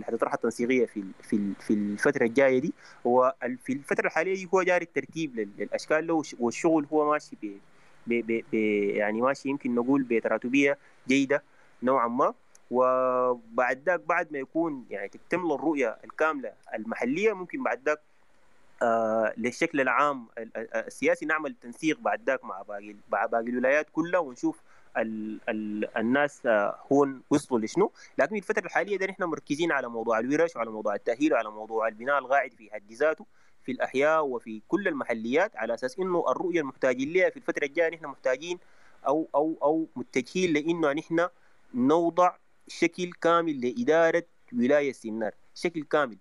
حتطرحها التنسيقية في في في الفترة الجاية دي. وفي الفترة الحالية دي هو جاري الترتيب لل- للأشكال له والش- والشغل هو ماشي ب ب- ب- ب- يعني ماشي يمكن نقول بتراتبية جيدة نوعا ما. وبعد ذاك بعد ما يكون يعني تكتمل الرؤية الكاملة المحلية ممكن بعد ذاك آه للشكل العام ال- ال- السياسي نعمل تنسيق بعد ذاك مع باقي مع باقي الولايات كلها ونشوف ال ال الناس آه هون وصلوا لشنو. لكن في الفترة الحالية ده نحن مركزين على موضوع الورش وعلى موضوع التأهيل وعلى موضوع البناء القاعدي في حد ذاته. في الأحياء وفي كل المحليات على أساس إنه الرؤية المحتاجين لها في الفترة الجاية نحن محتاجين أو أو أو متجهين لإنه نحن نوضع شكل كامل لإدارة ولاية سنار شكل كامل.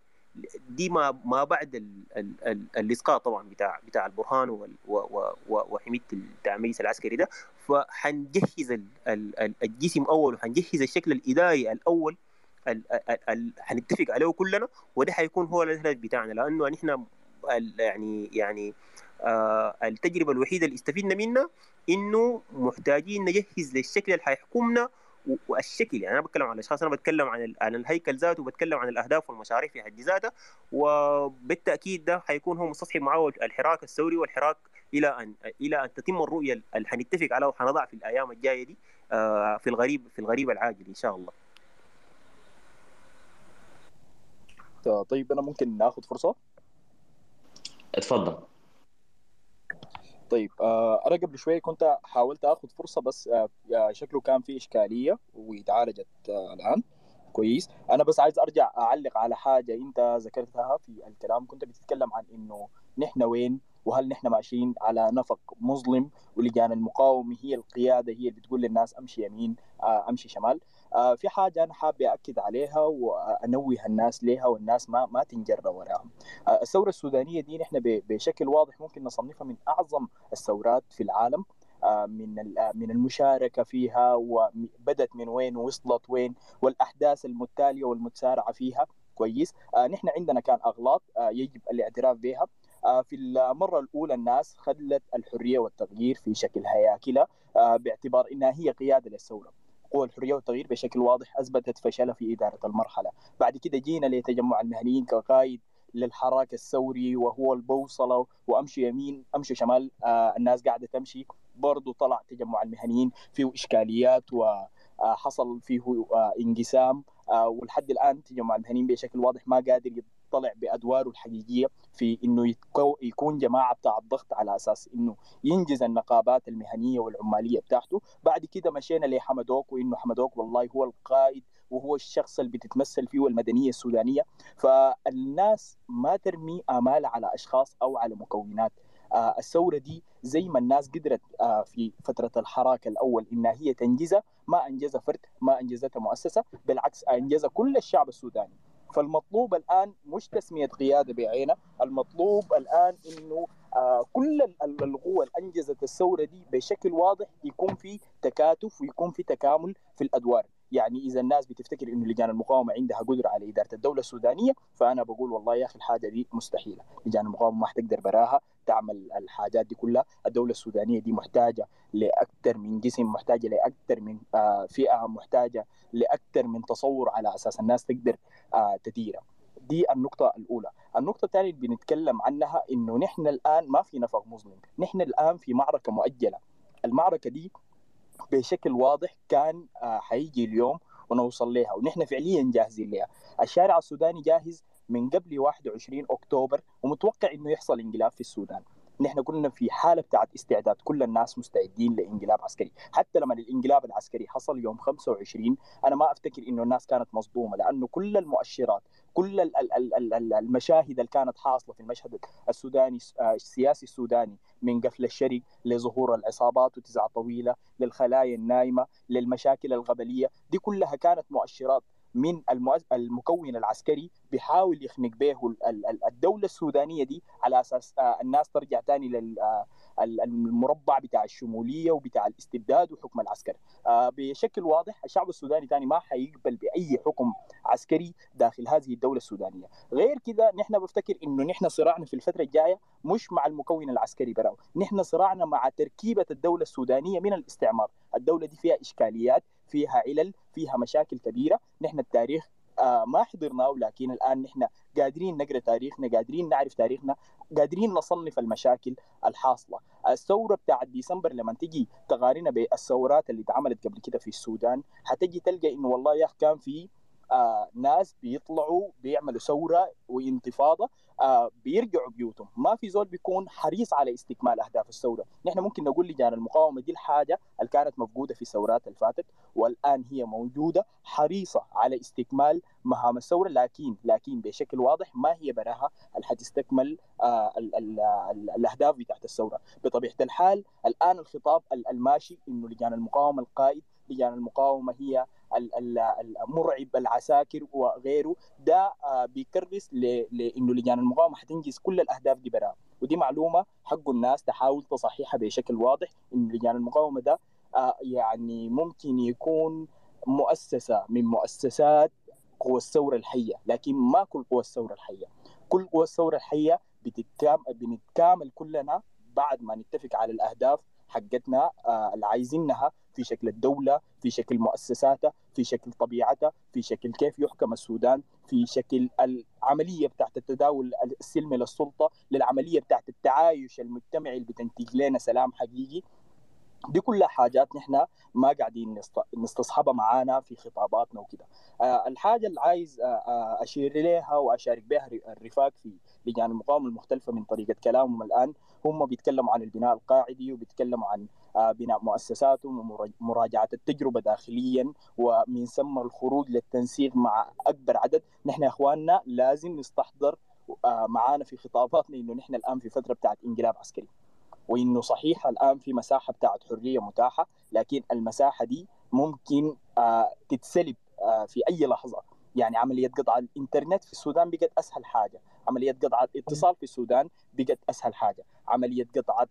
دي ما ما بعد ال ال ال الإسقاط طبعا بتاع بتاع البرهان وال- و- و- و- وحميده التعميس العسكري ده. فحنجهز ال- ال- ال- الجسم أول وحنجهز الشكل الإداري الأول ال- ال- ال- حنتفق عليه كلنا وده حيكون هو الهدف بتاعنا. لأنه نحن يعني يعني آه التجربة الوحيدة اللي استفدنا منها إنه محتاجين نجهز للشكل اللي حيحكمنا والشكل. يعني أنا بتكلم عن الأشخاص أنا بتكلم عن عن الهيكل ذاته وبتكلم عن الأهداف والمشاريع في حد ذاتها وبالتأكيد ده حيكون هو مستصحب معه الحراك الثوري والحراك إلى ان إلى أن تتم الرؤية اللي حنتفق عليها وحنضع في الأيام الجاية دي آه، في الغريب في الغريب العاجل إن شاء الله. طيب أنا ممكن ناخذ فرصة؟ اتفضل. طيب آه أنا قبل شوية كنت حاولت آخذ فرصة بس آه شكله كان في إشكالية واتعالجت آه الآن. كويس. أنا بس عايز أرجع أعلق على حاجة أنت ذكرتها في الكلام. كنت بتتكلم عن إنه نحن وين وهل نحن ماشيين على نفق مظلم ولجان المقاومة هي القيادة هي اللي بتقول للناس أمشي يمين أمشي شمال. في حاجة أنا حابب اكد عليها وأنوه الناس لها والناس ما ما تنجر وراها. آه الثورة السودانية دي نحن بشكل واضح ممكن نصنفها من أعظم الثورات في العالم. آه، من آه، من المشاركة فيها وبدت من وين ووصلت وين والأحداث المتالية والمتسارعة فيها. كويس. آه، نحن عندنا كان أغلاط آه، يجب الاعتراف بها. آه، في المرة الأولى الناس خلت الحرية والتغيير في شكل هياكلة آه، باعتبار إنها هي قيادة للثورة. قوى الحرية والتغيير بشكل واضح أثبتت فشلها في إدارة المرحلة. بعد كده جينا لتجمع المهنيين كقائد للحراك الثوري وهو البوصلة وأمشي يمين أمشي شمال آه الناس قاعدة تمشي. برضه طلع تجمع المهنيين فيه إشكاليات وحصل فيه آه انقسام آه ولحد الآن تجمع المهنيين بشكل واضح ما قادر يطلع بأدواره الحقيقية في إنه يكون جماعة بتاع الضغط على أساس إنه ينجز النقابات المهنية والعمالية بتاعته. بعد كده مشينا لحمدوك وإنه حمدوك والله هو القائد وهو الشخص اللي بتتمثل فيه المدنيه السودانية. فالناس ما ترمي آمال على أشخاص أو على مكونات. آه الثورة دي زي ما الناس قدرت آه في فترة الحراك الأول إنها هي تنجزها ما أنجزها فرد ما أنجزتها مؤسسة بالعكس أنجزها كل الشعب السوداني. فالمطلوب الآن مش تسمية قيادة بعينها المطلوب الآن إنه آه كل القوى اللي انجزت الثورة دي بشكل واضح يكون في تكاتف ويكون في تكامل في الأدوار. يعني إذا الناس بتفتكر إنه لجان المقاومة عندها قدرة على إدارة الدولة السودانية فأنا بقول والله يا أخي الحاجة دي مستحيلة. لجان المقاومة ما حتقدر براها تعمل الحاجات دي كلها. الدولة السودانية دي محتاجة لاكثر من جسم محتاجة لاكثر من آه فئة محتاجة لاكثر من تصور على أساس الناس تقدر آه تديرها. دي النقطة الأولى. النقطة الثانية اللي بنتكلم عنها إنه نحن الآن ما في نفق مظلم. نحن الآن في معركة مؤجلة. المعركة دي بشكل واضح كان حيجي اليوم ونوصل لها ونحن فعليا جاهزين لها الشارع السوداني جاهز من قبل 21 أكتوبر ومتوقع إنه يحصل انقلاب في السودان. نحن كنا في حالة بتاعت استعداد كل الناس مستعدين لانقلاب عسكري. حتى لما الانقلاب العسكري حصل يوم 25 أنا ما أفتكر إنه الناس كانت مصدومة لأنه كل المؤشرات كل المشاهد اللي كانت حاصلة في المشهد السوداني السياسي السوداني من قفل الشرق لظهور العصابات وتزعة طويلة للخلايا النايمة للمشاكل الغبلية دي كلها كانت مؤشرات من المكون العسكري بيحاول يخنق به الدولة السودانية دي على أساس الناس ترجع تاني للمربع بتاع الشمولية وبتاع الاستبداد وحكم العسكر. بشكل واضح الشعب السوداني تاني ما حيقبل بأي حكم عسكري داخل هذه الدولة السودانية. غير كذا نحن بفتكر إنه نحن صراعنا في الفترة الجاية مش مع المكون العسكري براو. نحن صراعنا مع تركيبة الدولة السودانية من الاستعمار. الدولة دي فيها إشكاليات فيها علل فيها مشاكل كبيرة. نحن التاريخ آه ما حضرناه لكن الآن نحن قادرين نقرأ تاريخنا قادرين نعرف تاريخنا قادرين نصنف المشاكل الحاصلة. الثورة بتاعت ديسمبر لما تجي تقارنها بالثورات اللي اتعملت قبل كده في السودان حتجي تلقى إنه والله يا كان في آه ناس بيطلعوا بيعملوا ثورة وانتفاضة بيرجعوا بيوتهم. ما في زول بيكون حريص على استكمال أهداف الثورة. نحن ممكن نقول لجان المقاومة دي الحاجة اللي كانت مفقودة في الثورات اللي فاتت والآن هي موجودة حريصة على استكمال مهام الثورة لكن لكن بشكل واضح ما هي براها اللي حتستكمل آه ال ال ال الأهداف بتاعت الثورة. بطبيعة الحال الآن الخطاب الماشي إنه لجان المقاومة القائد لجان المقاومة هي المرعب العساكر وغيره. ده بيكرس لإنه لجان المقاومة حتنجز كل الأهداف دي براه ودي معلومة حق الناس تحاول تصحيحها بشكل واضح إنه لجان المقاومة ده يعني ممكن يكون مؤسسة من مؤسسات قوى الثورة الحية لكن ما كل قوى الثورة الحية. كل قوى الثورة الحية بنتكامل كلنا بعد ما نتفق على الأهداف حقتنا اللي عايزينها. في شكل الدولة في شكل مؤسساتها في شكل طبيعتها في شكل كيف يحكم السودان في شكل العملية بتاعت التداول السلمي للسلطة للعملية بتاعت التعايش المجتمعي اللي بتنتج لنا سلام حقيقي. دي كلها حاجات نحن ما قاعدين نستصحبها معانا في خطاباتنا وكده. آه الحاجة اللي عايز آه أشير إليها وأشارك بها الرفاق في لجان المقاومة المختلفة من طريقة كلامهم الآن هم بيتكلموا عن البناء القاعدي وبيتكلموا عن آه بناء مؤسساتهم ومراجعه التجربة داخليا ومن ثم الخروج للتنسيق مع أكبر عدد. نحن يا إخواننا لازم نستحضر معانا في خطاباتنا إنه نحن الآن في فترة بتاعت انقلاب عسكري وإنه صحيح الآن في مساحة بتاعت حرية متاحة لكن المساحة دي ممكن آه تتسلب آه في أي لحظة. يعني عملية قطع الإنترنت في السودان بقت أسهل حاجة. عملية قطع الاتصال في السودان بقت أسهل حاجة. عملية قطع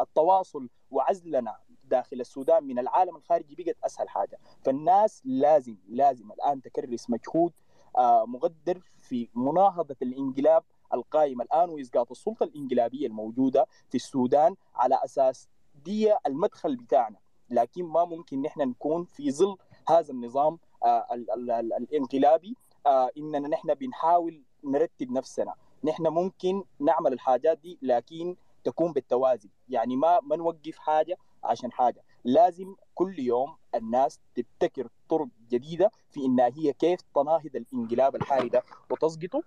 التواصل وعزلنا داخل السودان من العالم الخارجي بقت أسهل حاجة. فالناس لازم لازم الآن تكرس مجهود آه مقدر في مناهضة الإنقلاب القائم الآن وإسقاط السلطة الإنقلابية الموجودة في السودان على أساس دي المدخل بتاعنا. لكن ما ممكن نحن نكون في ظل هذا النظام ال ال ال الانقلابي. آه إننا نحن بنحاول نرتب نفسنا. نحن ممكن نعمل الحاجات دي لكن تكون بالتوازي. يعني ما ما نوقف حاجة عشان حاجة. لازم كل يوم الناس تبتكر طرق جديدة في انها هي كيف تناهض الانقلاب الحالي ده وتسقطه.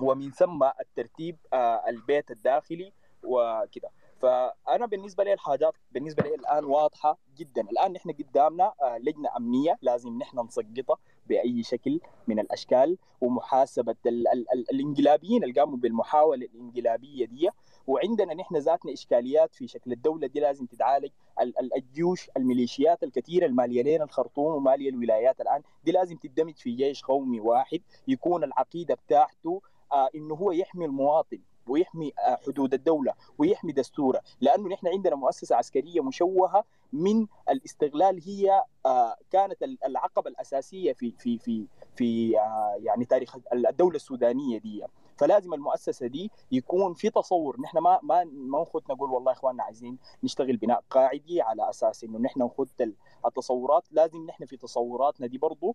ومن ثم الترتيب آه البيت الداخلي وكده. فأنا بالنسبة لي الحاجات بالنسبة لي الآن واضحة جدا. الآن نحن قدامنا آه لجنة أمنية. لازم نحن نسقطها بأي شكل من الأشكال. ومحاسبة ال ال ال الإنقلابيين اللي قاموا بالمحاولة الإنقلابية دي. وعندنا نحن ذاتنا إشكاليات في شكل الدولة دي. لازم تتعالج الجيوش الميليشيات الكثيره الماليه لنا الخرطوم ومالية الولايات الآن. دي لازم تندمج في جيش قومي واحد. يكون العقيدة بتاعته آه إنه هو يحمي المواطن. ويحمي حدود الدولة ويحمي دستورة لأنه نحن عندنا مؤسسة عسكرية مشوهة من الاستغلال هي كانت العقبة الأساسية في في في في يعني تاريخ الدولة السودانية دي. فلازم المؤسسة دي يكون في تصور. نحن ما ما ما نخد نقول والله إخواننا عايزين نشتغل بناء قاعدي على أساس إنه نحن نخد التصورات. لازم نحن في تصوراتنا دي برضه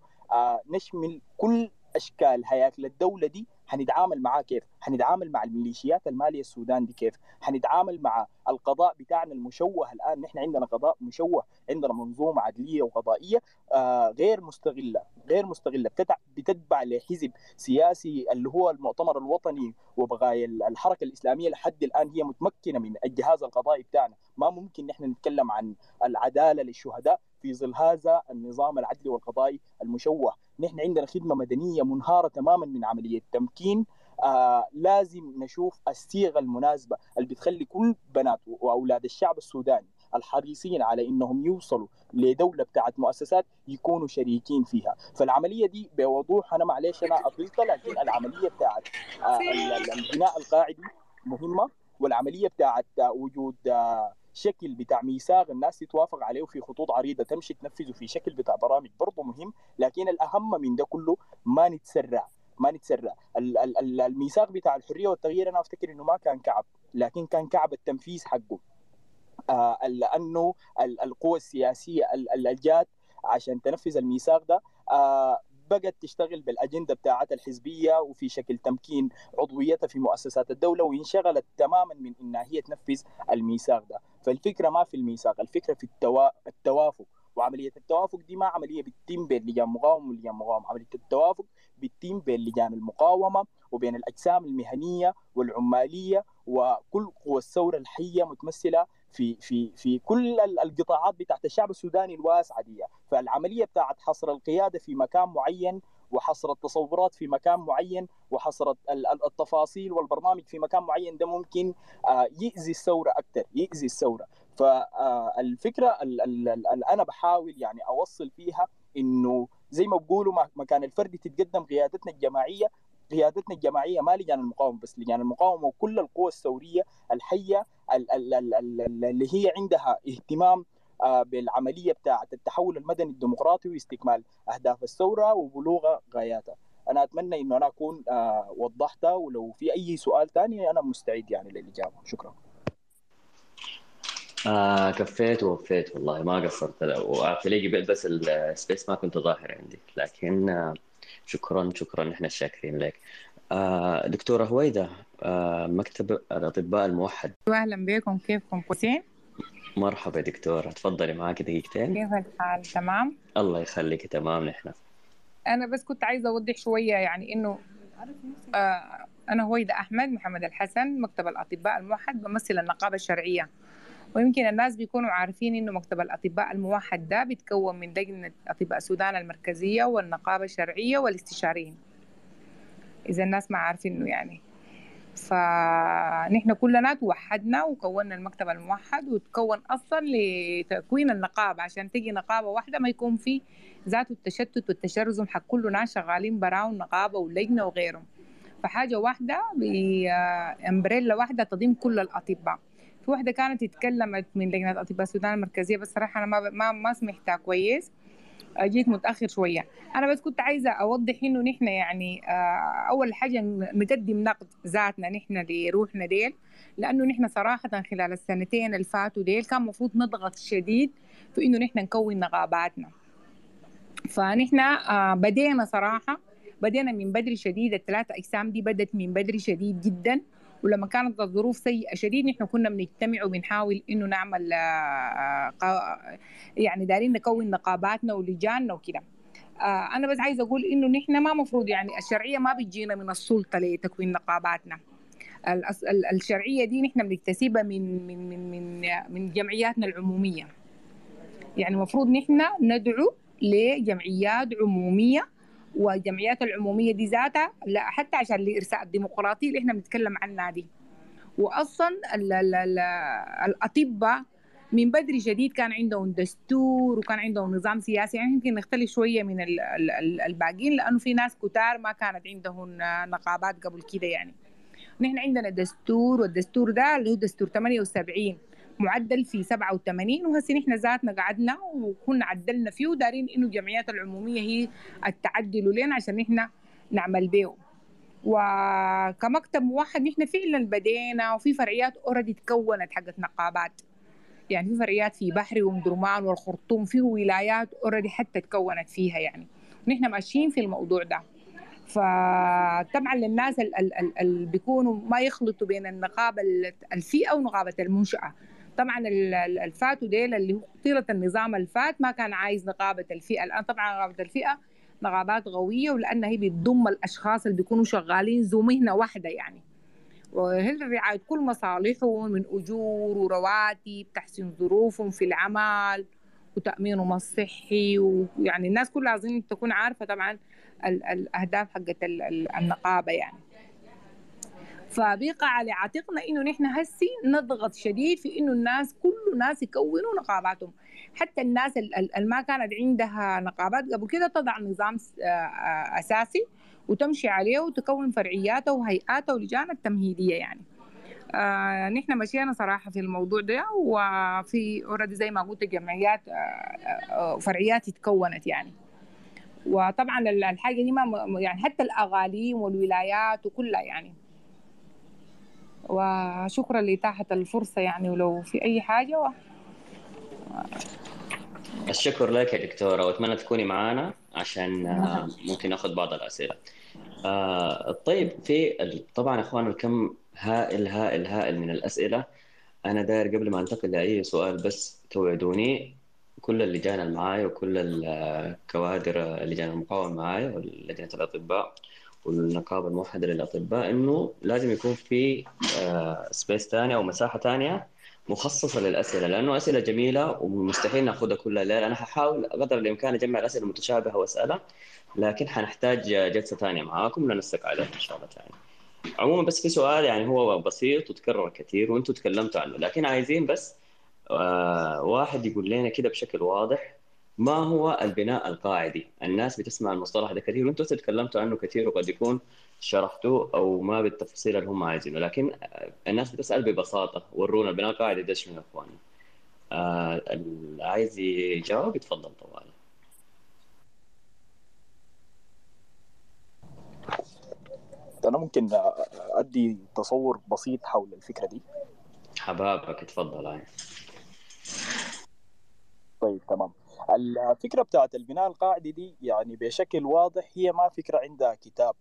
نشمل كل أشكال هياكل الدولة دي حنتعامل معاه كيف؟ حنتعامل مع الميليشيات المالية السودان دي كيف؟ حنتعامل مع القضاء بتاعنا المشوه الآن. نحن عندنا قضاء مشوه، عندنا منظومة عدلية وقضائية آه غير مستغلة، غير مستغلة. بتتبع لحزب سياسي اللي هو المؤتمر الوطني. وبغايا الحركة الإسلامية لحد الآن هي متمكنة من الجهاز القضائي بتاعنا، ما ممكن نحن نتكلم عن العدالة للشهداء. في ظل هذا النظام العدلي والقضائي المشوه. نحن عندنا خدمة مدنية منهارة تماما من عملية تمكين. آه لازم نشوف الصيغة المناسبة اللي بتخلي كل بنات وأولاد الشعب السوداني الحريصين على إنهم يوصلوا لدولة بتاعت مؤسسات يكونوا شريكين فيها. فالعملية دي بوضوح أنا معلش أنا اطلقها لكن العملية بتاعت آه البناء القاعدي مهمة والعملية بتاعت وجود آه شكل بتاع ميثاق الناس تتوافق عليه في خطوط عريضة تمشي تنفذه في شكل بتاع برامج برضه مهم لكن الأهم من ده كله ما نتسرع ما نتسرع. الميثاق بتاع الحرية والتغيير أنا أفتكر إنه ما كان كعب لكن كان كعب التنفيذ حقه. آه لأنه القوى السياسية اللي جات عشان تنفذ الميثاق ده آه بقت تشتغل بالأجندة بتاعتها الحزبية وفي شكل تمكين عضويتها في مؤسسات الدولة وانشغلت تماما من انها هي تنفذ الميثاق ده، فالفكرة ما في الميثاق، الفكرة في التوا... التوافق. وعملية التوافق دي ما عملية بتتم بين لجان مقاومه ولجان مقاومه، عملية التوافق بتتم بين لجان المقاومة وبين الأجسام المهنية والعمالية وكل قوى الثورة الحية متمثلة في في في كل القطاعات بتاعت الشعب السوداني الواسعة دي. فالعملية بتاعت حصر القيادة في مكان معين وحصر التصورات في مكان معين وحصر التفاصيل والبرنامج في مكان معين ده ممكن يأذي الثورة أكثر يأذي الثورة. فالفكرة اللي أنا بحاول يعني أوصل فيها إنه زي ما بقولوا مكان الفرد تتقدم قيادتنا الجماعية قيادتنا الجماعية ما لجان المقاومة بس لجان المقاومة وكل القوى الثوريه الحية اللي هي عندها اهتمام بالعملية بتاعة التحول المدني الديمقراطي واستكمال أهداف الثورة وبلوغ غاياتها. أنا أتمنى إنه أنا أكون وضحتها ولو في أي سؤال ثاني أنا مستعد يعني للإجابة شكرا. آه كفيت ووفيت والله ما قصرت وتلاقي بس ال space ما كنت ظاهر عندي لكن آه شكرا شكرا إحنا شاكرين لك. آه دكتورة هويدة آه مكتب الأطباء الموحد. أهلا بكم كيفكم؟ كويسين؟ مرحبا دكتورة تفضلي معك دقيقتين. كيف الحال؟ تمام؟ الله يخليك تمام نحن. أنا بس كنت عايزة أوضح شوية يعني إنه آه أنا هويدة أحمد محمد الحسن مكتب الأطباء الموحد بمثل النقابة الشرعية. ويمكن الناس بيكونوا عارفين إنه مكتب الأطباء الموحد ده بيتكون من لجنه أطباء السودان المركزية والنقابة الشرعية والاستشاريين. إذا الناس ما عارفينه يعني. فنحن كلنا توحدنا وكونا المكتب الموحد وتكون أصلا لتكوين النقابة عشان تجي نقابة واحدة ما يكون في ذات التشتت والتشرذم حق كل ناس شغالين براهم نقابه ولجنة وغيرهم. فحاجة واحدة بامبريلا واحدة تضم كل الأطباء. في واحدة كانت اتكلمت من لجنة أطباء السودان المركزية بس صراحة أنا ما ما ما سمعتها كويس. جيت متأخر شوية. أنا بس كنت عايزة أوضح إنه نحن يعني آه، أول حاجة نقدم نقد ذاتنا نحن لروحنا ديل لأنه نحن صراحة خلال السنتين اللي فاتوا ديل كان المفروض نضغط شديد في إنه نحن نكون نقاباتنا. فنحن آه، بدينا صراحة بدينا من بدري شديد الثلاثة أجسام دي بدت من بدري شديد جدا. ولما كانت الظروف سيئة شديد نحن كنا بنجتمع وبنحاول إنه نعمل آه، قا- يعني دارين نكون نقاباتنا ولجاننا وكده. آه، أنا بس عايزة أقول إنه نحن ما مفروض يعني الشرعية ما بتجينا من السلطة لتكوين نقاباتنا. الشرعية دي نحن بنكتسبها من من من من من جمعياتنا العمومية. يعني المفروض نحن ندعو لجمعيات عمومية والجمعيات العمومية دي ذاتها لا حتى عشان الارساء الديمقراطي اللي إحنا بنتكلم عنها دي. واصلا ال ال ال الأطباء من بدري شديد كان عندهم دستور وكان عندهم نظام سياسي يعني يمكن نختلف شوية من ال- ال- ال- الباقيين لأنه في ناس كتار ما كانت عندهم نقابات قبل كده يعني. نحن عندنا دستور والدستور ده اللي هو دستور 78 معدل في 87 وهسه نحن ذاتنا قعدنا وكنا عدلنا فيه ودارين إنه الجمعيات العمومية هي التعدل لنا عشان نحن نعمل بيه وكمكتب موحد نحن فعلا بدينا وفي فرعيات already تكونت حقت نقابات. يعني في فرعيات في بحري ومدرمان والخرطوم في ولايات already حتى تكونت فيها يعني. ونحن ماشيين في الموضوع ده. فطبعا للناس اللي بيكونوا ما يخلطوا بين النقابة ال- الفئة ونقابة المنشأة. طبعا ال- ال- الفاتو ديل اللي طيله النظام الفات ما كان عايز نقابة الفئة. الآن طبعا نقابة الفئة نقابات قوية ولانها هي بتضم الأشخاص اللي بيكونوا شغالين ذو مهنة واحدة يعني. وهي رعاية كل مصالحهم من أجور ورواتب تحسين ظروفهم في العمل وتأمينهم الصحي ويعني الناس كلها أظن تكون عارفة طبعا ال- الأهداف حقت ال- ال- النقابة يعني. فبيقع على عاتقنا إنه نحن هسي نضغط شديد في إنه الناس كل الناس يكونوا نقاباتهم. حتى الناس اللي ما كانت عندها نقابات قبل كده تضع نظام آه، آه، أساسي وتمشي عليه وتكون فرعياتها وهيئاتها ولجان التمهيدية يعني. آه نحن مشينا صراحة في الموضوع ده وفي اوريدي زي ما قلت جمعيات آه آه فرعيات اتكونت يعني. وطبعا ال- الحاجة دي ما يعني حتى الاقاليم والولايات وكلها يعني. وشكرا لإتاحة الفرصة يعني ولو في أي حاجة و... الشكر لك يا دكتورة وأتمنى تكوني معنا عشان آه، ممكن ناخذ بعض الأسئلة. آه، طيب في طبعا أخوانا الكم هائل هائل هائل من الأسئلة. أنا داير قبل ما أنتقل لأي سؤال بس توعدوني كل اللجان اللي معايا وكل الكوادر اللجان المقاومة معايا ولجنة الأطباء والنقابة الموحدة للأطباء إنه لازم يكون في سبيس ثانية أو مساحة ثانية مخصصة للأسئلة لأنه أسئلة جميلة ومستحيل ناخذها كلها الليل أنا ححاول قدر الإمكان أجمع الأسئلة المتشابهة وأسألها لكن حنحتاج جلسة ثانية معاكم لنسق عليها إن شاء الله تعالى. عموما بس في سؤال يعني هو بسيط وتكرر كثير وأنتم تكلمتوا عنه لكن عايزين بس آه واحد يقول لنا كده بشكل واضح ما هو البناء القاعدي؟ الناس بتسمع المصطلح ده كثير وأنتم تكلمتوا عنه كثير وقد يكون شرحتوه أو ما بالتفاصيل اللي هم عايزينه. لكن الناس بتسأل ببساطة ورونا البناء القاعدي ده شنو يا إخواني؟ آه اللي عايز يجاوب؟ يتفضل طوال أنا ممكن أدي تصور بسيط حول الفكرة دي. حبابك اتفضل هاي طيب تمام. الفكرة بتاعت البناء القاعدي دي يعني بشكل واضح هي ما فكرة عندها كتاب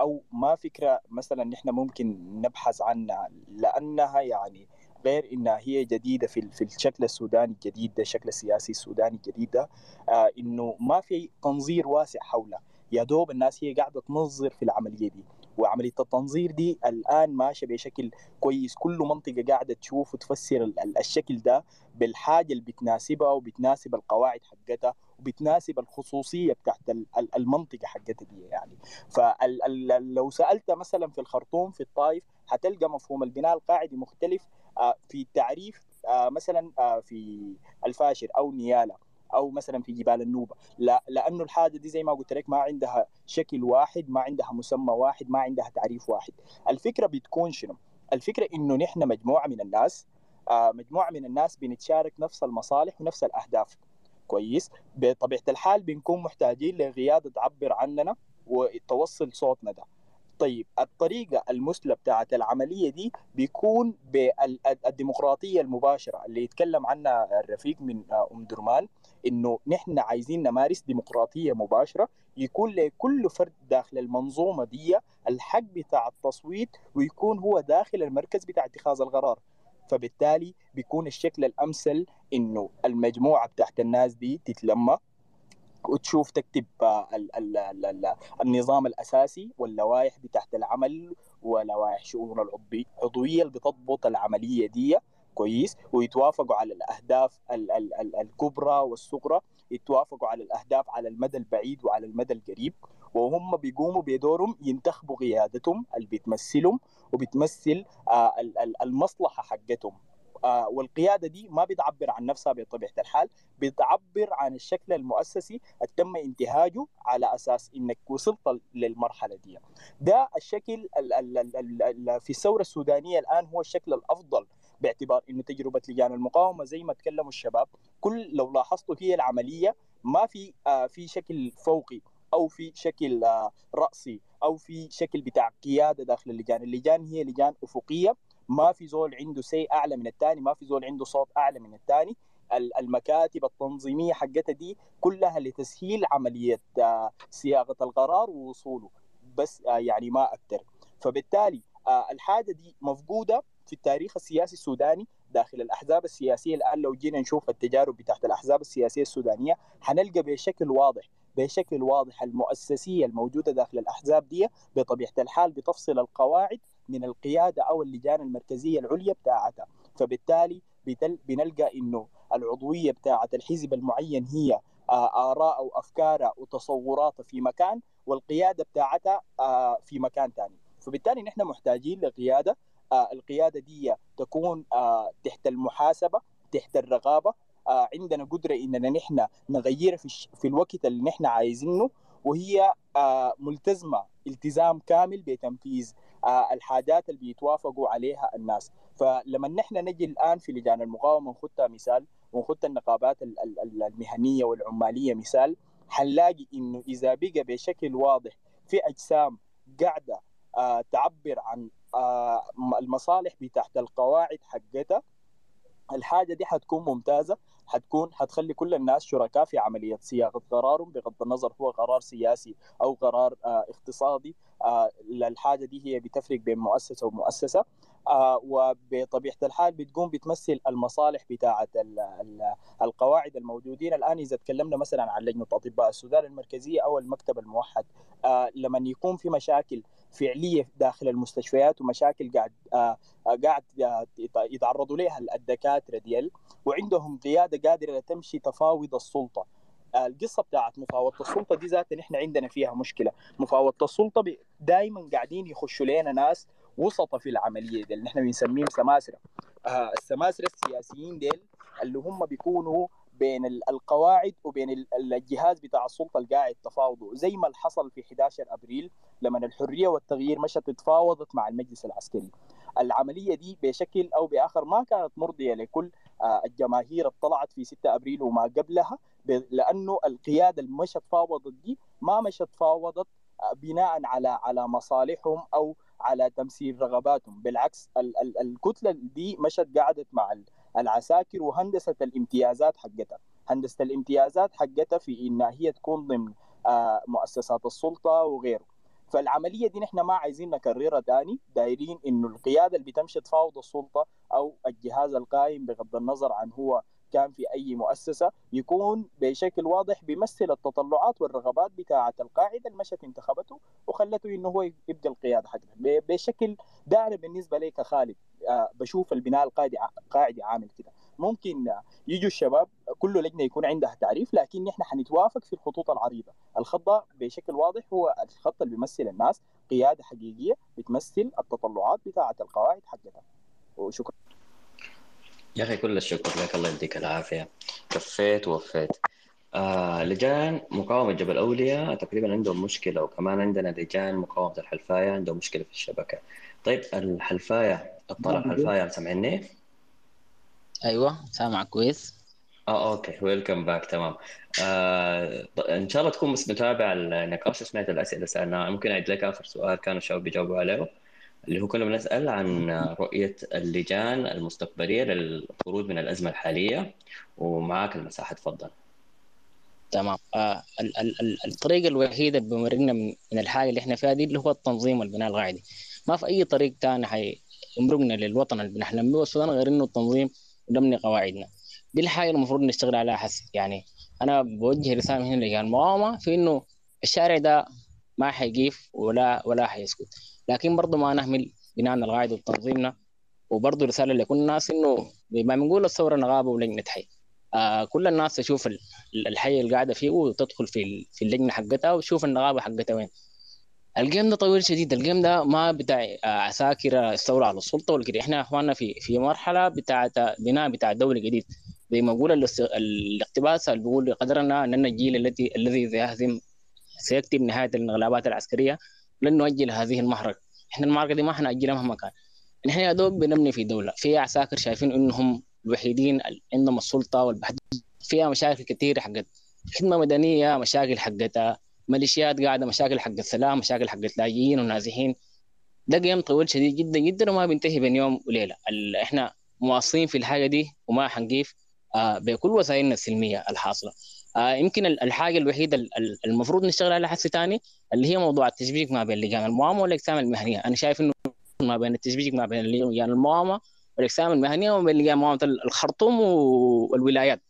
أو ما فكرة مثلا نحن ممكن نبحث عنها لأنها يعني غير إنها هي جديدة في في الشكل السوداني الجديد ده الشكل السياسي السوداني الجديد ده آه إنه ما في تنظير واسع حولها يا دوب الناس هي قاعدة تنظر في العملية دي. وعملية التنظير دي الآن ماشية بشكل كويس. كل منطقة قاعدة تشوف وتفسر ال- ال- الشكل ده بالحاجة اللي بتناسبها وبتناسب القواعد حقتها وبتناسب الخصوصية بتاعت ال- ال- المنطقة حقتها دي يعني. فلو سألت مثلا في الخرطوم في الطائف حتلقى مفهوم البناء القاعدي مختلف آه، في التعريف آه، مثلا آه، في الفاشر أو نيالا أو مثلا في جبال النوبة. لا لأنه الحاجة دي زي ما قلت لك ما عندها شكل واحد ما عندها مسمى واحد ما عندها تعريف واحد. الفكرة بتكون شنو؟ الفكرة إنه نحن مجموعة من الناس آه، مجموعة من الناس بنتشارك نفس المصالح ونفس الأهداف. كويس؟ بطبيعة الحال بنكون محتاجين لقياده تعبر عننا وتوصل صوتنا ده. طيب الطريقة المثلى بتاعت العملية دي بيكون بالديمقراطية المباشرة اللي يتكلم عنها الرفيق من أم درمان. إنه نحن عايزين نمارس ديمقراطية مباشرة يكون لكل فرد داخل المنظومة دي الحق بتاع التصويت ويكون هو داخل المركز بتاع اتخاذ القرار. فبالتالي بيكون الشكل الأمثل إنه المجموعة بتاعت الناس دي تتلمى وتشوف تكتب ال ال ال ال النظام الأساسي واللوائح بتاعت العمل ولوائح شؤون العضوية اللي بتضبط العملية دي. كويس ويتوافقوا على الأهداف ال ال ال الكبرى والصغرى يتوافقوا على الأهداف على المدى البعيد وعلى المدى القريب. وهم بيقوموا بدورهم ينتخبوا قيادتهم اللي بتمثلهم وبتمثل آه المصلحة حقتهم. آه والقيادة دي ما بتعبر عن نفسها بطبيعة الحال بتعبر عن الشكل المؤسسي تم انتهاجه على أساس إنك وصلت للمرحلة دي. ده الشكل ال ال ال ال في الثورة السودانية الآن هو الشكل الأفضل باعتبار إنه تجربة لجان المقاومة. زي ما تكلموا الشباب كل لو لاحظتوا هي العملية ما في آه في شكل فوقي أو في شكل آه رأسي أو في شكل بتاع قيادة داخل اللجان، اللجان هي لجان أفقية. ما في زول عنده سي أعلى من الثاني ما في زول عنده صوت أعلى من الثاني المكاتب التنظيمية حقتها دي كلها لتسهيل عملية صياغة القرار ووصوله. بس يعني ما أكثر فبالتالي الحاجة دي مفقودة. في التاريخ السياسي السوداني داخل الأحزاب السياسية الآن لو جينا نشوف التجارب بتاعت الأحزاب السياسية السودانية حنلقى بشكل واضح بشكل واضح المؤسسية الموجودة داخل الأحزاب دي بطبيعة الحال بتفصل القواعد من القيادة أو اللجان المركزية العليا بتاعتها. فبالتالي بنلقى إنه العضوية بتاعت الحزب المعين هي آراء أو أفكار وتصورات في مكان والقيادة بتاعتها في مكان ثاني فبالتالي نحن محتاجين لقيادة القيادة دي تكون تحت المحاسبة تحت الرقابه عندنا قدرة إننا نحن نغيرها في, في الوقت اللي نحن عايزينه وهي ملتزمة التزام كامل بتنفيذ الحاجات اللي بيتوافقوا عليها الناس. فلما نحن نجي الآن في لجان المقاومة نخدها مثال ونخد النقابات المهنية والعمالية مثال حنلاقي إنه إذا بقى بشكل واضح في أجسام قاعدة تعبر عن المصالح بتاعت القواعد حقتها الحاجة دي حتكون ممتازة حتكون حتخلي كل الناس شركاء في عملية صياغة قرارهم بغض النظر هو قرار سياسي أو قرار آه اقتصادي. آه الحاجة دي هي بتفرق بين مؤسسة ومؤسسة. آه وبطبيعة الحال بتقوم بتمثل المصالح بتاعة القواعد الموجودين. الآن إذا تكلمنا مثلا عن لجنة أطباء السودان المركزية أو المكتب الموحد آه لما يكون في مشاكل فعلية داخل المستشفيات ومشاكل قاعد آه قاعد يتعرضوا لها الدكاترة ديال وعندهم قيادة قادرة تمشي تفاوض السلطة. القصة بتاعت مفاوضة السلطة دي ذاتها نحن عندنا فيها مشكلة. مفاوضة السلطة دائما قاعدين يخشوا لنا ناس وسطة في العملية دي اللي نحن بنسميهم سماسرة. آه السماسرة السياسيين ديل اللي هم بيكونوا بين القواعد وبين الجهاز بتاع السلطة اللي قاعد تفاوضوا زي ما حصل في 11 أبريل لما الحرية والتغيير مشت تفاوضت مع المجلس العسكري. العملية دي بشكل أو بآخر ما كانت مرضية لكل الجماهير طلعت في 6 أبريل وما قبلها لأنه القيادة اللي مشت فاوضت دي ما مشت فاوضت بناء على على مصالحهم أو على تمثيل رغباتهم. بالعكس ال ال الكتلة دي مشت قعدت مع العساكر وهندست الامتيازات حقتها. هندسه الامتيازات حقتها في انها هي تكون ضمن مؤسسات السلطة وغيره. فالعملية دي نحن ما عايزين نكررها تاني. دايرين إنه القيادة اللي بتمشي تفاوض السلطة أو الجهاز القائم بغض النظر عن هو كان في أي مؤسسة يكون بشكل واضح بيمثل التطلعات والرغبات بتاعة القاعدة اللي مشت انتخبته وخلته إنه هو يبقى القيادة حقته بشكل ده أنا بالنسبة لي كخالد بشوف البناء القاعدي قاعدي عامل كده. ممكن يجوا الشباب كل لجنة يكون عندها تعريف لكن نحن حنتوافق في الخطوط العريضة. الخط بشكل واضح هو الخط اللي بيمثل الناس قيادة حقيقية بتمثل التطلعات بتاعة القواعد حقتها. وشكرا. يا أخي كل الشكر لك الله يديك العافية. كفيت ووفيت. آه لجان مقاومة جبل أولياء تقريبا عندهم مشكلة وكمان عندنا لجان مقاومة الحلفاية عندهم مشكلة في الشبكة. طيب الحلفاية أبطال الحلفاية سامعني؟ أيوه سامعك كويس. آه okay welcome back تمام. آه إن شاء الله تكون بس متابع النقاش وسمعت الأسئلة اللي سالناها ممكن أعيد لك آخر سؤال كانوا الشباب بيجاوبوا عليه؟ اللي هو كنا بنسأل عن رؤية اللجان المستقبلية للخروج من الأزمة الحالية ومعاك المساحة تفضل. تمام. آه ال- ال- ال- الطريقة الوحيده اللي بمرقنا من الحاجة اللي إحنا فيها دي اللي هو التنظيم والبناء القاعدي. ما في أي طريق ثاني حيمرقنا للوطن اللي بنحلم به والسودان غير إنه التنظيم ونبني قواعدنا. دي الحاجة المفروض نشتغل عليها حس يعني أنا بوجه رسالة هنا لجان المقاومه في إنه الشارع ده ما حيقيف ولا ولا حيسكت. لكن برضه ما نهمل بناءنا القاعدة وتنظيمنا. وبرضه رسالة لكل الناس إنه ما بنقول الثورة نغابة ولجنة حي. آه كل الناس تشوف ال- الحي اللي قاعدة فيه وتدخل في في اللجنة حقتها وتشوف النغابة حقتها وين. ال game ده طويل شديد. ال game ده ما بتاع آه، عساكر استولوا على السلطة والكده. إحنا يا إخواننا في في مرحلة بتاعت بناء بتاع دولة جديد. زي ما الاست- الاقتباس اللي بيقول قدرنا إن الجيل الذي الذي سيهزم سيكتب نهاية الانقلابات العسكرية. لن نؤجل هذه المعركه إحنا المعركه دي ما حنأجلها مهما كان. نحن يا دوب بنبني في دولة. فيها عساكر شايفين إنهم الوحيدين عندهم السلطة والبحث. فيها مشاكل كثيره حقت. خدمة مدنية مشاكل حقتها. ميليشيات قاعدة مشاكل حق السلام مشاكل حق لاجئين ونازحين ده قيام طويل شديد جدا. جدا وما بينتهي بين يوم وليلة. إحنا مواصلين في الحاجة دي وما حنقيف. آه بكل وسائلنا السلمية الحاصلة. آه يمكن ال- الحاجة الوحيدة ال- ال- المفروض نشتغل عليها حسي ثاني اللي هي موضوع التشبيك ما بين لجان. المقاومة والاقسام المهنية. أنا شايف إنه ما بين التشبيك ما بين لجان المقاومة والاقسام المهنية وما بين لجان. مقاومة الخرطوم والولايات.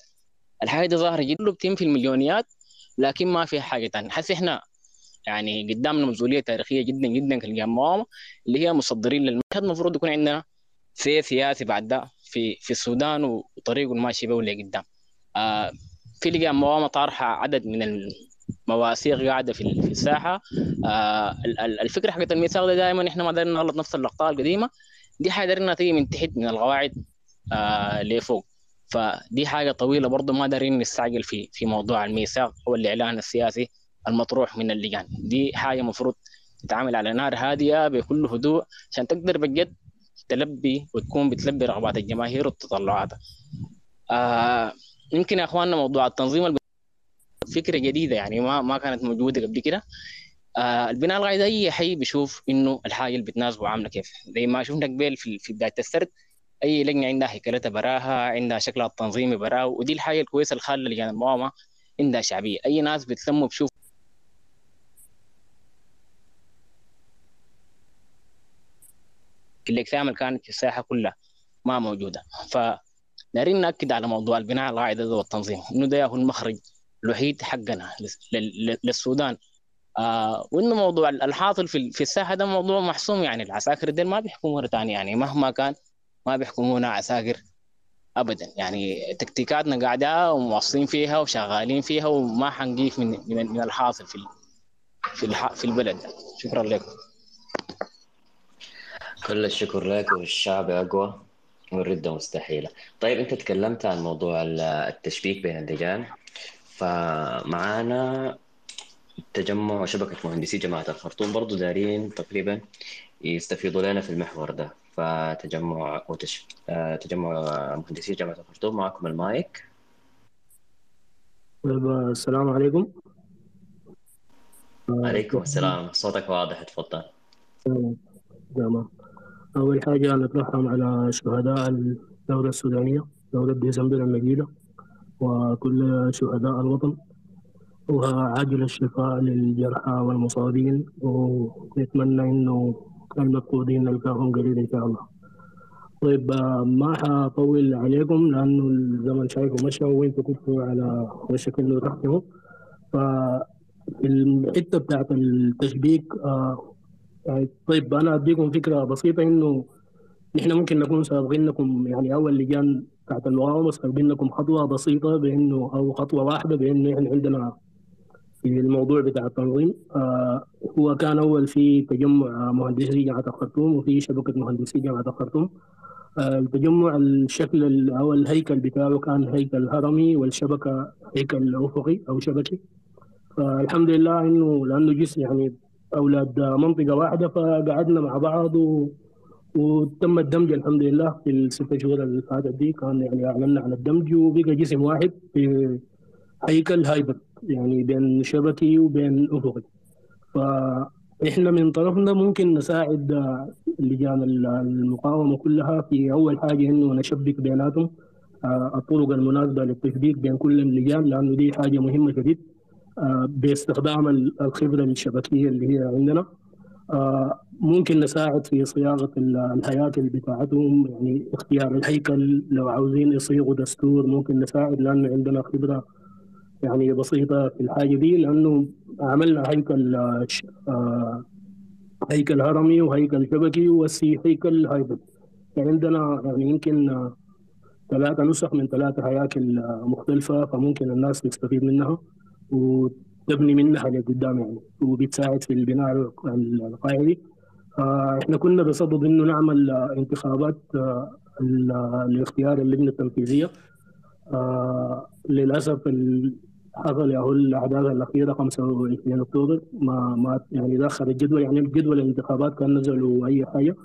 الحاجة دي ظاهرة جدا بتم في المليونيات لكن ما في حاجة ثانية حس إحنا يعني قدامنا مسؤولية تاريخية جدا جدا كلجان مقاومه اللي هي مصدرين للمشهد. المفروض يكون عندنا سير سياسي بعد ده في في السودان وطريقه الماشي به لقدام آه في لجان مقاومه طارحه عدد من المواثيق قاعدة في الساحة. آه ال- ال- الفكرة حقت الميثاق ده دائما إحنا ما دايرين نغلط نفس الأخطاء القديمة. دي حاجة دايرين تيجي من تحت من القواعد آه لفوق. فدي حاجة طويلة برضه ما دارين نستعجل في في موضوع الميثاق أو الإعلان السياسي المطروح من اللجان. دي حاجة المفروض تتعامل على نار هادية بكل هدوء عشان تقدر بجد تلبي وتكون بتلبي رغبات الجماهير وتطلعاتها. آه يمكن يا اخواننا موضوع التنظيم فكرة جديدة يعني ما ما كانت موجودة قبل كده. آه البناء القاعدة أي حي بيشوف إنه الحاجة اللي بتناسبه عاملة كيف. زي ما شفنا قبل في في بداية السرد أي لجنة عندها هيكلتها براها عندها شكلها التنظيمي براها ودي الحاجة الكويسة الخاله لجان المقاومه عندها شعبية. أي ناس بتلموا بشوف اللي كانت في الساحة كلها ما موجودة. فدارين نأكد على موضوع البناء القاعده ده والتنظيم إنه ده هو المخرج الوحيد حقنا لل- لل- للسودان. آه وإنه موضوع الحاصل في في الساحة ده موضوع محسوم يعني العساكر دول ما بيحكموا مره ثانية يعني مهما كان ما بيحكمونا عساكر ابدا. يعني تكتيكاتنا قاعدة ومواصلين فيها وشغالين فيها وما حنقيف من من, من الحاصل في في في البلد. شكرا لكم. كل الشكر لك والشعب أقوى. والردة مستحيلة. طيب أنت تكلمت عن موضوع ال- التشبيك بين اللجان فمعانا تجمع وشبكة مهندسي جامعة الخرطوم برضو دارين تقريبا يستفيدوا لنا في المحور ده. فتجمع وتش... آه، تجمع مهندسي جامعة الخرطوم. معكم المايك. طيب السلام عليكم. عليكم السلام. صوتك واضح تفضل تمام. أول حاجة نترحم على شهداء الثورة السودانية ثورة ديسمبر المجيدة وكل شهداء الوطن وعاجل الشفاء للجرحى والمصابين ونتمنى إنه المفقودين نلقاهم قريب إن شاء الله. طيب ما حطول عليكم لأنه الزمن شايفه مشى وإنتوا كنتوا على وشك إنه تختموا فالحتة بتاعت التشبيك آه، طيب أنا أديكم فكرة بسيطة إنه نحن ممكن نكون سابقينكم يعني أول لجان بتاعت المقاومة سابقينكم خطوة بسيطة بإنه أو خطوة واحدة بإنه إحنا عندنا في الموضوع بتاع التنظيم. آه هو كان أول في تجمع مهندسي جامعة الخرطوم وفي شبكة مهندسي جامعة الخرطوم. آه التجمع الشكل ال- أو الهيكل بتاعه كان هيكل هرمي والشبكة هيكل أفقي أو شبكي. فالحمد لله إنه لأنه جسم يعني أولاد منطقة واحدة فقعدنا مع بعض و... وتم الدمج الحمد لله في الست شهور اللي فاتت دي. كان يعني أعلنا عن الدمج وبقى جسم واحد في هيكل hybrid يعني بين شبكي وبين أفقي. فاحنا من طرفنا ممكن نساعد لجان المقاومة كلها في أول حاجة إنه نشبك بيناتهم. آه، الطرق المناسبة للتشبيك بين كل اللجان لأنه دي حاجة مهمة آه، باستخدام الخبرة الشبكية اللي هي عندنا. آه، ممكن نساعد في صياغة الهياكل بتاعتهم يعني اختيار الهيكل لو عاوزين يصيغوا دستور ممكن نساعد لأنه عندنا خبرة يعني بسيطة في الحاجة دي لأنه عملنا هيكل آه، هيكل هرمي وهيكل شبكي وسي هيكل هايبرد. عندنا يعني يمكن ثلاثة نسخ من ثلاثة هياكل مختلفة فممكن الناس تستفيد منها. وتبني منها لقدام يعني. وبتساعد في البناء القاعدي آه، إحنا كنا بصدد إنه نعمل انتخابات آه، لاختيار اللجنه التنفيذية. آه، للأسف حصل يا هو الأحداث الأخيرة 25 أكتوبر. ما ما يعني دخل الجدول يعني جدول الانتخابات كان نزلوا أي حاجة.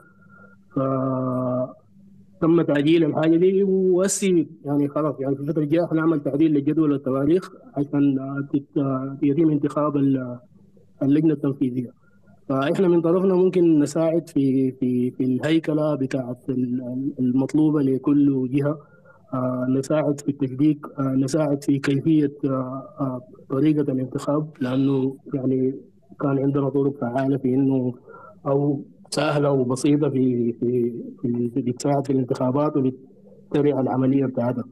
ف تم تعديل الحاجة دي وهسي يعني خلاص يعني في الفترة الجاية حنعمل تعديل للجدول والتواريخ عشان يتم انتخاب اللجنة التنفيذية. فإحنا من طرفنا ممكن نساعد في في في الهيكلة بتاعت المطلوبة لكل جهة. آه نساعد في التشبيك آه نساعد في كيفية آه طريقة الانتخاب لأنه يعني كان عندنا طرق فعالة في إنه أو سهله وبسيطة في في في, بتساعد في الانتخابات وبتسرع العملية بتاعتها.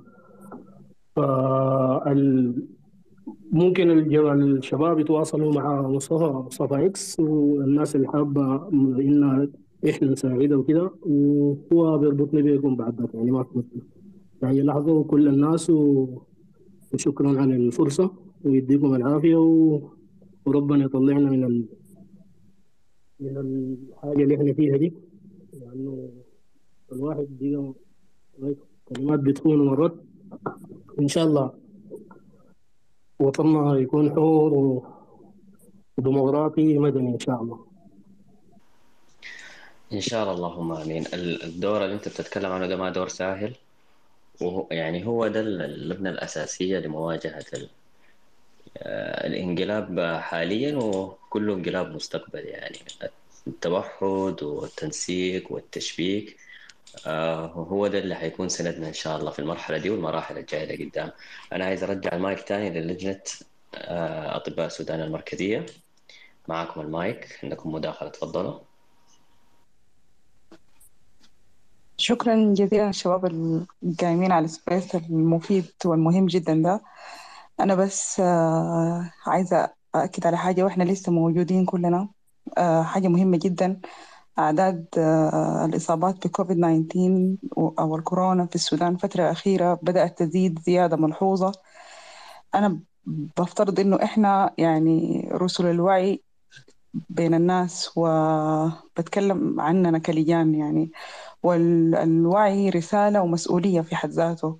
فال ممكن الشباب يتواصلوا مع مصطفى مصطفى إكس والناس اللي حابة إن إحنا نساعده وكده وهو بيربطني بيكم بعد ذلك يعني ما في. يعني لحظه كل الناس. وشكرا على الفرصة ويديكم العافية. وربنا يطلعنا من. من الحاجة اللي إحنا فيها دي لأنه الواحد دي كلمات بتكون مرات إن شاء الله وطننا يكون حور وديمقراطي مدني إن شاء الله. إن شاء الله اللهم آمين. الدور اللي أنت بتتكلم عنه ده ما دور سهل وهو يعني هو ده اللبنه الأساسية لمواجهة الانقلاب حاليا وكله انقلاب مستقبل يعني. التوحد والتنسيق والتشبيك هو ده اللي حيكون سندنا إن شاء الله في المرحلة دي والمراحل الجاية لقدام أنا عايز أرجع المايك تاني للجنة أطباء السودان المركزية. معكم المايك عندكم مداخلة تفضلوا. شكرا جزيلا الشباب القايمين على السبيس المفيد والمهم جدا ده. أنا بس عايزة أأكد على حاجة. وإحنا لسه موجودين كلنا. حاجة مهمة جدا. أعداد الإصابات بكوفيد 19 أو الكورونا في السودان الفترة الأخيرة بدأت تزيد زيادة ملحوظة. أنا بفترض إنه إحنا يعني رسل الوعي بين الناس وبتكلم عننا كلجان يعني. والوعي رسالة ومسؤولية في حد ذاته. آه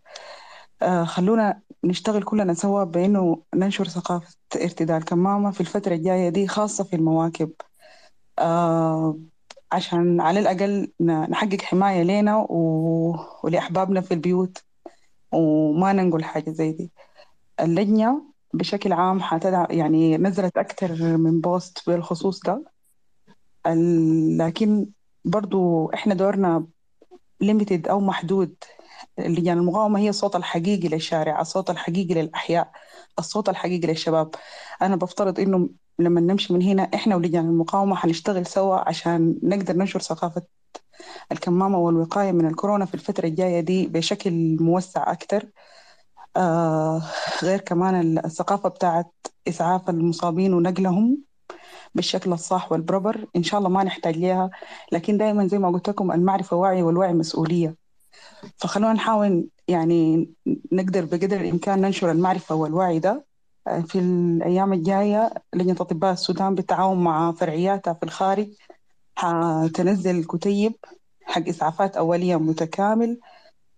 خلونا نشتغل كلنا سوا بأنه ننشر ثقافة ارتداء الكمامة في الفترة الجاية دي خاصة في المواكب آه عشان على الأقل نحقق حماية لنا. ولأحبابنا في البيوت وما ننقل حاجة زي دي اللجنة بشكل عام حتدع يعني نزلت أكثر من post بالخصوص ده لكن برضو إحنا دورنا limited أو محدود لجان المقاومة هي الصوت الحقيقي للشارع الصوت الحقيقي للأحياء الصوت الحقيقي للشباب. أنا بفترض إنه لما نمشي من هنا إحنا ولجان المقاومة حنشتغل سوا عشان نقدر ننشر ثقافة الكمامة والوقاية من الكورونا في الفترة الجاية دي بشكل موسع أكتر. آه غير كمان الثقافة بتاعت إسعاف المصابين ونقلهم بالشكل الصح والبروبر. إن شاء الله ما نحتاج ليها لكن دائما زي ما قلت لكم المعرفة وعي والوعي مسؤولية. فخلونا نحاول يعني نقدر بقدر الإمكان ننشر المعرفة والوعي ده في الأيام الجاية لجنة أطباء السودان بالتعاون مع فرعياتها في الخارج. حتنزل كتيب حق إسعافات أولية متكامل.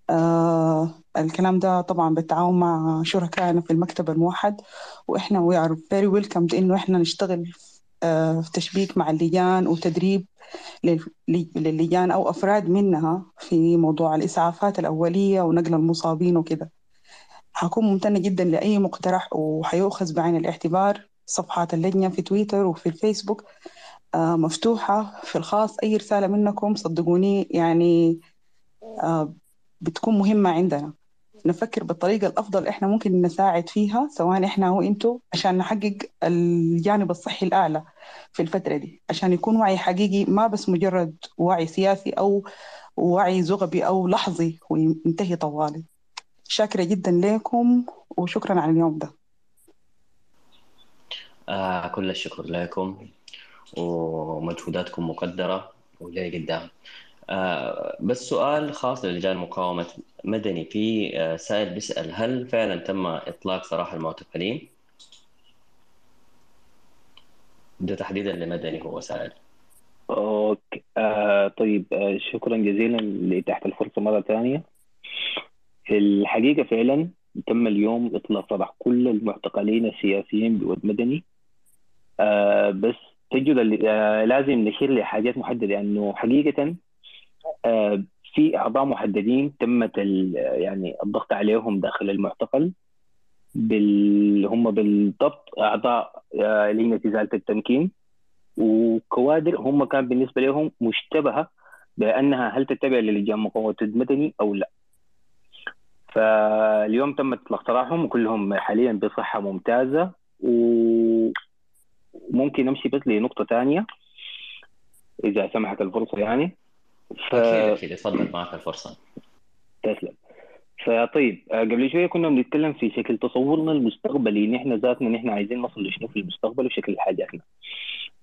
آه الكلام ده طبعا بالتعاون مع شركائنا في المكتب الموحد وإحنا we are very welcome إنه إحنا نشتغل آه، في تشبيك مع اللجان وتدريب لل- للجان أو أفراد منها في موضوع الإسعافات الأولية ونقل المصابين وكده حكون ممتنة جدا لأي مقترح وحيؤخذ بعين الاعتبار. صفحات اللجنة في تويتر وفي الفيسبوك آه، مفتوحة. في الخاص أي رسالة منكم صدقوني يعني آه، بتكون مهمة عندنا. نفكر بالطريقة الأفضل إحنا ممكن نساعد فيها سواء إحنا أو إنتوا عشان نحقق الجانب الصحي الأعلى في الفترة دي. عشان يكون وعي حقيقي ما بس مجرد وعي سياسي أو وعي زغبي أو لحظي وينتهي طوالي. شاكرة جدا لكم وشكرا على اليوم ده. آه كل الشكر لكم. ومجهوداتكم مقدرة. وجاي قدام. آه بس سؤال خاص للجان مقاومة مدني. في آه سائل بيسأل هل فعلا تم إطلاق سراح المعتقلين؟ ده تحديدا لمدني هو سائل. أوكي. آه طيب آه شكرا جزيلا لإتاحة الفرصة مرة ثانية. في الحقيقة فعلا تم اليوم إطلاق سراح كل المعتقلين السياسيين بود مدني. آه بس تجد آه لازم نشير لحاجات محددة أنه حقيقة آه في أعضاء محددين تمت يعني الضغط عليهم داخل المعتقل بال... هم بالضبط أعضاء آه لجنة إزالة التمكين وكوادر هم كان بالنسبة لهم مشتبهة بأنها هل تتبع للجان مقاومة المدني أو لا. فاليوم تم اطلاق سراحهم وكلهم حاليا بصحة ممتازة وممكن نمشي بس لنقطة ثانية إذا سمحت الفرصة يعني. ف... أكيد أكيد. اتفضل معك الفرصة. تسلم. فطيب آه، قبل شوية كنا بنتكلم في شكل تصورنا المستقبلي. نحن ذاتنا نحن عايزين نصل لشنو في المستقبل وشكل حاجاتنا.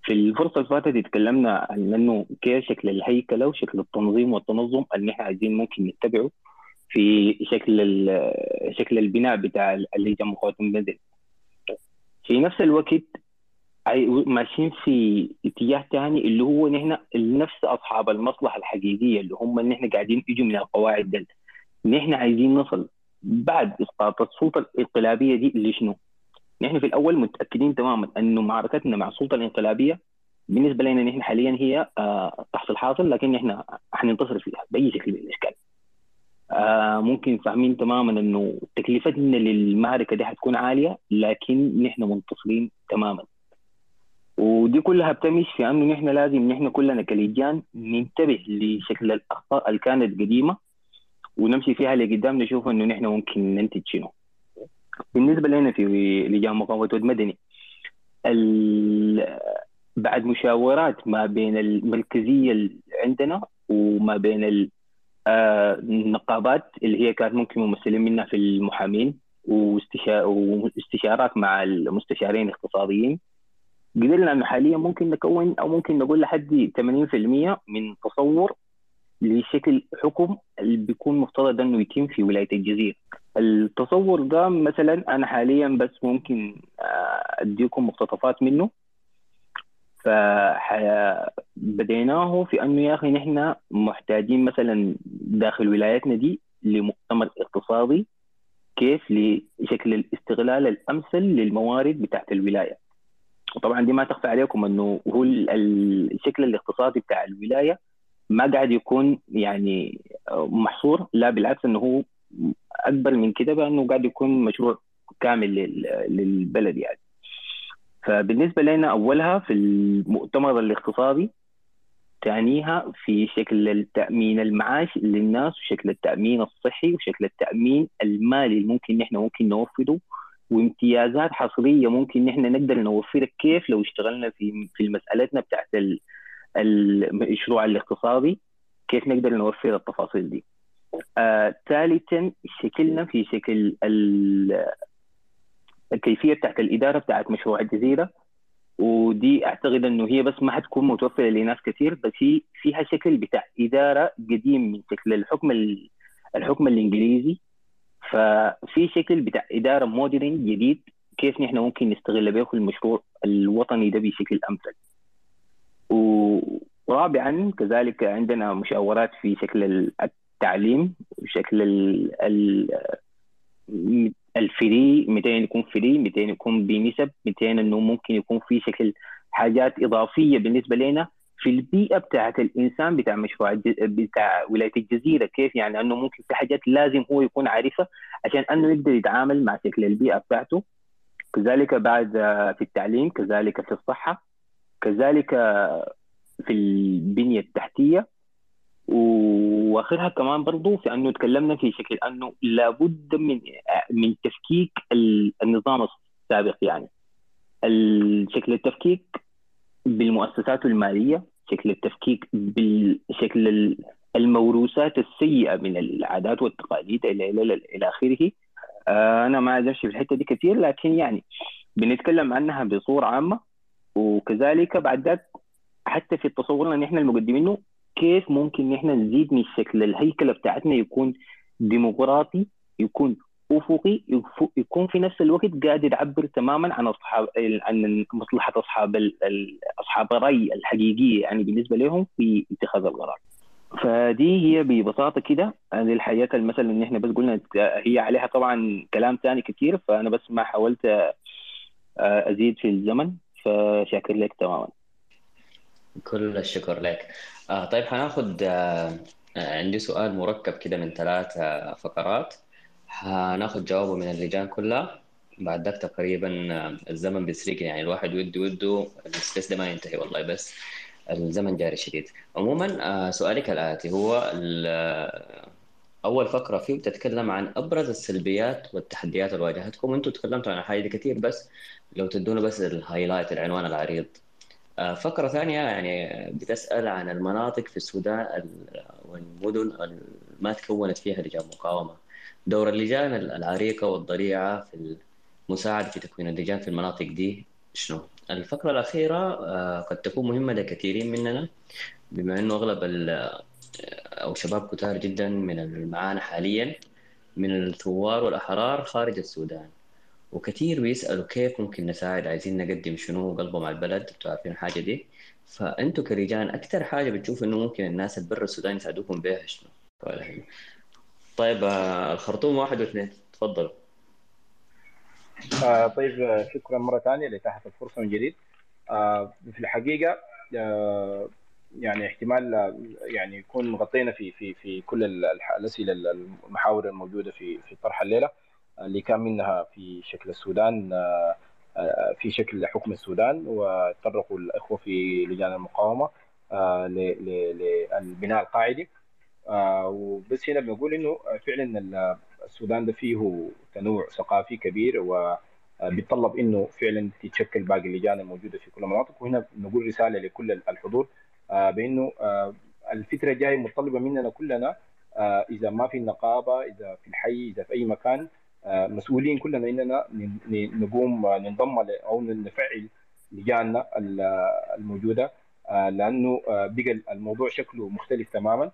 في الفرصة اللي فاتت اتكلمنا عن إنه كيف شكل الهيكلة وشكل التنظيم والتنظم اللي نحن عايزين ممكن نتبعه في شكل شكل البناء بتاع اللجنه مقاومه المدني في نفس الوقت ماشيين في اتجاه تاني اللي هو نحن نفس أصحاب المصلحة الحقيقية اللي هم اللي نحن قاعدين يجوا من القواعد دل نحن عايزين نصل بعد إسقاط السلطة الانقلابية دي لشنو؟ نحن في الأول متأكدين تماما إنه معركتنا مع السلطة الانقلابية بالنسبة لنا نحن حاليا هي آه تحت الحاصل لكن نحن حننتصر فيها بأي شكل من الإشكال. آه ممكن فاهمين تماما إنه تكلفتنا للمعركة دي حتكون عالية لكن نحن منتصرين تماما. ودي كلها بتمش في انه نحن لازم نحن كلنا كلجان ننتبه لشكل الأخطاء اللي كانت قديمة ونمشي فيها لقدام نشوف إنه نحن ممكن ننتج شنو. بالنسبة لنا في لجان مقاومة مدني بعد مشاورات ما بين المركزية عندنا وما بين آه، النقابات اللي هي كانت ممكن ممثلين منها في المحامين واستشا- واستشارات مع المستشارين الاقتصاديين قدرنا إنه حاليا ممكن نكون أو ممكن نقول لحد 80% من تصور لشكل حكم اللي بيكون مفترض إنه يتم في ولاية الجزيرة. التصور ده مثلا أنا حاليا بس ممكن آه، أديكم مقتطفات منه فبديناه في أنه يا أخي نحن محتاجين مثلا داخل ولايتنا دي لمؤتمر اقتصادي كيف لشكل الاستغلال الأمثل للموارد بتاعت الولاية. وطبعا دي ما تخفى عليكم إنه هو ال- الشكل الاقتصادي بتاع الولاية ما قاعد يكون يعني محصور لا بالعكس إنه هو أكبر من كده بانه قاعد يكون مشروع كامل لل- للبلد يعني. فبالنسبة لنا أولها في المؤتمر الاقتصادي ثانيها في شكل التأمين المعاش للناس وشكل التأمين الصحي وشكل التأمين المالي اللي ممكن نحن ممكن نوفره وامتيازات حصرية ممكن نحن نقدر نوفرها كيف لو اشتغلنا في في مسألتنا بتاعت ال- المشروع الاقتصادي كيف نقدر نوفر التفاصيل دي. آه، ثالثا شكلنا في شكل ال- الكيفية بتاعت الإدارة بتاعت مشروع الجزيرة ودي أعتقد إنه هي بس ما حتكون متوفرة لناس كثير بس هي فيها شكل بتاع إدارة قديم من شكل الحكم ال- الحكم الإنجليزي ففي شكل بتاع إدارة مودرن جديد كيف نحن ممكن نستغل به المشروع الوطني ده بشكل أمثل. ورابعا كذلك عندنا مشاورات في شكل التعليم وشكل ال- الفري 200 يكون فري 200 يكون بنسب 200 إنه ممكن يكون في شكل حاجات إضافية بالنسبة لنا في البيئة بتاعت الإنسان بتاع مشروع بتاع ولاية الجزيرة كيف يعني؟ انه ممكن في حاجات لازم هو يكون عارفها عشان أنه يقدر يتعامل مع شكل البيئة بتاعته. كذلك بعد آه، في التعليم كذلك في الصحة كذلك آه، في البنية التحتية. وآخرها كمان برضو في أنه تكلمنا في شكل أنه لابد من من تفكيك ال- النظام السابق يعني. شكل التفكيك بالمؤسسات المالية شكل التفكيك بالشكل ال- الموروثات السيئة من العادات والتقاليد إلى إلى إلى آخره. آه، أنا ما امشي في الحتة دي كثير لكن يعني بنتكلم عنها بصورة عامة. وكذلك بعد ذاك حتى في تصورنا ان إحنا المقدمينه كيف ممكن إحنا نزيد من شكل الهيكلة بتاعتنا يكون ديمقراطي يكون افقي يكون في نفس الوقت قادر يعبر تماما عن أصحاب عن مصلحة أصحاب أصحاب الراي الحقيقية يعني بالنسبة لهم في اتخاذ القرار. فدي هي ببساطة كده هذه الحاجات مثلا ان إحنا بس قلنا هي عليها طبعا كلام ثاني كثير فأنا بس ما حاولت آه، أزيد في الزمن فشاكر لك تماما. كل الشكر لك آه طيب هناخد آه آه، عندي سؤال مركب كده من ثلاث آه، فقرات هناخد جوابه من اللجان كلها. بعد ذاك تقريبا آه، الزمن بيسرق يعني. الواحد وده وده ال space ده ما ينتهي والله بس الزمن جاري شديد. عموما آه، سؤالي كالآتي هو ال- أول فقرة فيه بتتكلم عن أبرز السلبيات والتحديات اللي واجهتكم. وأنتم تكلمتوا عن حاجة دي كتير بس لو تدونا بس ال highlight العنوان العريض. آه، فقرة ثانية يعني بتسأل عن المناطق في السودان ال- والمدن اللي ما تكونت فيها لجان مقاومة. دور اللجان العريقة والضريعة في المساعدة في تكوين اللجان في المناطق دي شنو؟ الفقرة الأخيرة آه، قد تكون مهمة لكثيرين مننا بما أنه أغلب ال- أو شباب كتار جدا من المعانا حاليا من الثوار والأحرار خارج السودان وكثير بيسألوا كيف ممكن نساعد عايزين نقدم شنو قلبهم على البلد أنتوا عارفين الحاجة دي فأنتوا كرجال أكثر حاجة بتشوفوا إنه ممكن الناس اللي برا السودان يساعدوكم بيها شنو؟ طيب آه، الخرطوم واحد واثنين. تفضلوا آه طيب آه، شكرا مرة ثانية لإتاحة الفرصة من جديد. آه في الحقيقة آه يعني احتمال آه، يعني يكون غطينا في في في كل ال- الح- الأسئلة المحاور الموجودة في في طرح الليلة اللي كان منها في شكل السودان آه، آه، في شكل حكم السودان وتطرقوا الأخوة في لجان آه، ل- للبناء القاعدي آه، وبس هنا بنقول إنه فعلا ال- السودان ده فيه تنوع ثقافي كبير وبيتطلب إنه فعلا تتشكل باقي اللجان الموجودة في كل المناطق وهنا نقول رسالة لكل الحضور آه، بإنه آه، الفترة الجاية متطلبة مننا كلنا آه، إذا ما في نقابه إذا في الحي إذا في أي مكان آه، مسؤولين كلنا إننا نقوم آه، ننضم أو نفعل لجاننا ال- الموجودة آه، لأنه آه، بقى الموضوع شكله مختلف تماما. آه،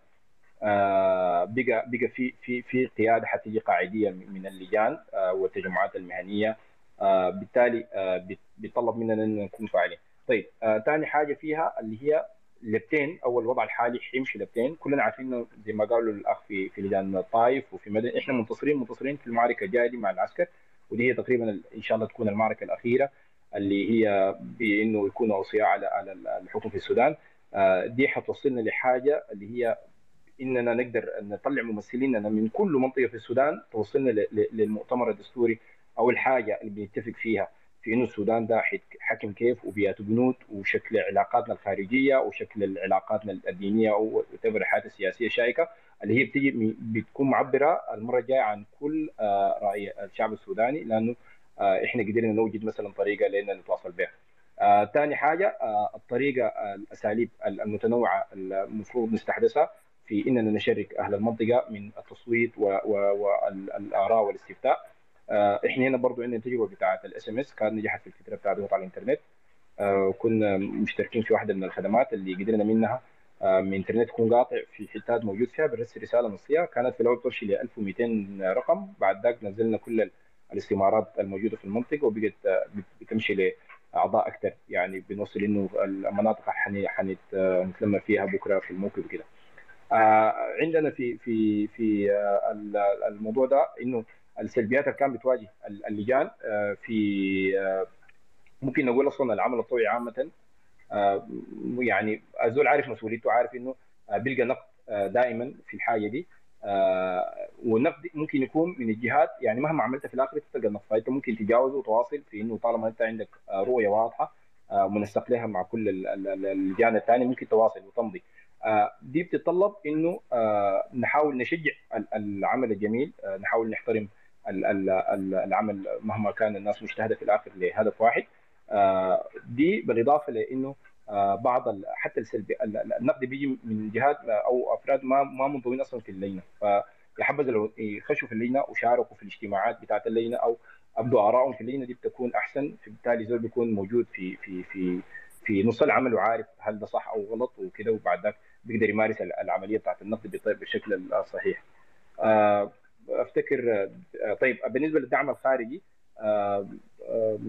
بقى بقى في في في قيادة حتيجي قاعدية من اللجان آه، والتجمعات المهنية. آه، بالتالي آه، بيطلب مننا إن نكون فاعلين. طيب ثاني حاجة فيها اللي هي لبتين. أو الوضع الحالي حيمشي لبتين. كلنا عارفين زي ما قالوا الأخ في في لجان الطائف وفي مدن إحنا منتصرين منتصرين في المعركة الجاية دي مع العسكر ودي هي تقريبا إن شاء الله تكون المعركة الأخيرة اللي هي بانه يكونوا اوصياء على على الحكم في السودان. آه، دي حتوصلنا لحاجة اللي هي إننا نقدر نطلع ممثليننا من كل منطقة في السودان توصلنا للمؤتمر الدستوري أو الحاجة اللي بنتفق فيها في انه السودان ده حكم كيف وبيئته بنود وشكل علاقاتنا الخارجية وشكل علاقاتنا الدينية أو الحياة السياسية الشائكه اللي هي بتيجي من- بتكون معبرة المرة الجاية عن كل آه، رأي الشعب السوداني لأنه آه، إحنا قدرنا نوجد مثلا طريقة لنا نتواصل بها. ثاني حاجة آه، الطريقة آه، الأساليب المتنوعة المفروض نستحدثها في إننا نشارك أهل المنطقة من التصويت والآراء والاستفتاء. آه، إحنا هنا برضو عندنا تجربة بتاعة ال SMS كانت نجحت في الفترة بتاعت على الإنترنت. آه، كنا مشتركين في واحدة من الخدمات اللي قدرنا منها آه، من إنترنت يكون قاطع في حتات موجود فيها بنرسل رسالة نصية. كانت في الأول تمشي ل 1200 رقم. بعد ذاك نزلنا كل ال- الاستمارات الموجودة في المنطقة وبقت بت- بتمشي لأعضاء أكثر يعني بنوصل إنه المناطق حن- حنتلم فيها بكرة في الموكب وكده. آه، عندنا في في في آه، ال- الموضوع ده إنه السلبيات اللي كان بتواجه ال- اللجان آه، في ممكن نقول أصلا العمل الطوعي عامة يعني الزول عارف مسؤوليته عارف إنه بيلقى نقد دائما في الحاجة دي والنقد ممكن يكون من الجهات يعني مهما عملت في الآخر تلقى النقد. فأنت ممكن تجاوزه وتواصل في إنه طالما أنت عندك رؤية واضحة منسق لها مع كل ال- ال- ال- الجانب الثاني ممكن تواصل وتمضي. دي بتتطلب إنه آه، نحاول نشجع ال- العمل الجميل آه، نحاول نحترم ال- ال- ال- العمل مهما كان الناس مجتهدة في الآخر لهدف واحد. آه، دي بالإضافة لإنه آه، بعض حتى السلبي ال- ال- النقد بيجي من جهات أو أفراد ما ما منضوين أصلا في اللجنة. فيحبذ لو يخشوا في اللجنة وشاركوا في الاجتماعات بتاعت اللجنة أو أبدوا آرائهم في اللجنة. دي بتكون أحسن. فبالتالي زول بيكون موجود في في في في نص العمل وعارف هل ده صح أو غلط وكده وبعد ذاك بيقدر يمارس ال- العملية بتاعت النقد بالشكل الصحيح. آه، أفتكر آه، طيب بالنسبة للدعم الخارجي آه،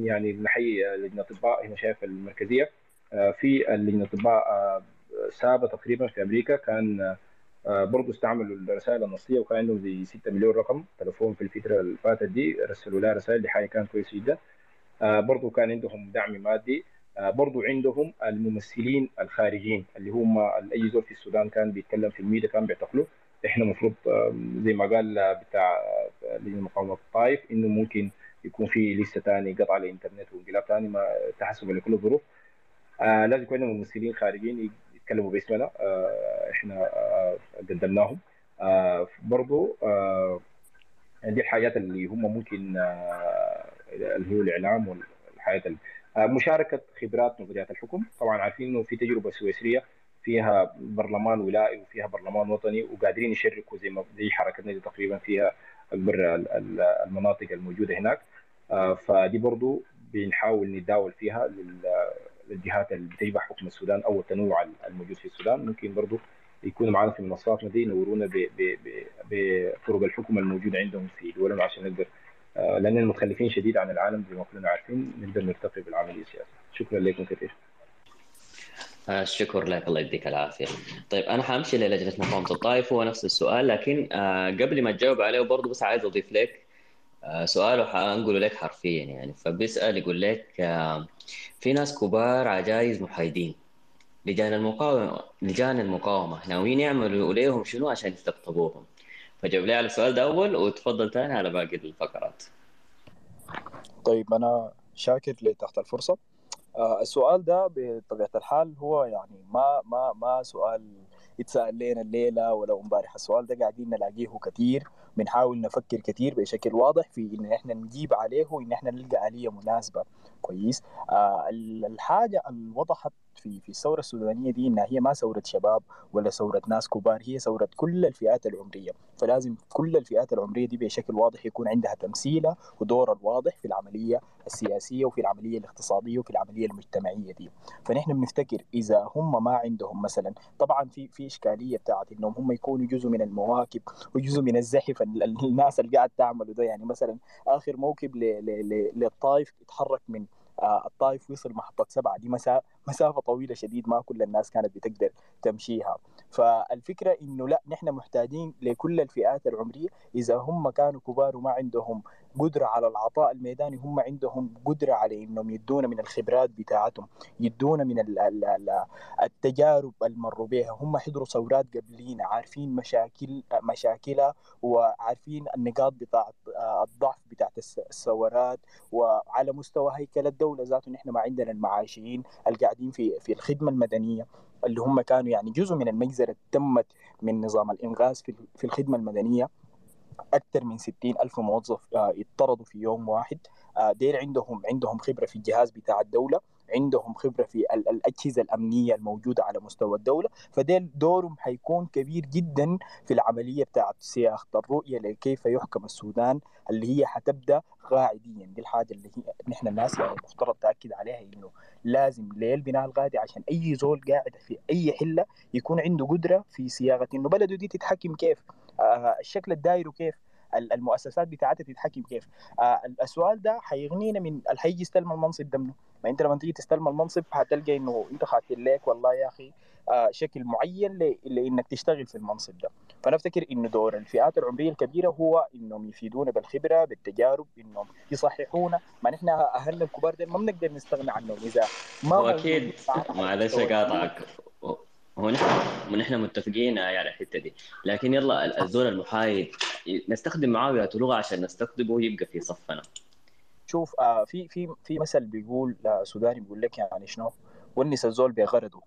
يعني نحيي لجنة الاطباء هنا شايف المركزية في لجنة الاطباء سابه تقريبا في أمريكا كان برضه استعملوا الرسائل النصية وكان عندهم زي 6 مليون رقم تلفون في الفترة اللي فاتت دي رسلوا لها رسائل دي حاجة كانت كويسة جدا برضو كان عندهم دعم مادي برضو عندهم الممثلين الخارجيين اللي هم أي زول في السودان كان بيتكلم في الميديا كان بيعتقلوا إحنا المفروض زي ما قال آه، بتاع آه، لجنه مقاومة الطائف إنه ممكن يكون في لسه ثاني قطع الإنترنت وانقلاب ثاني ما تحسبا لكل الظروف. آه لازم يكون عندنا ممثلين خارجيين يتكلموا باسمنا آه إحنا آه قدمناهم. آه برضو آه دي الحاجات اللي هم ممكن آه اللي هو الإعلام آه مشاركة خبرات نظريات الحكم. طبعا عارفين إنه في تجربة سويسرية فيها برلمان ولائي وفيها برلمان وطني وقادرين يشاركوا زي ما زي حركتنا دي تقريبا فيها اكبر ال- ال- المناطق الموجودة هناك. آه، فدي برضو بنحاول نتداول فيها لل- للجهات اللي بتجمع حكم السودان أو التنوع الموجود في السودان. ممكن برضو يكونوا معنا في منصاتنا دي ينورونا ب- ب- ب- بطرق الحكم الموجوده عندهم في دولهم عشان نقدر آه، لاننا متخلفين شديد عن العالم زي ما كلنا عارفين نقدر نرتقي بالعملية السياسية. شكرا لكم كثير. آه شكرا لك. الله يديك العافية. طيب أنا حأمشي للجنة مقاومة الطائف هو نفس السؤال لكن آه قبل ما تجاوب عليه برضه بس عايز أضيف لك آه سؤاله حنقوله لك حرفيا يعني. فبيسأل يقول لك آه في ناس كبار عجايز محايدين. لجان المقاومة لجان المقاومة ناويين يعملوا ليهم شنو عشان يستقطبوهم؟ فجاوب لي على السؤال ده أول وتفضل تاني على باقي الفقرات. طيب أنا شاكر لتحت الفرصة. آه السؤال ده بطبيعة الحال هو يعني ما ما ما سؤال يتسأل لنا الليلة ولا امبارح. السؤال ده قاعدين نلاقيه كثير بنحاول نفكر كثير بشكل واضح في إن إحنا نجيب عليه وإن إحنا نلقى آلية مناسبة. كويس. آه ال- الحاجة اللي وضحت في في الثورة السودانية دي إنها هي ما ثورة شباب ولا ثورة ناس كبار هي ثورة كل الفئات العمرية. فلازم كل الفئات العمرية دي بشكل واضح يكون عندها تمثيلها ودورها الواضح في العملية السياسية وفي العملية الاقتصادية وفي العملية المجتمعية دي. فنحن بنفتكر إذا هم ما عندهم مثلا طبعا في في إشكالية بتاعت إنهم هم يكونوا جزء من المواكب وجزء من الزحف ال- ال- الناس اللي قاعد تعمله ده. يعني مثلا آخر موكب للطائف اتحرك من آه، الطائف وصل محطة سبعة دي مسا- مسافة طويلة شديد ما كل الناس كانت بتقدر تمشيها. فالفكرة إنه لا نحن محتاجين لكل الفئات العمرية. إذا هم كانوا كبار وما عندهم قدرة على العطاء الميداني هم عندهم قدرة على إنهم يدونا من الخبرات بتاعتهم يدونا من ال- ال- ال- التجارب اللي مروا بها هم حضروا ثورات قبلينا عارفين مشاكل مشاكلها وعارفين النقاط بتاعت آه، الضعف بتاعت الس- الثورات وعلى مستوى هيكل الدولة ذاته نحن ما عندنا المعاشين اللي قاعدين في في الخدمة المدنية اللي هم كانوا يعني جزء من المجزرة اللي تمت من نظام الإنغاز في في الخدمة المدنية أكثر من 60 ألف موظف آه، يطردوا في يوم واحد. آه، ديل عندهم عندهم خبرة في الجهاز بتاع الدولة. عندهم خبرة في ال- الأجهزة الأمنية الموجودة على مستوى الدولة فديل دورهم حيكون كبير جدا في العملية بتاعت صياغة الرؤية لكيف يحكم السودان اللي هي حتبدأ قاعديا دي الحاجة اللي هي نحن الناس يعني المفترض تأكد عليها إنه لازم ليه البناء الغادي عشان أي زول قاعد في أي حلة يكون عنده قدرة في صياغة إنه بلده دي تتحكم كيف آه، الشكل الداير كيف المؤسسات بتاعتها تتحكم كيف. آه السؤال ده حيغنينا من اللي حيجي يستلم المنصب ده منه. ما انت لما تيجي تستلم المنصب هتلقى انه انت خاطر لك والله يا أخي آه شكل معين ل- لإنك تشتغل في المنصب ده. فأنا أفتكر إنه دور الفئات العمرية الكبيرة هو إنهم يفيدونا بالخبرة بالتجارب إنهم يصححونا. ما نحن أهلنا الكبار دي ما بنقدر نستغنى عنهم إذا ما هو موجود أكيد معلش أقاطعك. هو نحن ونحن متفقين على الحتة دي. لكن يلا الزول المحايد نستخدم معاوية لغة عشان نستقطبه يبقى في صفنا. شوف آه في في في مثل بيقول آه سوداني بيقول لك يعني شنو؟ ونس الزول بغرضه.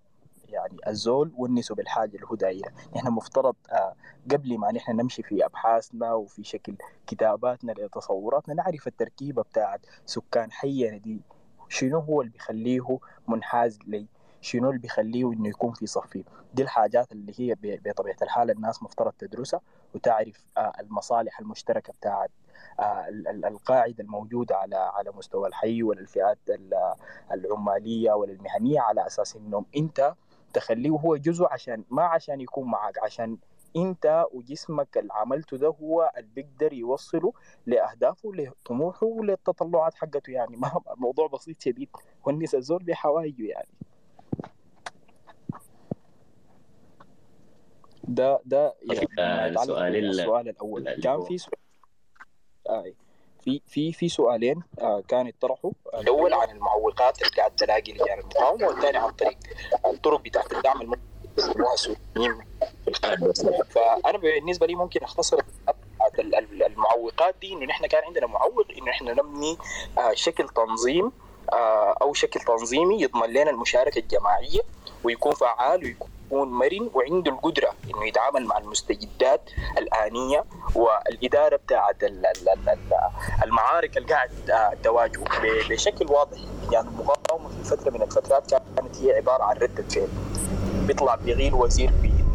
يعني الزول ونسه بالحاجة اللي هو دايرها. نحن مفترض آه قبل ما نحن نمشي في أبحاثنا وفي شكل كتاباتنا لتصوراتنا نعرف التركيبة بتاعت سكان حينا دي. شنو هو اللي بيخليه منحاز لي؟ شنو اللي بيخليه إنه يكون في صفي؟ دي الحاجات اللي هي بطبيعة الحال الناس مفترض تدرسها وتعرف آه، المصالح المشتركة بتاعت آه، ال- ال- القاعدة الموجودة على على مستوى الحي وللفئات ال- العمالية وللمهنيه على أساس إنهم أنت تخليه هو جزء عشان ما عشان يكون معك عشان أنت وجسمك اللي عملته ده هو اللي بيقدر يوصله لأهدافه لطموحه وللتطلعات حقته. يعني ما الموضوع بسيط شديد. ونس الزول بحوايجه يعني. ده ده يعني السؤال ال- بالسؤال الأول. كان في سؤال آه في في في سؤالين آه كان يطرحوا. الأول عن المعوقات اللي قاعد تلاقي لجان المقاومه والثاني عن طريق الطرق بتاعت الدعم في الخارج فأنا بالنسبة لي ممكن أختصر ال- ال- المعوقات دي إنه نحن كان عندنا معوق إنه نحن نبني آه شكل تنظيم أو شكل تنظيمي يضمن لنا المشاركة الجماعية ويكون فعال ويكون مرن وعنده القدرة إنه يتعامل مع المستجدات الآنية والإدارة بتاعت ال- ال- ال- ال- المعارك اللي قاعد تواجهه بشكل واضح. يعني المقاومه في فترة من الفترات كانت هي عبارة عن ردة فعل. بيطلع بيغير وزير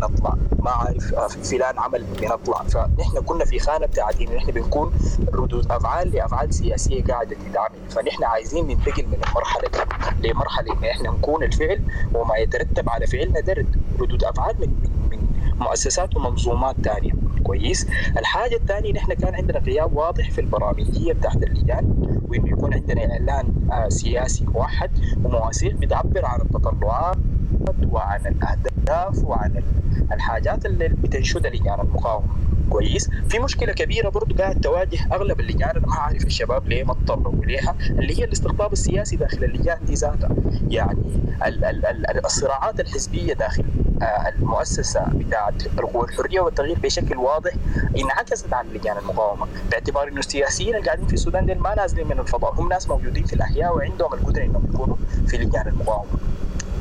بنطلع ما عارف آه، فلان عمل بنطلع فنحن كنا في خانة بتاعت انه نحن بنكون ردود أفعال لأفعال سياسية قاعدة تتعمل فنحن عايزين ننتقل من المرحلة دي لمرحلة إن إحنا نكون الفعل وما يترتب على فعلنا ده رد- ردود أفعال من من مؤسسات ومنظومات ثانية كويس. الحاجة الثانية نحن كان عندنا غياب واضح في البرامجية بتاعت اللجان وإنه يكون عندنا إعلان آه، سياسي موحد ومواثيق بتعبر عن التطلعات وعن الأهداف وعن ال- الحاجات اللي بتنشدها لجان المقاومة. كويس. في مشكلة كبيرة برضو قاعد تواجه أغلب اللجان. أنا ما عارف الشباب ليه ما تطرقوا ليها اللي هي الاستقطاب السياسي داخل اللجان دي ذاتها. يعني ال- ال- ال- الصراعات الحزبية داخل آه، المؤسسة بتاعت القوى الحرية والتغيير بشكل واضح انعكست على لجان المقاومة. باعتبار إنه السياسيين اللي قاعدين في السودان ما نازلين من الفضاء هم ناس موجودين في الأحياء وعندهم القدرة إنهم يكونوا في لجان المقاومة.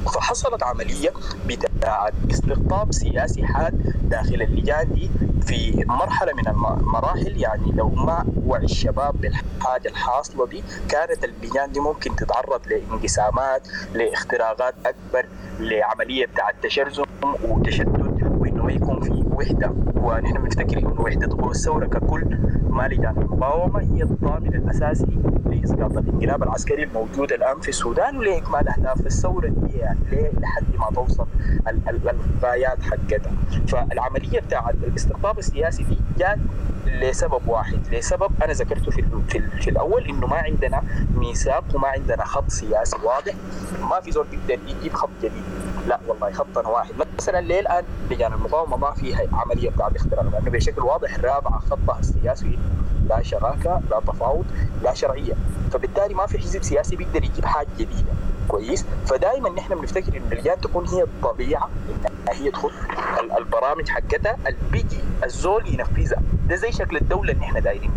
فحصلت عملية بتاعت استقطاب سياسي حاد داخل اللجان دي في مرحلة من المراحل يعني لو ما وعي الشباب بالحاجة الحاصلة دي كانت اللجان دي ممكن تتعرض لانقسامات لاختراقات أكبر لعملية بتاعت تشرذم وتشتت ما يكون في وحدة ونحن بنفتكر إنه وحدة قوى الثورة ككل ما لجان المقاومة هي الضامن الأساسي لإسقاط الانقلاب العسكري الموجود الآن في السودان ولإكمال أهداف الثورة دي يعني لحد ما توصل ال- ال- الغايات حقتها. فالعملية بتاع الاستقطاب السياسي دي جات لسبب واحد لسبب أنا ذكرته في, في, في الأول إنه ما عندنا ميثاق وما عندنا خط سياسي واضح. ما في زول بيقدر يجيب خط جديد. لا والله خطنا واحد. مثلا ليه الآن لجان المقاومة ما فيها عملية بتاعت اختراق لأنه بشكل واضح رابعه خطها السياسي. لا شراكة لا تفاوض لا شرعية. فبالتالي ما في حزب سياسي بيقدر يجيب حاجة جديدة. كويس؟ فدائما نحن بنفتكر إن اللجان تكون هي الطبيعة هي تخط ال- البرامج حقتها اللي بيجي الزول ينفذها. ده زي شكل الدولة اللي إحنا دايرينه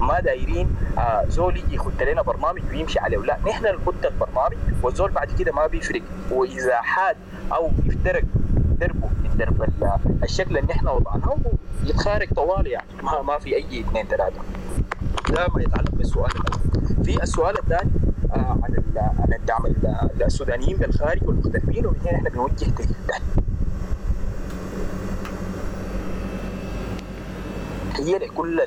ما دايرين آه زول يجي يخط لنا برنامج ويمشي عليه. لا نحن نخط البرنامج والزول بعد كده ما بيفرق. وإذا حاد أو يفترق دربه درب ال- الشكل اللي إحنا وضعناه يتخارج طوال يعني. ما, ما في أي اثنين ثلاثة. ده ما يتعلق بالسؤال الأول في السؤال الثاني آه عن عن الدعم ال- السودانيين بالخارج والمغتربين ومن هنا إحنا بنوجه تحيه لكل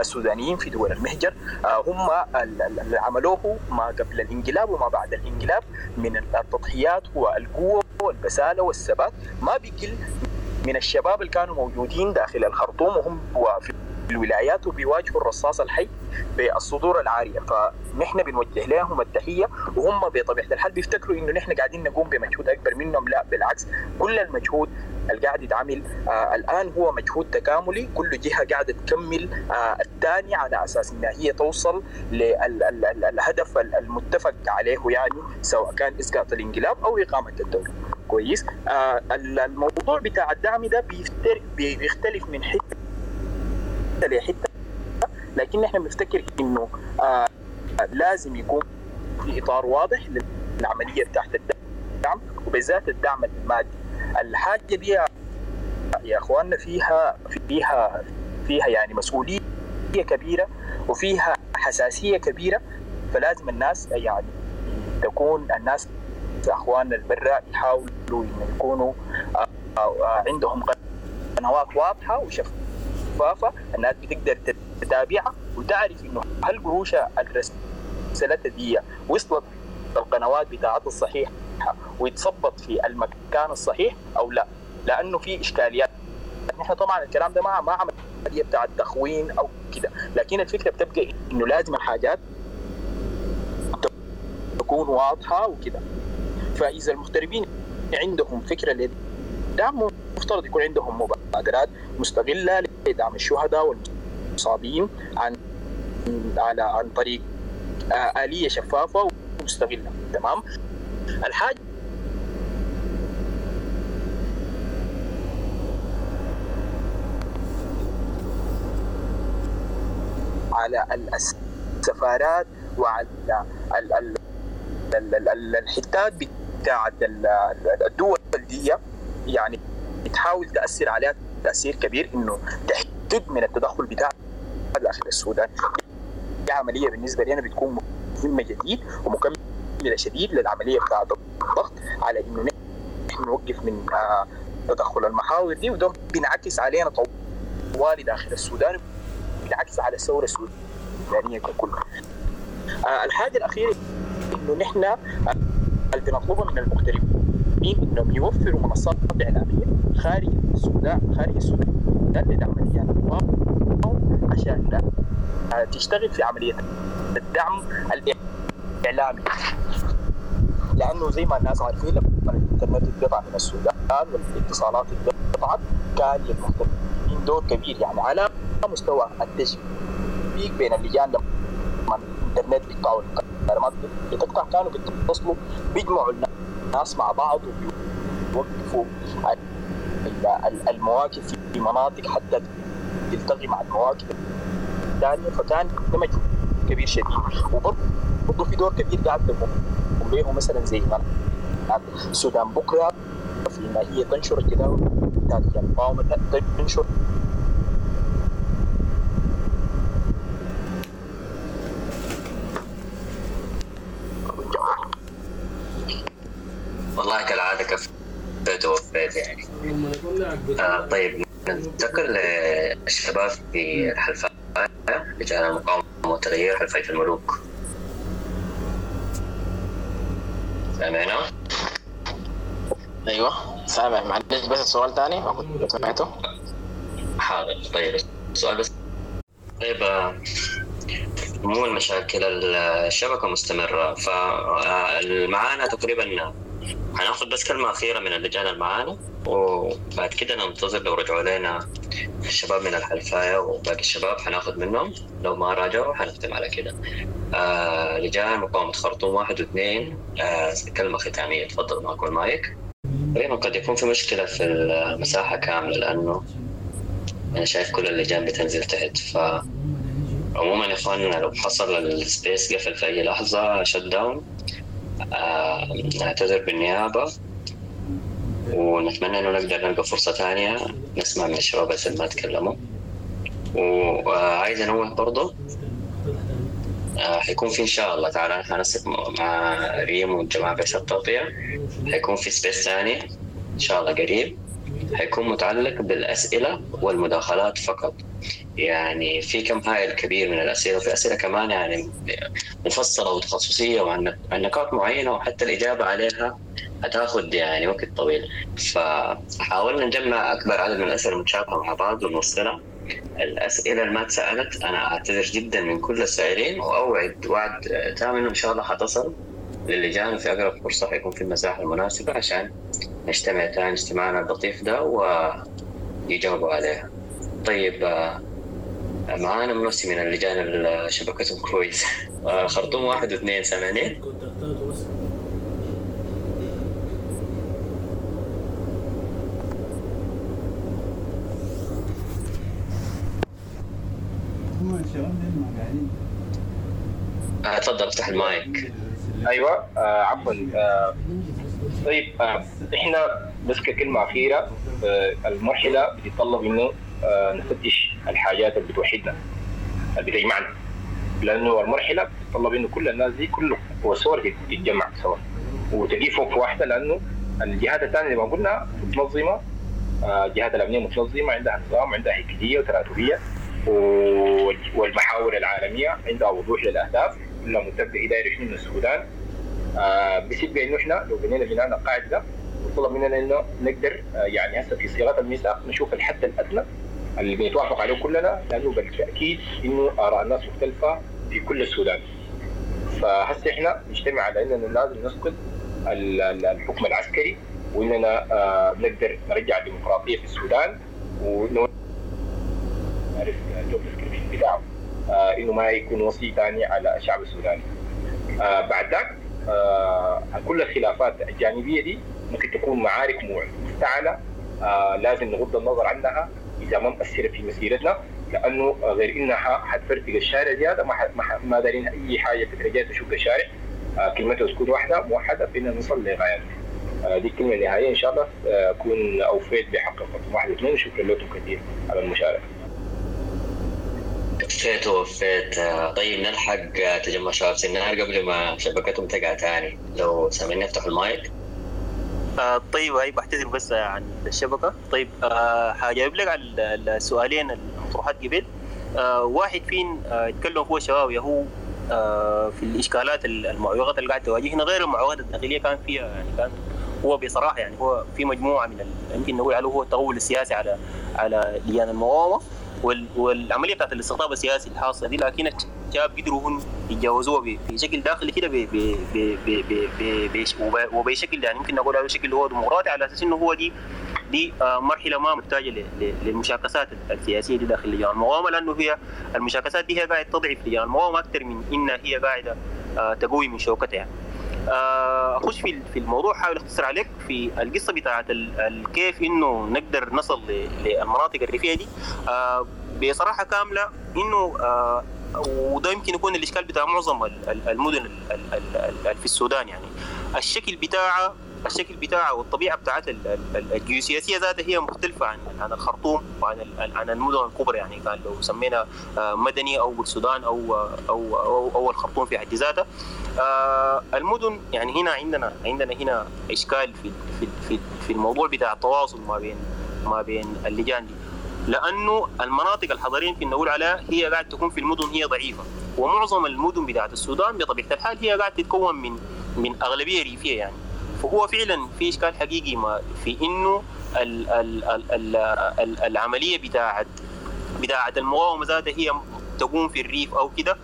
السودانيين في دول المهجر. آه، هم ال- ال- اللي عملوه ما قبل الانقلاب وما بعد الانقلاب من التضحيات والقوة والبسالة والثبات. ما بيقل من الشباب اللي كانوا موجودين داخل الخرطوم وهم وفي الولايات وبيواجهوا الرصاص الحي بالصدور العاريه فنحن بنوجه لهم التحية وهم بطبيعة الحال بيفتكروا إنه نحن قاعدين نقوم بمجهود أكبر منهم. لا بالعكس كل المجهود اللي قاعد يتعمل آه الآن هو مجهود تكاملي. كل جهة قاعدة تكمل آه الثانية على أساس إنها هي توصل للهدف المتفق عليه يعني سواء كان إسقاط الانقلاب أو إقامة الدولة. كويس؟ آه الموضوع بتاع الدعم ده بيختلف من حتة لحتة لكن إحنا بنفتكر إنه آه لازم يكون في إطار واضح للعملية بتاعت الدعم وبالذات الدعم المادي. الحاجة دي يا- إخواننا فيها فيها فيها يعني مسؤولية كبيرة وفيها حساسية كبيرة فلازم الناس يعني تكون الناس إخواننا البرة يحاولوا انه يكونوا آه، آه، عندهم قنوات واضحة وشفافة الناس بتقدر تتابعها وتعرف إنه هل قروش الرسالة دي وصلت القنوات بتاعتها الصحيحة. ويتصبت في المكان الصحيح أو لا. لأنه في إشكاليات. نحن طبعا الكلام ده ما ما عمليه بتاع التخوين أو كده. لكن الفكرة بتبقى إنه لازم الحاجات تكون واضحة وكده. فإذا المغتربين عندهم فكرة للدعم مفترض يكون عندهم مبادرات مستغلة لدعم الشهداء والمصابين عن على عن طريق آلية شفافة ومستغله تمام؟ الحاجة على السفارات وعلى ال- ال- ال- ال- ال- الحتات بتاعت ال- الدول دي يعني تحاول تأثر عليها تأثير كبير إنه تحد من التدخل بتاع داخل السودان. دي عملية بالنسبة لنا بتكون مهمة جديد ومكملة شديد للعملية بتاعت الضغط على إنه نحن نوقف من آه، تدخل المحاور دي وده بينعكس علينا طوالي داخل السودان بينعكس على الثورة السودانية ككل. آه، الحاجة الأخيرة إنه نحن آه، اللي بنطلبها من المغتربين. إنهم يوفروا منصات إعلامية خارج السودان خارج السودان. اللجان المقاومه عشان آه، تشتغل في عملية الدعم الإعلامي. لأنه زي ما الناس عارفين لما الإنترنت اتقطع من السودان والاتصالات اتقطعت كان للمغتربين دور كبير يعني على مستوى التشبيك بين اللجان لما الإنترنت بيقطعوا الكلمات بتقطع كانوا بيتصلوا بيجمعوا الناس. مع بعض وبيوقفوا ال- ال- المواقف في مناطق حتى تلتقي مع المواقف الثانية. فكان مجهود كبير شديد. وبرضه في دور كبير قاعد به مثلا زي ما السودان بكرة في ان هي تنشر الجداول بتاعت المقاومة تنشر والله كالعادة كفيت ووفيت يعني. آه طيب ننتقل للشباب في الحلفاء لجان المقاومة والتغيير حلفية الملوك. سامعنا؟ أيوه سامع. معلش بس السؤال تاني ما كنت سمعته. حاضر. طيب السؤال بس. طيب آه، مو المشاكل الشبكة مستمرة فمعانا تقريبا هناخذ بس كلمة أخيرة من اللجان المعانا وبعد كده ننتظر لو رجعوا لنا الشباب من الحلفاية وباقي الشباب حناخذ منهم. لو ما راجعوا حنختم على كده. آه لجان مقاومة خرطوم واحد واثنين. آه كلمة ختامية تفضل معكم المايك تقريبا قد يكون في مشكلة في المساحة كاملة لأنه أنا شايف كل اللجان بتنزل تحت. ف عموما يا اخواننا لو حصل ال space قفل في أي لحظة shut down نعتذر بالنيابة. ونتمنى إنه نقدر نلقى فرصة ثانية نسمع من الشباب اللي ما تكلموا وعايز أنوه برضه آه حيكون في إن شاء الله تعالى حنسق مع ريم والجماعة بس التغطيه حيكون في سبيس ثاني إن شاء الله قريب. حيكون متعلق بالأسئلة والمداخلات فقط. يعني في كم هائل كبير من الأسئلة وفي أسئلة كمان يعني مفصلة وتخصصية وعن عن نقاط معينة وحتى الإجابة عليها هتاخذ يعني وقت طويل. فحاولنا نجمع أكبر عدد من الأسئلة المتشابهة مع بعض ونوصلها. الأسئلة اللي ما اتسالت أنا أعتذر جدا من كل السائلين وأوعد وعد تام إنه إن شاء الله حتصل. للجان وفي أقرب فرصة حيكون في المساحة المناسبة عشان نجتمع تاني اجتماعنا اللطيف ده ويجاوبوا عليها طيب آه، معانا منسي من اللجان اللي شبكتهم كويس. آه، خرطوم واحد واثنين سامعني آه، تفضل افتح المايك. أيوه. آه عفوا. آه طيب آه إحنا بس ككلمة أخيرة آه المرحلة بتتطلب إنه آه نفتش الحاجات اللي بتوحدنا اللي بتجمعنا. لأنه المرحلة بتتطلب إنه كل الناس دي كل وصور تتجمع سوا وتجي فوق في واحدة لأنه الجهات الثانية اللي ما قلنا متنظمة آه، الجهات الأمنية متنظمة عندها نظام عندها هيكليه وتراتبية والمحاور العالمية عندها وضوح للأهداف. كلها متفقه دايره شنو من السودان. آه بسبب إنه إحنا لو بنينا بناء القاعده ده وطلب مننا إنه نقدر آه يعني هسه في صياغة الميثاق نشوف الحد الأدنى اللي بنتوافق عليه كلنا لأنه بالتأكيد إنه آراء الناس مختلفة في كل السودان. فهسه إحنا نجتمع على إننا لازم نسقط ال- ال- الحكم العسكري وإننا آه نقدر نرجع الديمقراطية في السودان وانه نعرف الجوب ديسكريبشن بتاعه. إنه ما يكون وصي ثاني على الشعب السوداني. آه بعد ذاك آه كل الخلافات الجانبية دي ممكن تكون معارك مفتعله آه لازم نغض النظر عنها إذا ما مؤثرة في مسيرتنا لأنه آه، غير إنها حتفرتق الشارع زيادة ما ما, ما دارين أي حاجة في درجات تشق الشارع. آه كلمته تكون واحدة موحدة في ان نوصل لغايتنا آه دي الكلمة النهائيه إن شاء الله. آه، اكون أوفيت بحق الخطوه واحد واثنين وشكرا لكم كثير على المشاركة. وفيت ووفيت طيب نلحق تجمع شباب سنار قبل ما شبكتهم تقع تاني. لو سامعني أفتح المايك. آه طيب هاي بعتذر بس عن الشبكة. طيب آه حجاوب لك على ال- السؤالين المطروحات قبل. آه واحد فين آه يتكلم هو الشباب يا هو آه في الإشكالات ال- المعوقات اللي قاعد تواجهنا غير المعوقات الداخلية كان فيها يعني كان هو بصراحة يعني هو في مجموعة من يمكن نقول عليه هو التغول السياسي على على لجان المقاومة. وال- والعملية بتاعت الاستقطاب السياسي الحاصلة دي لكن الشباب قدروا هم يتجاوزوها بشكل داخلي كده وبشكل يعني ممكن نقول على شكل هو ديمقراطي على أساس إنه هو دي دي آه، مرحلة ما محتاجة للمشاكسات السياسية دي داخل لجان المقاومه لأنه هي المشاكسات دي هي قاعدة تضعف لجان المقاومه أكثر من إنها هي قاعدة آه، تقوي من شوكتها يعني. آه، اخش في في الموضوع حاول أختصر عليك في القصة بتاعت كيف إنه نقدر نصل للمناطق الريفية دي. آه، بصراحة كاملة إنه آه، وده يمكن يكون الإشكال بتاع معظم ال- ال- المدن ال- ال- ال- ال- في السودان يعني. الشكل بتاعها الشكل بتاعها والطبيعة بتاعت ال- ال- ال- الجيوسياسية ذاتها هي مختلفة عن عن الخرطوم وعن عن المدن الكبرى يعني. كان لو سمينا آه، مدني أو السودان أو أو أو, أو الخرطوم في حد ذاتها. آه، المدن يعني هنا عندنا عندنا هنا إشكال في في في, في الموضوع بتاع التواصل ما بين ما بين اللجان دي. لأنه المناطق الحضرية يمكن نقول عليها هي قاعد تكون في المدن هي ضعيفة. ومعظم المدن بتاعت السودان بطبيعة الحال هي قاعد تتكون من من أغلبية ريفية يعني. فهو فعلا في إشكال حقيقي ما في إنه ال ال ال ال ال العملية بتاعت بتاعت المقاومة ذاتها هي تقوم في الريف أو كده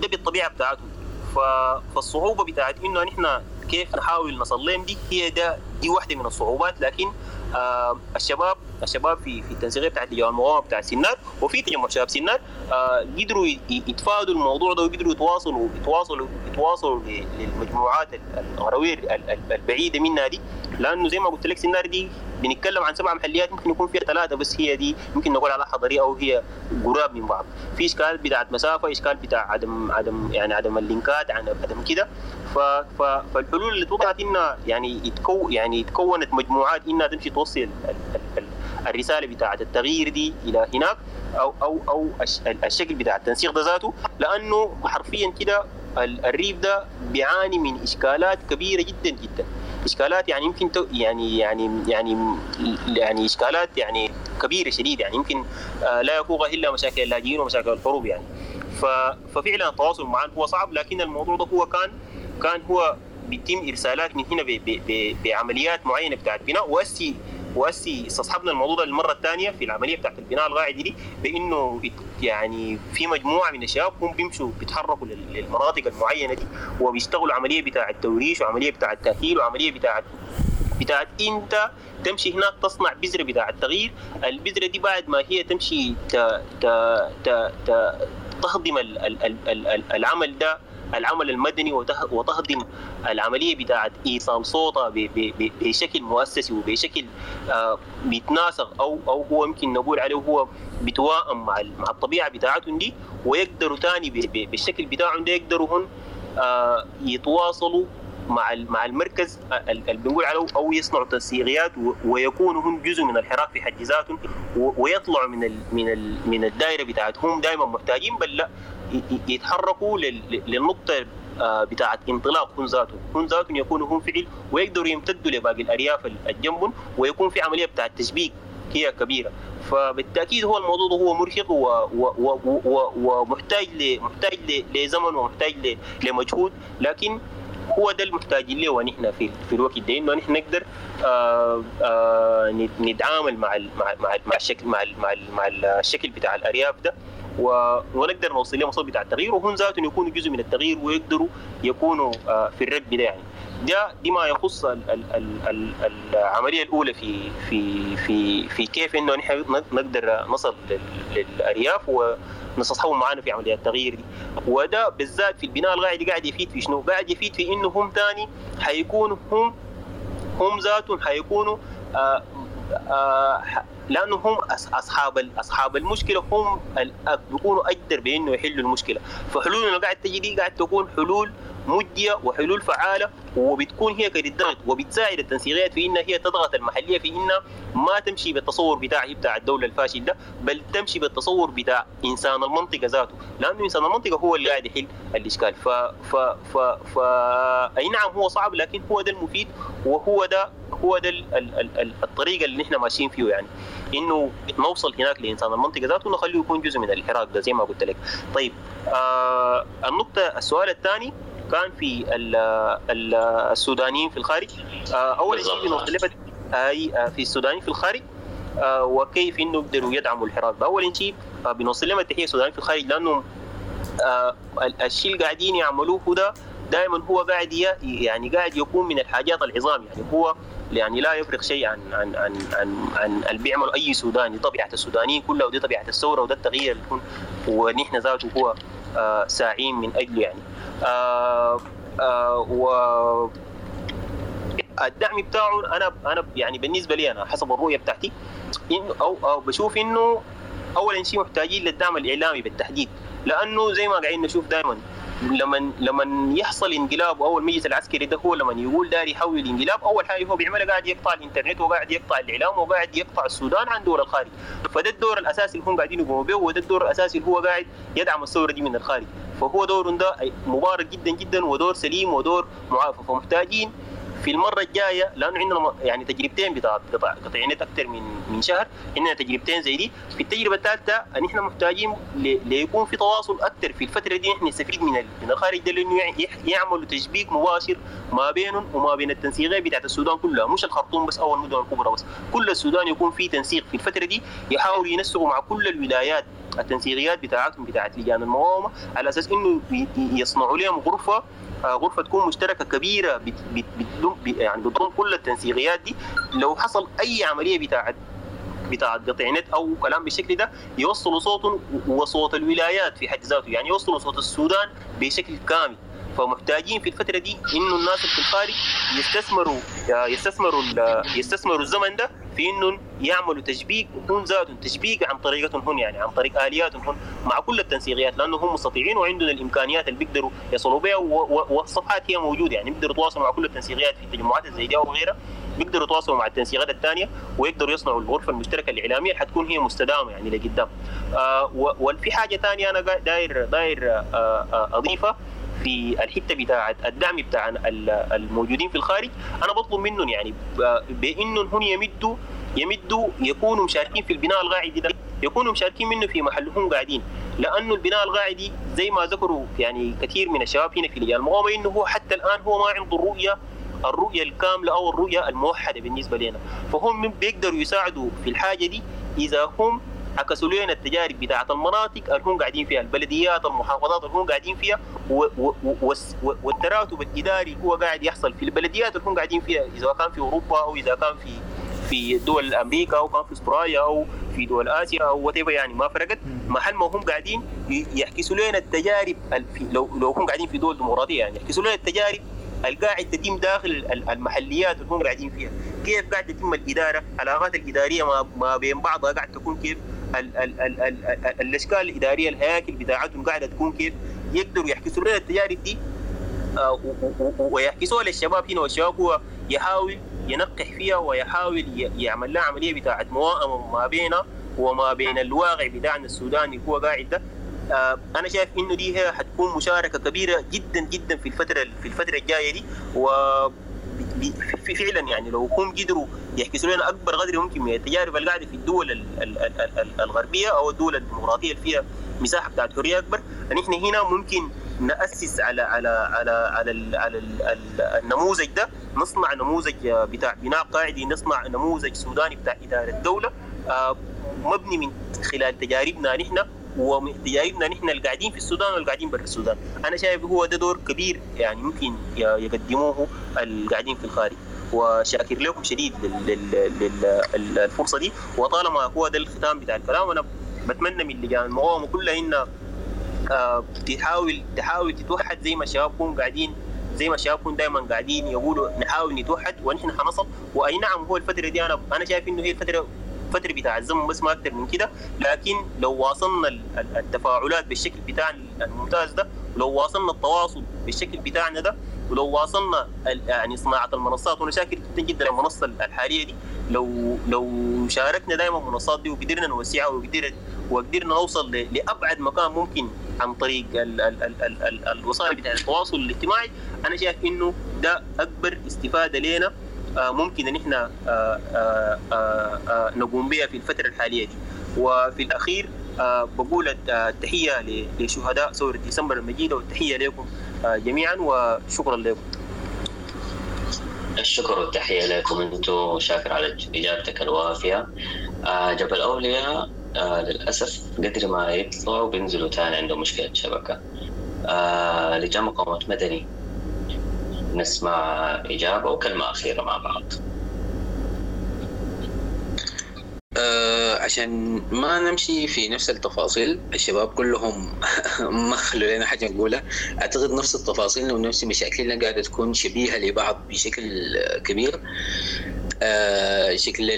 ده بالطبيعة بتاعتهم ف- فالصعوبة بتاعت إنه نحن كيف نحاول نصل لهم دي هي ده دي واحدة من الصعوبات لكن آه الشباب الشباب في في التنسيقيه بتاعت لجان المقاومه بتاع سنار وفي تجمع شباب سنار قدروا يتفادوا الموضوع ده وقدروا يتواصلوا يتواصلوا يتواصلوا للمجموعات ال- الغروير ال- ال- البعيده منها دي لأنه زي ما قلت لك سنار دي بنتكلم عن سبع محليات ممكن يكون فيها ثلاثة بس هي دي ممكن نقول عليها حضريه أو هي قراب من بعض في اشكال بتاعت مسافه اشكال بتاع عدم عدم يعني عدم اللينكات عدم كده ف ف فالحلول اللي توضحت إنها يعني يتكو يعني تكونت مجموعات إنها تمشي توصل ال- ال- ال- الرسالة بتاعت التغيير دي إلى هناك أو أو أو الش- الشكل بتاع التنسيق ده ذاته لأنه حرفيا كده ال- الريف ده بيعاني من إشكالات كبيرة جدا جدا. إشكالات يعني يمكن تو يعني يعني يعني يعني إشكالات يعني كبيرة شديدة. يعني يمكن آه، لا يفوق إلا مشاكل اللاجئين ومشاكل الحروب يعني. ففعلا التواصل معهم هو صعب لكن الموضوع ده هو كان كان هو بيتم إرسالات من هنا بعمليات معينة بتاعت بناء. واسي وهسي استصحبنا الموضوع ده المره الثانية في العملية بتاعت البناء القاعدي دي بإنه يعني في مجموعة من الشباب هم بيمشوا بيتحركوا لل- للمناطق المعينة دي وبيشتغلوا عملية بتاع التوريش وعملية بتاع التاهيل وعملية بتاع بتاعت إنت تمشي هناك تصنع بذرة بتاع التغيير البذرة دي بعد ما هي تمشي تهضم ال- ال- ال- ال- ال- العمل ده العمل المدني وته- وتهضم العملية بتاعت إيصال صوتها بشكل مؤسسي وبشكل آه، بيتناسق أو أو هو يمكن نقول عليه هو بيتوائم مع مع الطبيعة بتاعتهم دي ويقدروا تاني بالشكل بتاعهم ده يقدروا هن آه، يتواصلوا مع مع المركز ال- اللي بنقول عليه أو يصنعوا تنسيقيات ويكونوا هم جزء من الحراك في حد ذاتهم ويطلعوا من من من الدائره بتاعتهم دائما محتاجين بل لا يتحركوا لل- للنقطة آه، بتاعت انطلاق هم ذاتهم هم ذاتهم يكونوا هم فعل ويقدروا يمتدوا لباقي الأرياف ال- الجنبهم ويكون في عملية بتاعت تشبيك هي كبيرة. فبالتأكيد هو الموضوع هو مرهق ومحتاج محتاج لزمن ومحتاج لمجهود. لكن هو ده المحتاجين له ونحن في في الوقت ده إنه نحن نقدر آه آه نتعامل مع مع مع الشكل مع مع ال مع الشكل بتاع الأرياف ده. ونقدر نوصل لهم صوت بتاع التغيير وهم ذاتهم يكونوا جزء من التغيير ويقدروا يكونوا آه في الركب ده يعني ده دي ما يخص ال ال ال ال العملية الأولى في في في في كيف إنه نحن نقدر نصل لل- للأرياف ونستصحبهم معانا في عمليات التغيير دي وده بالذات في البناء القاعدي قاعد يفيد في شنو؟ قاعد يفيد في إنه هم ثاني حيكونوا هم هم ذاتهم حيكونوا آه آه لأنه هم أصحاب أصحاب المشكلة هم بيكونوا أقدر بأنه يحلوا المشكلة. فحلولنا اللي قاعد تجي دي قاعد تكون حلول مجديه وحلول فعالة وبتكون هي قد ضغط وبتساعد التنسيقيات في إنها هي تضغط المحلية في إنها ما تمشي بالتصور بتاعها بتاع الدولة الفاشل ده بل تمشي بالتصور بتاع إنسان المنطقة ذاته. لأنه إنسان المنطقة هو اللي قاعد يحل الإشكال. ف ف ف, ف... أي نعم هو صعب لكن هو ده المفيد وهو ده هو ده ال- ال- ال- ال- الطريقة اللي نحن ماشيين فيه يعني. إنه نوصل هناك لإنسان المنطقة ذاته ونخليه يكون جزء من الحراك ده زي ما قلت لك. طيب آه النقطة السؤال الثاني كان في ال ال السودانيين في الخارج. آه أول شيء لك اي آه، في السودانيين في الخارج آه، وكيف إنه يقدروا يدعموا الحراك ده أول شيء آه، بنوصل لهم التحية السودانيين في الخارج لأنهم آه، ال- الشيء اللي قاعدين يعملوه ده دائما هو قاعد يعني قاعد يكون من الحاجات العظام. يعني هو يعني لا يفرق شيء عن عن عن عن, عن اللي بيعمل أي سوداني. طبيعة السودانيين كلها ودي طبيعة الثورة وده التغيير اللي يكون ونحن ذاته هو آه، ساعين من أجله يعني. آه، آه، و الدعم بتاعه أنا أنا يعني بالنسبة لي أنا حسب الرؤية بتاعتي إنه أو أو بشوف إنه اولا شيء محتاجين للدعم الإعلامي بالتحديد لأنه زي ما قاعدين نشوف دائما لما لما يحصل انقلاب أو المجلس العسكري ده هو لما يقول داري يحول الانقلاب أول حاجة هو بيعملها قاعد يقطع الإنترنت وقاعد يقطع الإعلام وقاعد يقطع السودان عن دور الخارج فده الدور الأساسي اللي هم قاعدين يقوموا به وده الدور الأساسي اللي هو قاعد يدعم الثورة دي من الخارج. فهو دور ده مبارك جدا جدا ودور سليم ودور معافى. فمحتاجين في المرة الجاية لأنه عندنا يعني تجربتين بتاع قطع قطع نت أكثر من من شهر عندنا تجربتين زي دي. في التجربة الثالثة ان إحنا محتاجين ليكون في تواصل أكثر في الفترة دي. إحنا نستفيد من من الخارج ده لأنه يعملوا تشبيك مباشر ما بينهم وما بين التنسيقيه بتاعت السودان كلها. مش الخرطوم بس أو المدن الكبرى بس. كل السودان يكون في تنسيق في الفترة دي يحاولوا ينسقوا مع كل الولايات التنسيقيات بتاعتهم بتاعت لجان المقاومة على أساس إنه يصنعوا لهم غرفة آه، غرفة تكون مشتركة كبيرة بت بت بتضم يعني بتضم كل التنسيقيات دي. لو حصل أي عملية بتاعت بتاع قطع نت أو كلام بالشكل ده يوصلوا صوتهم وصوت الولايات في حد ذاته. يعني يوصلوا صوت السودان بشكل كامل. فمحتاجين في الفترة دي إنه الناس في الخارج يستثمروا يستثمروا ال- يستثمروا الزمن ده في انه يعملوا تشبيك هم ذاتهم تشبيك عن طريقتهم هم يعني عن طريق آلياتهم هم مع كل التنسيقيات لأنه هم مستطيعين وعندنا الإمكانيات اللي بيقدروا يصلوا بها والصفحات هي موجودة يعني بيقدروا يتواصلوا مع كل التنسيقيات في التجمعات زي دي أو غيرها بيقدروا يتواصلوا مع التنسيقات الثانية ويقدروا يصنعوا الغرفة المشتركة الإعلامية اللي حتكون هي مستدامة يعني لقدام. آه وفي حاجة ثانية أنا داير داير آه آه أضيفها. في الحته بتاعت الدعم بتاع ال- الموجودين في الخارج أنا بطلب منهم يعني بإنهم هم يمدوا يمدوا يكونوا مشاركين في البناء القاعدي ده يكونوا مشاركين منه في محلهم قاعدين. لأنه البناء القاعدي زي ما ذكروا يعني كثير من الشباب هنا في لجان المقاومه إنه هو حتى الآن هو ما عنده الرؤية الرؤية الكاملة أو الرؤية الموحدة بالنسبة لنا. فهم بيقدروا يساعدوا في الحاجة دي إذا هم عكسوا لنا التجارب بتاعت المناطق اللي هم قاعدين فيها البلديات المحافظات اللي هم قاعدين فيها والتراتب الإداري هو قاعد يحصل في البلديات اللي هم قاعدين فيها إذا كان في أوروبا أو إذا كان في في دول أمريكا أو كان في أستراليا أو في دول آسيا أو وات يعني ما فرقت محل ما هم قاعدين يحكسوا لنا التجارب لو لو هم قاعدين في دول ديمقراطية يعني يحكسوا لنا التجارب القاعد تتم داخل المحليات اللي هم قاعدين فيها. كيف قاعد تتم الإدارة؟ العلاقات الإدارية ما بين بعضها قاعد تكون كيف؟ ال ال ال ال ال الإشكال الإدارية الهياكل بتاعتهم قاعدة تكون كيف؟ يقدروا يحكسوا لنا التجارب دي آه ويحكسوها للشباب هنا والشباب هو يحاول ينقح فيها ويحاول يعمل لها عملية بتاعت موائمة ما بينها وما بين الواقع بتاعنا السوداني هو قاعد ده. آه أنا شايف إنه دي هي حتكون مشاركة كبيرة جدا جدا في الفترة في الفترة الجاية دي و فعلا يعني لو هم قدروا يحكسوا لنا أكبر قدر ممكن من التجارب اللي قاعدة في الدول ال ال ال الغربية أو الدول الديمقراطية اللي فيها مساحة بتاعت حرية أكبر نحن هنا ممكن نأسس على على على على, ال على ال النموذج ده نصنع نموذج بتاع بناء قاعدي نصنع نموذج سوداني بتاع إدارة الدولة آه مبني من خلال تجاربنا نحن ومن تجاربنا نحن اللي قاعدين في السودان واللي قاعدين برا السودان. أنا شايف هو ده دور كبير يعني ممكن يقدموه اللي قاعدين في الخارج. وشاكر لكم شديد للفرصه دي. وطالما هو ده الختام بتاع الكلام أنا بتمنى من لجان المقاومه كلها انها آه تحاول تحاول تتوحد زي ما الشباب هم قاعدين زي ما هم دائما قاعدين يقولوا نحاول نتوحد ونحن حنصل. وأي نعم هو الفترة دي أنا أنا شايف إنه هي الفترة فتره بتاع الزمن بس ما أكثر من كده. لكن لو واصلنا التفاعلات بالشكل بتاعنا الممتاز ده ولو واصلنا التواصل بالشكل بتاعنا ده ولو واصلنا يعني صناعة المنصات وأنا شاكر جدا جدا المنصة الحالية دي لو لو شاركنا دائما المنصات دي وقدرنا نوسعها وقدرنا وقدرنا نوصل لأبعد مكان ممكن عن طريق ال ال ال ال ال الوسائل بتاع التواصل الاجتماعي أنا شايف إنه ده أكبر استفادة لنا ممكن إن إحنا نقوم بها في الفترة الحالية دي. وفي الأخير بقول التحية لشهداء ثورة ديسمبر المجيدة والتحية لكم جميعا وشكرا لكم. الشكر والتحية لكم أنتم شاكر على إجابتك الوافية. آه جبل أولياء آه للأسف قدر ما يطلعوا بينزلوا تاني عندهم مشكلة شبكة. آه لجان مقاومة مدني. نسمع إجابة وكلمة أخيرة مع بعض. آه عشان ما نمشي في نفس التفاصيل الشباب كلهم ما خلوا لنا حاجة نقولها. أعتقد نفس التفاصيل ونفس مشاكلنا قاعدة تكون شبيهة لبعض بشكل كبير. آه شكل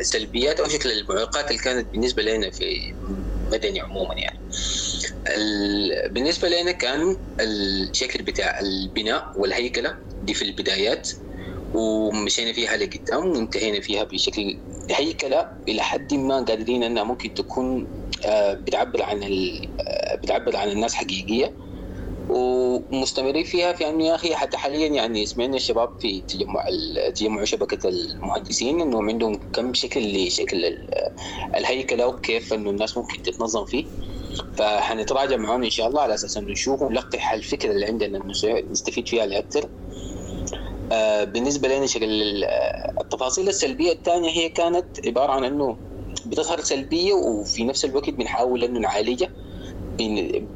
السلبيات أو شكل المعوقات اللي كانت بالنسبة لنا في مدني عموما يعني. بالنسبة لنا كان الشكل بتاع البناء والهيكلة دي في البدايات ومشينا فيها لقدام وانتهينا فيها بشكل هيكلة إلى حد ما قادرين إنها ممكن تكون بتعبر عن بتعبر عن الناس حقيقية. ومستمرين فيها في انه يا أخي حتى حاليا يعني سمعنا الشباب في تجمع تجمع شبكة المهندسين إنهم عندهم كم شكل لشكل الهيكله وكيف إنه الناس ممكن تتنظم فيه. فحنتراجع معاهم إن شاء الله على أساس إنه نشوف ونلقح الفكرة اللي عندنا نستفيد فيها لأكثر. آه بالنسبة لنا شكل التفاصيل السلبية الثانية هي كانت عبارة عن إنه بتظهر سلبية وفي نفس الوقت بنحاول إنه نعالجها.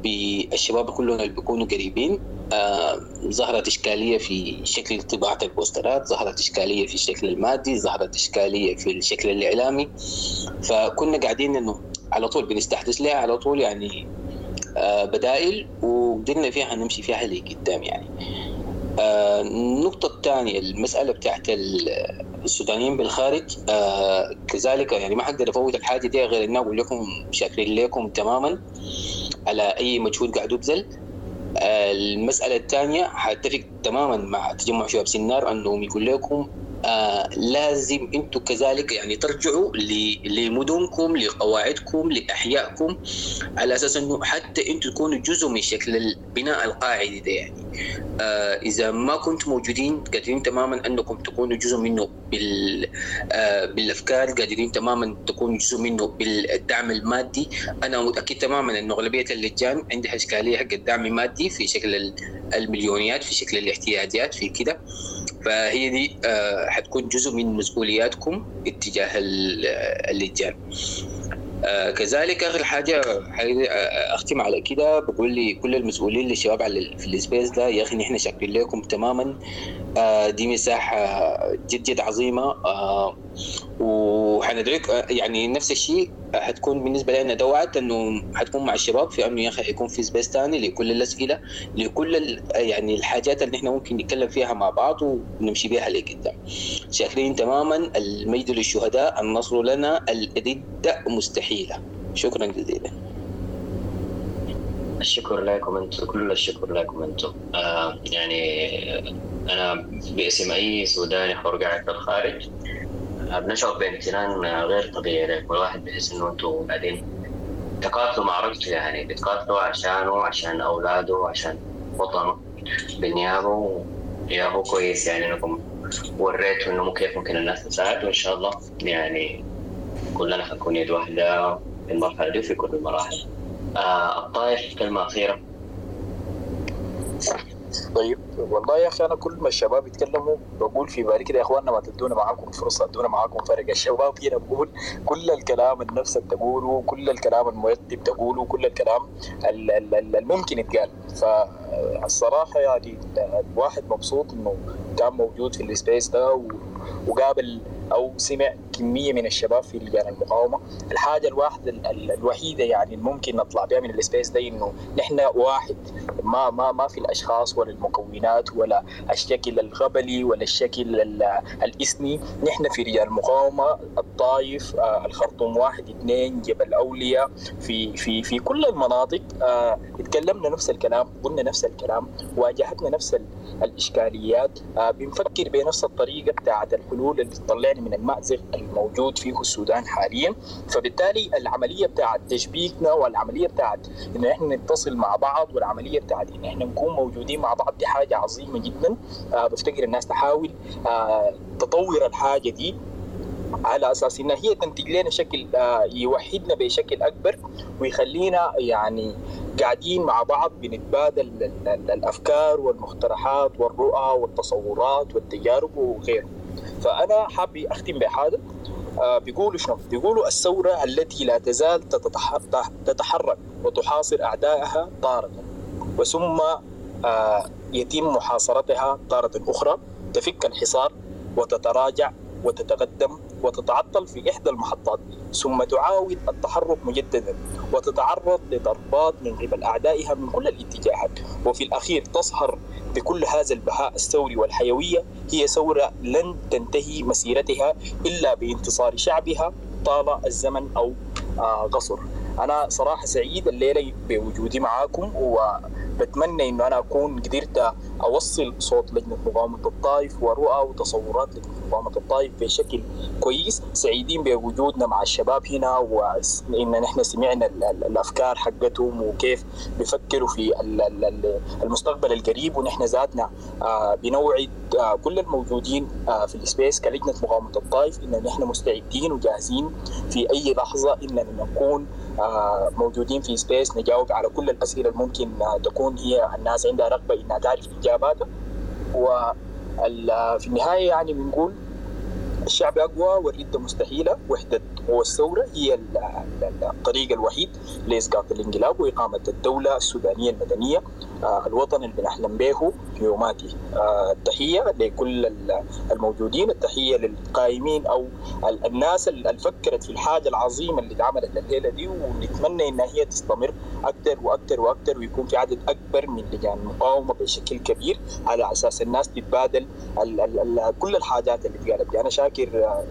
بالشباب كلهم اللي بيكونوا قريبين. آه ظهرت إشكالية في شكل طباعه البوسترات ظهرت إشكالية في الشكل المادي ظهرت إشكالية في الشكل الإعلامي. فكنا قاعدين إنه على طول بنستحدث لها على طول يعني آه بدائل وقدرنا فيها نمشي فيها لقدام يعني. آه النقطة الثانية المسألة بتاعت السودانيين بالخارج آه كذلك يعني ما حقدر أفوت الحاجة دي غير إني أقول لكم شاكرين لكم تماما. على أي مجهود قاعد يبذل. آه المسألة الثانية حاتفق تماما مع تجمع شباب سنار أنهم يقول لكم آه لازم أنتم كذلك يعني ترجعوا لمدنكم لقواعدكم لأحيائكم على أساس إنه حتى أنتم تكونوا جزء من شكل البناء القاعدي ده يعني. آه، إذا ما كنتم موجودين قادرين تماما أنكم تكونوا جزء منه بال آه، بالأفكار قادرين تماما تكونوا جزء منه بالدعم المادي. أنا متأكد تماما انه أغلبية اللجان عندها إشكالية حق الدعم المادي في شكل ال- المليونيات في شكل الاحتياجات في كده. فهي دي آه، حتكون جزء من مسؤولياتكم اتجاه ال- اللجان آه، كذلك آخر حاجة آه، أختم على كده. بقول لكل المسؤولين للشباب على ال- في السبيس ده يا أخي نحن شاكرين لكم تماما. آه، دي مساحة جد جد عظيمة. آه، وحندعيك آه، يعني نفس الشيء حتكون بالنسبة لنا ده وعد إنه حتكون مع الشباب في انه يا أخي حيكون في سبيس ثاني لكل الأسئلة لكل يعني الحاجات اللي نحن ممكن نتكلم فيها مع بعض ونمشي بها لقدام. شاكرين تماما المجد للشهداء النصر لنا الردة مستحيلة. شكرا جزيلا. الشكر لكم أنتم كل الشكر لكم أنتم. آه يعني أنا باسم اي سوداني حر قاعد في الخارج. بنشعر بامتنان غير طبيعي لكم الواحد بيحس إنه أنتم قاعدين تقاتلوا معركته يعني بتقاتلوا عشانه عشان أولاده عشان وطنه بالنيابه يا هو كويس يعني إنكم وريتوا إنه كيف ممكن الناس تساعد وإن شاء الله يعني كلنا حنكون يد واحدة في المرحله دي وفي كل المراحل. آه الطائف كلمه اخيره طيب والله يا أخي أنا كل ما الشباب يتكلموا بقول في بالي كده يا إخواننا ما تدونا معاكم فرصة ادونا معاكم فرق الشباب هنا بقول كل الكلام اللي نفسك تقوله كل الكلام المرتب تقوله كل الكلام ال- ال- ال- الممكن يتقال. فالصراحه يعني الواحد مبسوط إنه كان موجود في السبيس ده وقابل أو سمع كمية من الشباب في لجان المقاومة. الحاجة الواحدة ال- ال- الوحيدة يعني الممكن نطلع بها من السبيس ده إنه نحن واحد. ما ما ما في الأشخاص ولا المكونات ولا الشكل الغبلي ولا الشكل ال- الإثني. نحن في رجال المقاومة الطايف آه، الخرطوم واحد اثنين جبل أولياء في في في كل المناطق. آه، اتكلمنا نفس الكلام قلنا نفس الكلام واجهتنا نفس ال- الإشكاليات. آه، بنفكر بنفس الطريقة بتاعت الحلول اللي تطلعنا من المأزق الموجود فيه السودان حاليا. فبالتالي العملية بتاعت تشبيكنا والعملية بتاعت إن إحنا نتصل مع بعض والعملية بتاعت إن إحنا نكون موجودين مع بعض دي حاجة عظيمة جدا. آه، بفتكر الناس تحاول آه، تطور الحاجة دي على أساس إنها هي تنتج لنا شكل آه، يوحدنا بشكل أكبر ويخلينا يعني قاعدين مع بعض بنتبادل ال- ال- الأفكار والمقترحات والرؤى والتصورات والتجارب وغيره فأنا حابب أختم بحاجه آه، بيقولوا شنو؟ بيقولوا الثورة التي لا تزال تتح- تتحرك وتحاصر أعدائها طارة وثم آه، يتم محاصرتها طارة أخرى تفك الحصار وتتراجع وتتقدم وتتعطل في إحدى المحطات ثم تعاود التحرك مجددا وتتعرض لضربات من قبل أعدائها من كل الاتجاهات. وفي الأخير تظهر بكل هذا البهاء الثوري والحيوية هي ثورة لن تنتهي مسيرتها إلا بانتصار شعبها طال الزمن أو آه، قصر. أنا صراحة سعيد الليلة بوجودي معاكم وبتمنى إنه أنا أكون قدرت أوصل صوت لجنة مقاومة الطائف ورؤى وتصورات لجنة مقاومة الطائف بشكل كويس سعيدين بوجودنا مع الشباب هنا وإن نحن سمعنا ال- ال- الأفكار حقتهم وكيف بيفكروا في ال- ال- ال- المستقبل القريب ونحن ذاتنا آه، بنوعد آه، كل الموجودين آه، في ال space كلجنة مقاومة الطائف إن نحن مستعدين وجاهزين في أي لحظة إننا نكون موجودين في space نجاوب على كل الأسئلة الممكن آه، تكون هي الناس عندها رغبة إنها تعرف إجاباتها. وفي النهاية يعني بنقول الشعب أقوى والردة مستحيلة. وحدة والثورة هي ال- ال- الطريق الوحيد لإسقاط الانقلاب وإقامة الدولة السودانية المدنية. آه، الوطن اللي بنحلم به في يوماتي آه، التحية لكل ال- الموجودين التحية للقائمين أو ال- الناس اللي فكرت في الحاجة العظيمة اللي اتعملت الليلة دي ونتمنى إنها هي تستمر أكثر وأكثر وأكثر ويكون في عدد أكبر من لجان المقاومة بشكل كبير على أساس الناس تتبادل كل الحاجات اللي اتقالت. أنا شاكر آه،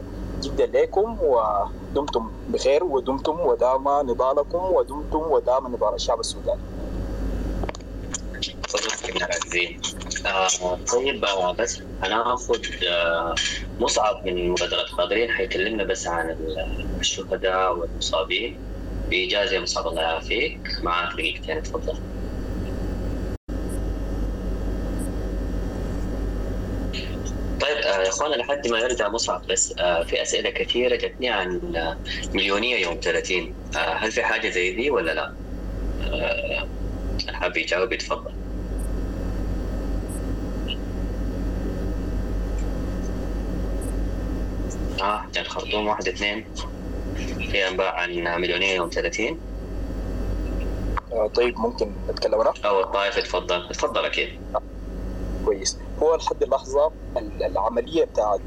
جدا لكم ودمتم بخير ودمتم ودام نضالكم ودمتم ودام نضال الشعب السوداني. طيب آه بس أنا آخذ آه مصعب من مبادره قادرين حيكلمنا بس عن ال- الشهداء والمصابين. بإجازة يا مصعب الله يعافيك. معك دقيقتين تفضل. اخوانا لحد ما يرجع مصعب بس آه في أسئلة كثيرة جتني عن آه، مليونية يوم 30 آه هل في حاجة زي دي ولا لا؟ حابب يجاوب يتفضل آه جان خرطوم واحد اثنين. في انباء عن مليونية يوم 30 آه، طيب ممكن نتكلم أنا؟ أو الطائف اتفضل اتفضل أكيد. كويس. هو لحد اللحظة ال- العملية بتاعت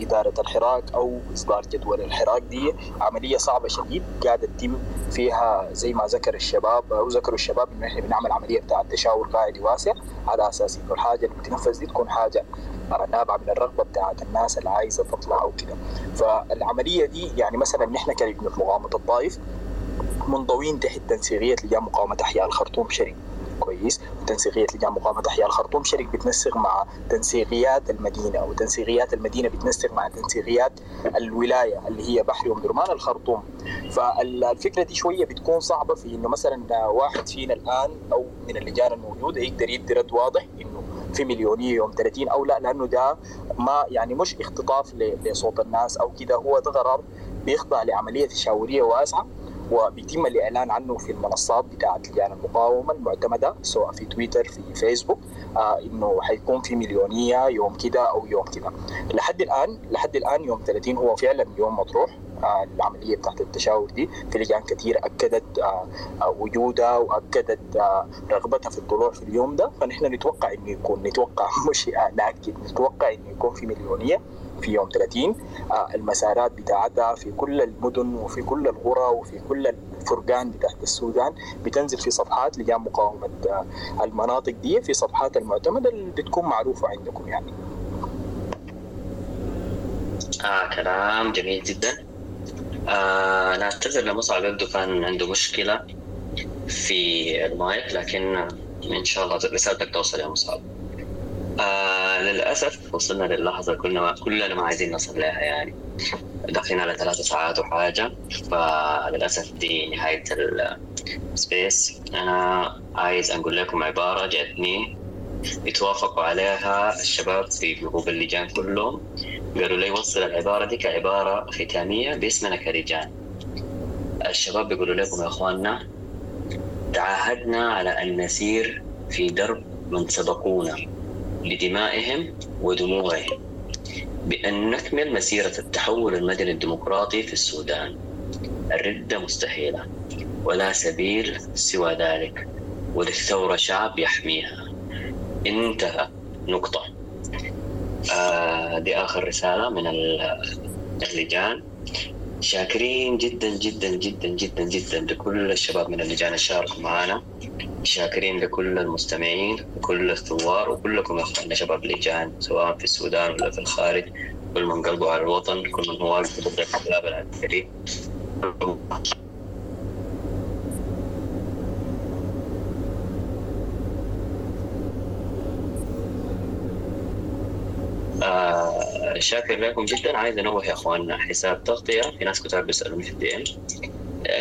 إدارة الحراك أو إصدار جدول الحراك دي عملية صعبة شديد قاعدة تتم فيها زي ما ذكر الشباب أو ذكروا الشباب إنه إحنا بنعمل عملية بتاعت تشاور قاعدي واسع على أساس إنه الحاجة اللي بتنفذ دي تكون حاجة آه، نابعة من الرغبة بتاعت الناس اللي عايزة تطلع أو كده. فالعملية دي يعني مثلا نحن كلجنة مقاومة الطائف منضوين تحت تنسيقية لجان مقاومة أحياء الخرطوم شريك كويس. وتنسيقية لجان مقاومة أحياء الخرطوم. شريك بتنسق مع تنسيقيات المدينة وتنسيقيات المدينة بتنسق مع تنسيقيات الولاية اللي هي بحري أم درمان الخرطوم. فالفكرة دي شوية بتكون صعبة في إنه مثلا واحد فينا الآن أو من اللجان الموجودة يقدر يدي رد واضح إنه في مليونية يوم 30 أو لا لأنه ده ما يعني مش اختطاف لصوت الناس أو كده. هو ده قرار بيخضع لعملية تشاورية واسعة. وبيتم الإعلان عنه في المنصات بتاعت لجان المقاومة المعتمدة سواء في تويتر في فيسبوك آه إنه حيكون في مليونية يوم كده أو يوم كده. لحد الآن لحد الآن يوم 30 هو فعلا يوم مطروح آه العملية بتاعت التشاور دي. في لجان كثير أكدت آه آه وجودها وأكدت آه رغبتها في الطلوع في اليوم ده. فنحن نتوقع إنه يكون نتوقع مش آه ناكد نتوقع إنه يكون في مليونية. في يوم 30 آه، المسارات بتاعتها في كل المدن وفي كل القرى وفي كل الفرقان بتاعت السودان بتنزل في صفحات لجان مقاومة آه، المناطق دي في صفحات المعتمدة اللي بتكون معروفة عندكم يعني. آه كلام جميل جدا. آه أنا أعتذر لمصعب يبدو كان عنده مشكلة في المايك لكن إن شاء الله رسالتك توصل يا مصعب آه للأسف وصلنا للحظة كلنا ما كلنا ما عايزين نصل لها يعني. داخلين على ثلاثة ساعات وحاجة فللأسف دي نهاية ال space أنا عايز أقول لكم عبارة جاتني اتوافقوا عليها الشباب في group اللجان كلهم. قالوا لي وصل العبارة دي كعبارة ختامية باسمنا كلجان الشباب بيقولوا لكم يا أخواننا تعاهدنا على أن نسير في درب من سبقونا. بدمائهم ودموعهم بأن نكمل مسيرة التحول المدني الديمقراطي في السودان. الردة مستحيلة ولا سبيل سوى ذلك وللثورة شعب يحميها. انتهى نقطة. آه دي آخر رسالة من ال- اللجان شاكرين جدا جدا جدا جدا جدا لكل الشباب من اللجان الشاركوا معنا شاكرين لكل المستمعين وكل الثوار وكلكم يا اخواننا شباب اللجان سواء في السودان ولا في الخارج. كل من قلبه على الوطن كل من هو ضد الانقلاب العسكري شاكر لكم جدا. عايز أنوه يا اخواننا حساب تغطية. في ناس كتار بيسألوني في الدي إم.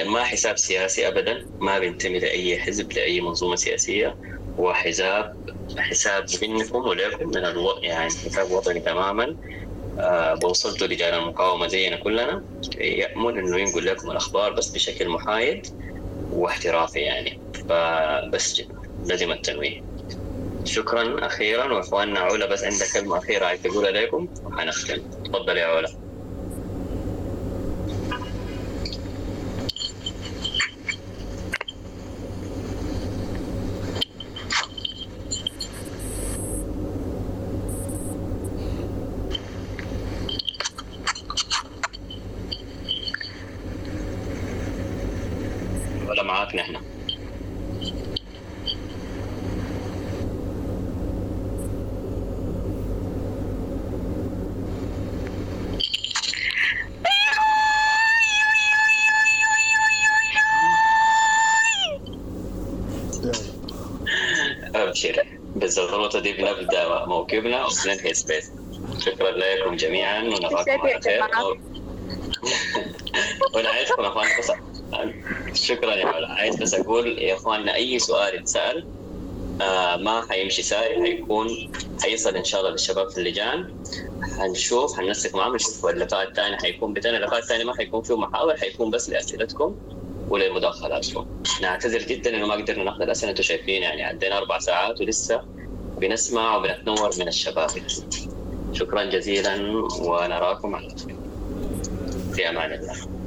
ما حساب سياسي ابدا ما بينتمي لأي حزب لأي منظومة سياسية. هو حساب حساب منكم ولكم من ألو... يعني حساب وطني تماما. آه بوصلته لجان المقاومة زينا كلنا. يامن إنه ينقل لكم الأخبار بس بشكل محايد واحترافي يعني. فبس لازم التنويه. شكرا أخيرا وإخواننا علا بس عندك كلمة أخيرة عايز تقولها لكم؟ وحنختم. تفضل يا علا اليمنى وبننهي سبيس شكرا لكم جميعا ونراكم على خير. ونعيشكم اخواننا بس شكرا يا علاء عايز بس أقول يا إخواننا أي سؤال يتسأل آه، ما حيمشي ساري حيكون حيصل إن شاء الله للشباب في اللجان. حنشوف حننسق معهم نشوف اللقاء الثاني حيكون بتاني اللقاء الثاني ما حيكون فيه محاور حيكون بس لأسئلتكم وللمداخلاتكم. نعتذر جدا إنه ما قدرنا ناخذ الأسئلة أنتم شايفين يعني عدينا أربع ساعات ولسه بنسمع وبنتنور من الشباب. شكرا جزيلا ونراكم على خير. في أمان الله.